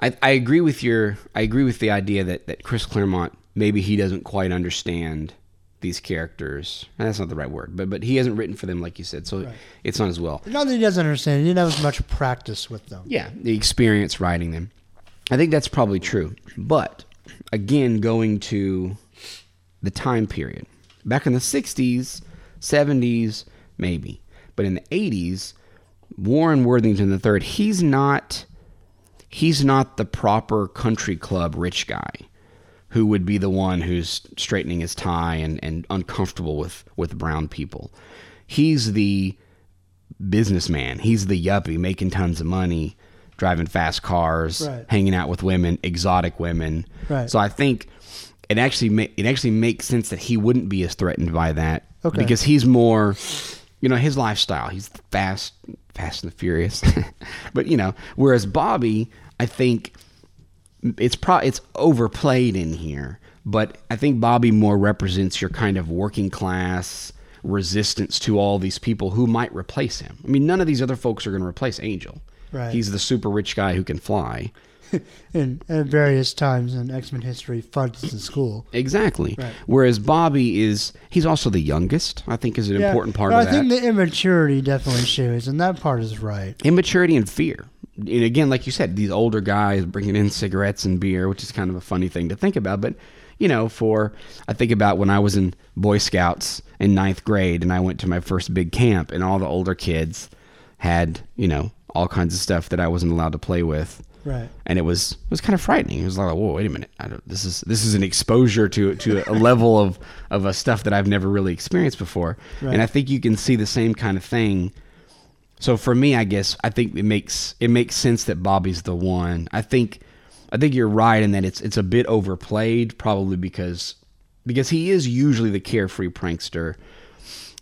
I, I agree with your. I agree with the idea that that Chris Claremont maybe he doesn't quite understand these characters. And that's not the right word, but but he hasn't written for them like you said, so Right. it's not as well. Not that he doesn't understand. He didn't have as much practice with them. Yeah, the experience writing them. I think that's probably true. But again, going to the time period. Back in the 60s, 70s, maybe. But in the 80s, Warren Worthington III, he's not he's not the proper country club rich guy who would be the one who's straightening his tie and, and uncomfortable with, with brown people. He's the businessman. He's the yuppie making tons of money, driving fast cars, Right. hanging out with women, exotic women. Right. So I think it actually ma- it actually makes sense that he wouldn't be as threatened by that Okay. because he's more, you know, his lifestyle. He's fast, fast and the furious. but you know, whereas Bobby, I think it's pro it's overplayed in here, but I think Bobby more represents your kind of working class, resistance to all these people who might replace him. I mean, none of these other folks are going to replace Angel. Right. He's the super rich guy who can fly. in at various times in X Men history, funds the school. Exactly. Right. Whereas Bobby is he's also the youngest. I think is an important part of I that. think the immaturity definitely shows, and that part is right. immaturity and fear. And again, like you said, these older guys bringing in cigarettes and beer, which is kind of a funny thing to think about. But you know, for I think about when I was in Boy Scouts in ninth grade, and I went to my first big camp, and all the older kids had you know all kinds of stuff that I wasn't allowed to play with. Right. And it was it was kind of frightening. It was like, whoa, wait a minute, I don't, this is this is an exposure to to a level of of a stuff that I've never really experienced before. Right. And I think you can see the same kind of thing so for me, I guess I think it makes it makes sense that Bobby's the one. I think I think you're right in that it's it's a bit overplayed, probably because because he is usually the carefree prankster.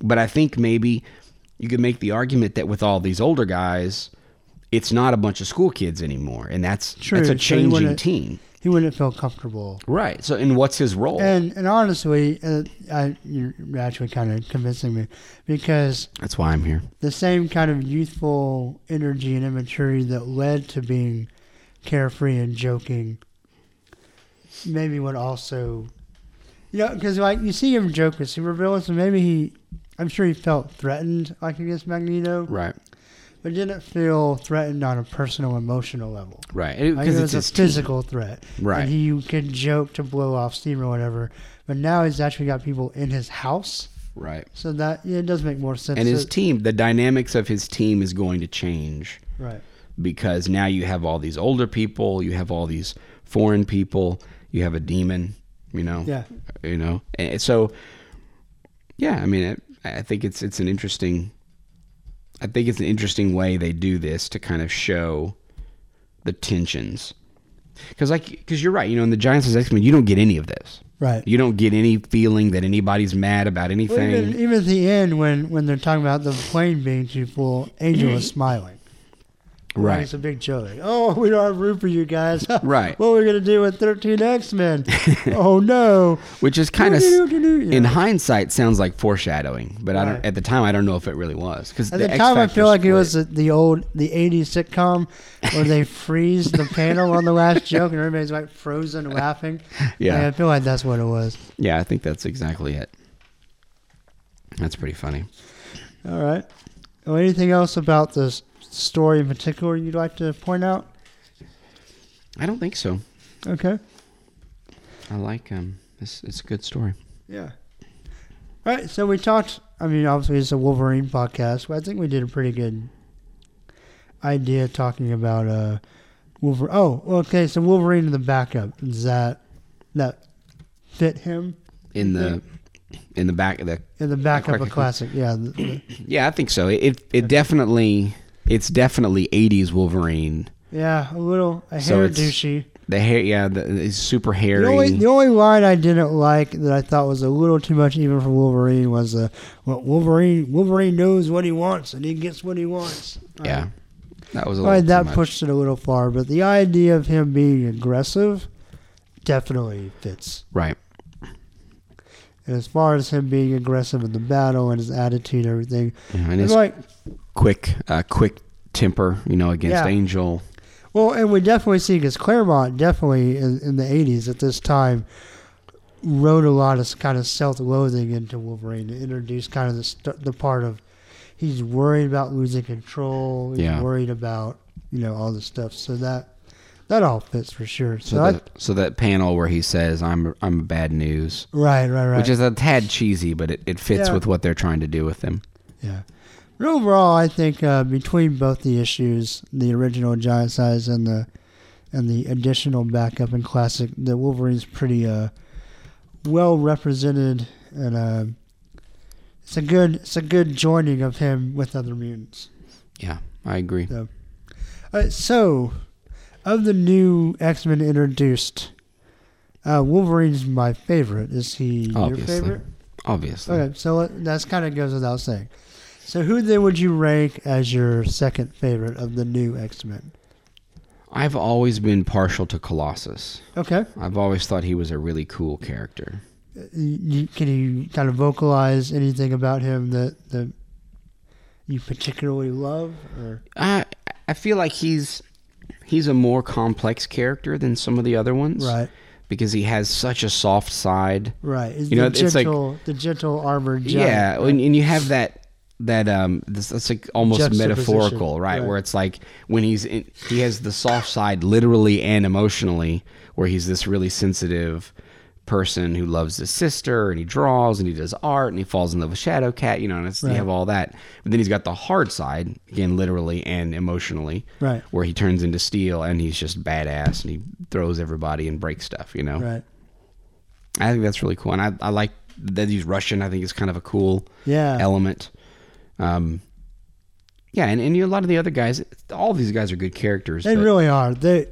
But I think maybe you could make the argument that with all these older guys, it's not a bunch of school kids anymore, and that's True, that's a changing wouldn't- team, He wouldn't feel comfortable. right? So, and what's his role? And and honestly, uh, I, you're actually kind of convincing me because that's why I'm here. the same kind of youthful energy and immaturity that led to being carefree and joking maybe would also you know because like you see him joke with supervillains and maybe he i'm sure he felt threatened like against magneto Right, but didn't feel threatened on a personal emotional level? Right, like because it it's was a his team. physical threat. Right. and he could joke to blow off steam or whatever but now he's actually got people in his house. Right. so that yeah, it does make more sense. And his So- team, the dynamics of his team is going to change. Right. Because now you have all these older people, you have all these foreign people, you have a demon, you know, yeah. You know, and so yeah, I mean, it, I think it's it's an interesting, I think it's an interesting way they do this to kind of show the tensions, because like because you're right, you know, in the Giants X Men, you don't get any of this. right You don't get any feeling that anybody's mad about Well, anything. even, even at the end, when, when they're talking about the plane being too full, Angel is smiling. Right. It's a big joke. Like, oh, we don't have room for you guys. Right. what are we going to do with 13 X Men? oh, no. which is kind of in hindsight sounds like foreshadowing but i don't at the time i don't know if it really was because At the, time, I feel like it was the, the old, the 80s sitcom where they freeze the panel on the last joke and everybody's like frozen laughing. Yeah. I feel like that's what it was. yeah i think that's exactly it that's pretty funny All right. Well, anything else about this story in particular you'd like to point out? i don't think so Okay. i like um this it's a good story Yeah. All right. So we talked. I mean, obviously, it's a Wolverine podcast, but I think we did a pretty good idea talking about uh, Wolverine. Oh, okay. So Wolverine in the backup does that that fit him in the in the back of the in the backup of classic? Yeah. yeah i think so it it definitely it's definitely 80s wolverine yeah. A little a So hair douchey. the hair yeah the, it's super hairy The only, the only line I didn't like that I thought was a little too much even for Wolverine was uh, well, Wolverine Wolverine knows what he wants and he gets what he wants. yeah that was a little that pushed it a little far, but the idea of him being aggressive definitely fits. right And as far as him being aggressive in the battle and his attitude and everything, Yeah, and his like, quick uh, quick temper you know against Yeah. angel well, and we definitely see because Claremont definitely in, in the '80s at this time wrote a lot of kind of self-loathing into Wolverine to introduce kind of the st- the part of he's worried about losing control, he's Yeah. worried about you know all this stuff. So that that all fits for sure. So, So, I, that, so that panel where he says, "I'm I'm bad news," right, right, right. which is a tad cheesy, but it, it fits Yeah. with what they're trying to do with him. Yeah. But overall, I think uh, between both the issues, the original giant size and the and the additional backup and classic, the Wolverine's pretty uh, well represented, and uh, it's a good it's a good joining of him with other mutants. Yeah, I agree. Uh, so, of the new X Men introduced, uh, Wolverine's my favorite. Is he your Obviously. favorite? Obviously, Okay, so that's kind of goes without saying. So who then would you rank as your second favorite of the new X Men? I've always been partial to Colossus. Okay, I've always thought he was a really cool character. you, can you kind of vocalize anything about him that that you particularly love? Or I I feel like he's he's a more complex character than some of the other ones, right, Because he has such a soft side. right, is You the know, it's like- gentle, the gentle armored giant. Yeah, right? and, and you have that that um this that's like almost metaphorical, right? right. Where it's like when he's in, he has the soft side literally and emotionally, where he's this really sensitive person who loves his sister and he draws and he does art and he falls in love with Shadow Cat, you know, and it's, you have all that. But then he's got the hard side again, literally and emotionally, Right. Where he turns into steel and he's just badass and he throws everybody and breaks stuff, you know. right. I think that's really cool, and I I like that he's Russian. I think it's kind of a cool Yeah. element. Um, yeah, and, and you know, a lot of the other guys, all these guys are good characters, They really are. They,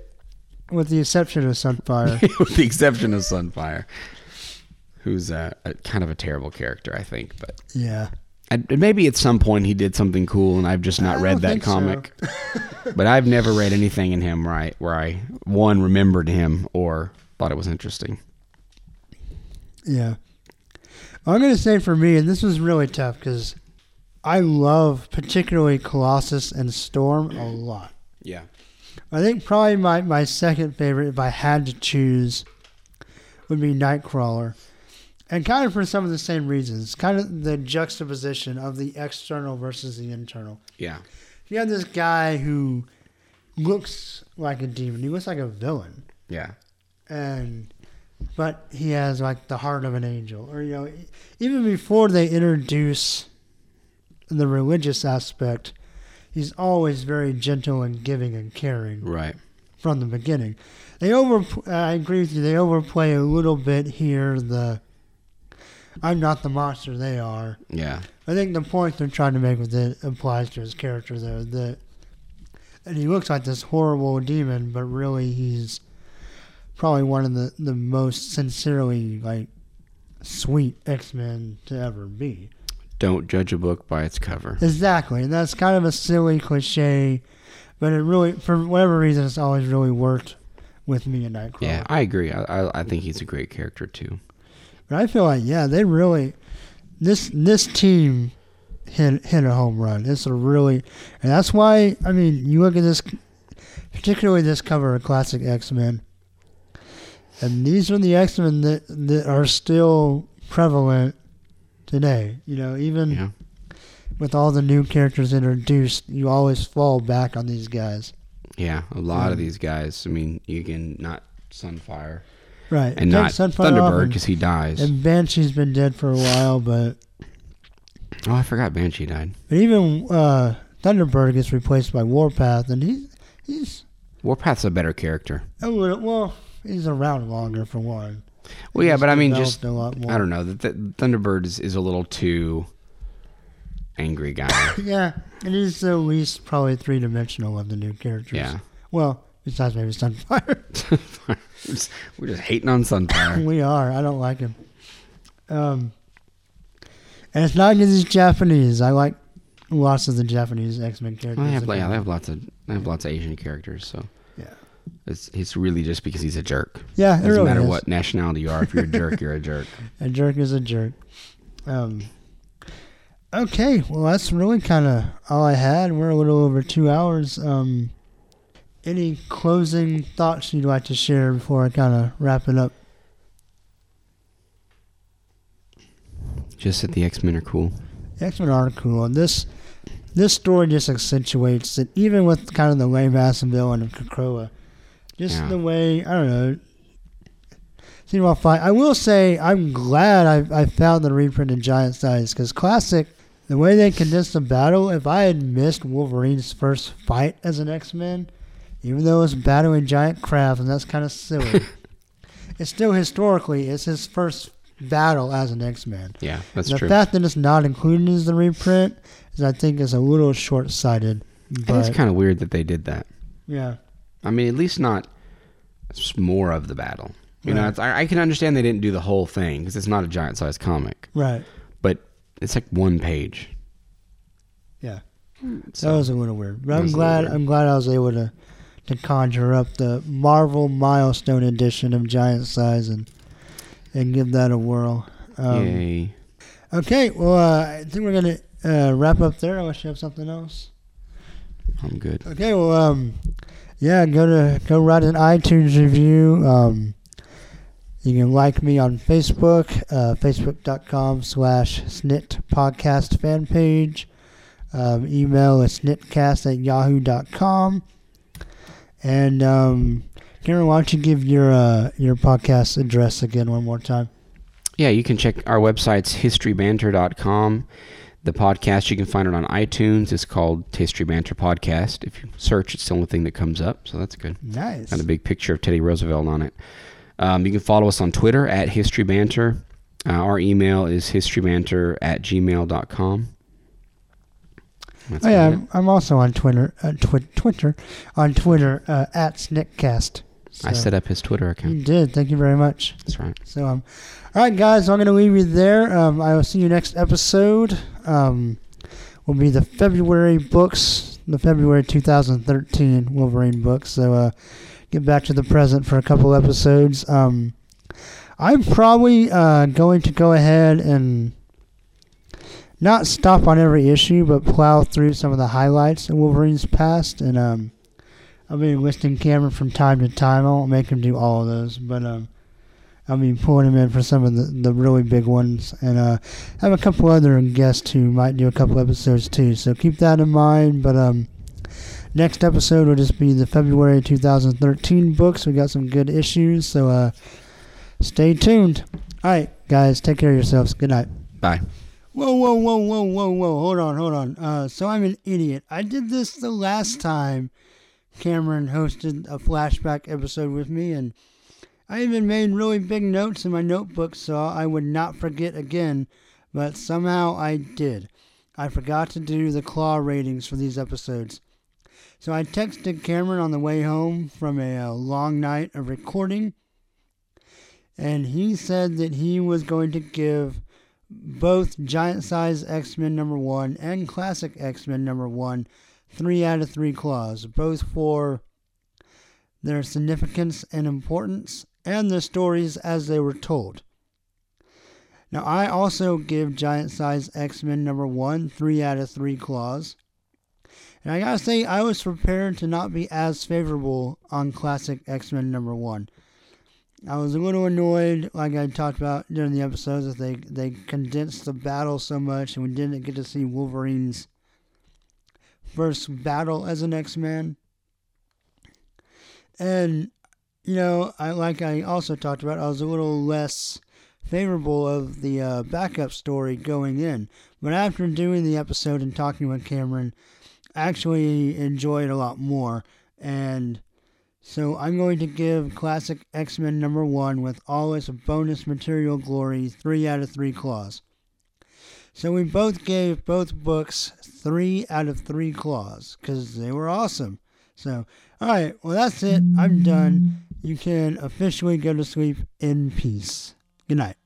with the exception of Sunfire. with the exception of Sunfire, who's a, a kind of a terrible character, I think. But yeah. and maybe at some point he did something cool, and I've just not I read that think so. comic. but I've never read anything in him I, where I one remembered him or thought it was interesting. Yeah. I'm going to say for me, and this was really tough because I love particularly Colossus and Storm a lot. Yeah, I think probably my, my second favorite, if I had to choose, would be Nightcrawler. And kind of for some of the same reasons. Kind of the juxtaposition of the external versus the internal. yeah, You have this guy who looks like a demon, he looks like a villain. yeah, and but he has like the heart of an angel or you know even before they introduce the religious aspect he's always very gentle and giving and caring right. from the beginning they over i agree with you they overplay a little bit here the i'm not the monster they are Yeah, i think the point they're trying to make with it applies to his character though that and he looks like this horrible demon but really he's probably one of the, the most sincerely like sweet X-Men to ever be. Don't judge a book by its cover. Exactly, and that's kind of a silly cliche, but it really, for whatever reason, it's always really worked with me and Nightcrawler. Yeah, I agree. I, I I think he's a great character too. But I feel like yeah, they really this this team hit hit a home run. It's a really, and that's why I mean you look at this, particularly this cover of Classic X Men, and these are the X Men that that are still prevalent today. You know, even Yeah, with all the new characters introduced, you always fall back on these guys. yeah. A lot of Um, these guys. I mean, you can not Sunfire Right, and Take not Sunfire Thunderbird because he dies. And Banshee's been dead for a while, but oh, I forgot Banshee died. But even uh, Thunderbird gets replaced by Warpath, and he's he's Warpath's a better character. little well, he's around longer for one. Well, yeah, but I mean, just a lot more. I don't know. The, the Thunderbird is, is a little too angry guy. Yeah, it is the least probably three dimensional of the new characters. yeah, Well, besides maybe Sunfire, we're, just, we're just hating on Sunfire. we are. I don't like him. Um, and it's not because he's Japanese. I like lots of the Japanese X Men characters. They have, that yeah, they have lots of they have lots of Asian characters. So. It's it's really just because he's a jerk. Yeah, it Doesn't really matter is. what nationality you are. If you're a jerk, you're a jerk. A jerk is a jerk. Um, okay, well, that's really kind of all I had. We're a little over two hours. Um, any closing thoughts you'd like to share before I kind of wrap it up? Just that the X Men are cool. X Men are cool, and this this story just accentuates that even with kind of the lame ass villain of Krakoa, just Yeah. the way I don't know. Seemed fine. I will say I'm glad I, I found the reprint in giant size because classic, the way they condensed the battle. If I had missed Wolverine's first fight as an X Men, even though it was battling giant crabs and that's kind of silly, it's still historically it's his first battle as an X Man Yeah, that's the true. fact that it's not included as the reprint is, I think, is a little short sighted. It's kind of weird that they did that. yeah, I mean, at least not s- more of the battle. You know, Right. it's, I, I can understand they didn't do the whole thing because it's not a giant sized comic, right. but it's like one page. Yeah, So, that was a little weird. But I'm glad. I'm glad I was able to to conjure up the Marvel milestone edition of Giant Size, and and give that a whirl. Um, Yay. Okay, well, uh, I think we're gonna uh, wrap up there. Unless you have something else. I'm good. Okay, well, um, yeah, go to go write an iTunes review. Um, you can like me on Facebook, uh, facebook.com slash snikt podcast fan page. Um, email is sniktcast at yahoo.com. And, um, Cameron, why don't you give your, uh, your podcast address again one more time? Yeah, you can check our website's historybanter.com. The podcast, you can find it on iTunes. It's called History Banter Podcast. If you search, it's the only thing that comes up, so that's good. Nice. Got a big picture of Teddy Roosevelt on it. Um, you can follow us on Twitter at History Banter. Uh, our email is historybanter at gmail.com. That's Oh yeah. I'm, I'm also on Twitter. Uh, twi- Twitter, on Twitter uh, at Sniktcast. I set up his Twitter account. You did. Thank you very much. That's right. So um, all right, guys, I'm gonna leave you there. Um, I will see you next episode. Um, will be the February books, the February 2013 Wolverine books. So uh, get back to the present for a couple episodes. Um, I'm probably uh, going to go ahead and not stop on every issue, but plow through some of the highlights of Wolverine's past, and um, I'll be listing Cameron from time to time. I won't make him do all of those, but um, I'll be pulling him in for some of the, the really big ones, and uh, have a couple other guests who might do a couple episodes too. So keep that in mind. But um, next episode will just be the February 2013 books. We got some good issues, so uh, stay tuned. All right, guys, take care of yourselves. Good night. Bye. Whoa, whoa, whoa, whoa, whoa, whoa. Hold on, hold on. Uh, so I'm an idiot. I did this the last time Cameron hosted a flashback episode with me, and I even made really big notes in my notebook so I would not forget again, but somehow I did. I forgot to do the claw ratings for these episodes. So I texted Cameron on the way home from a, uh long night of recording, and he said that he was going to give both Giant Size X Men number one and Classic X Men number one three out of three claws, both for their significance and importance and the stories as they were told. Now, I also give Giant Size X Men number one three out of three claws. And I gotta say, I was prepared to not be as favorable on Classic X Men number one. I was a little annoyed, like I talked about during the episodes, that they, they condensed the battle so much and we didn't get to see Wolverine's first battle as an X Man. And, you know, I like I also talked about, I was a little less favorable of the uh, backup story going in. But after doing the episode and talking with Cameron, I actually enjoyed a lot more. And so I'm going to give Classic X Men number one with all its bonus material glory three out of three claws. So we both gave both books three out of three claws because they were awesome. So, all right, well, that's it. I'm done. You can officially go to sleep in peace. Good night.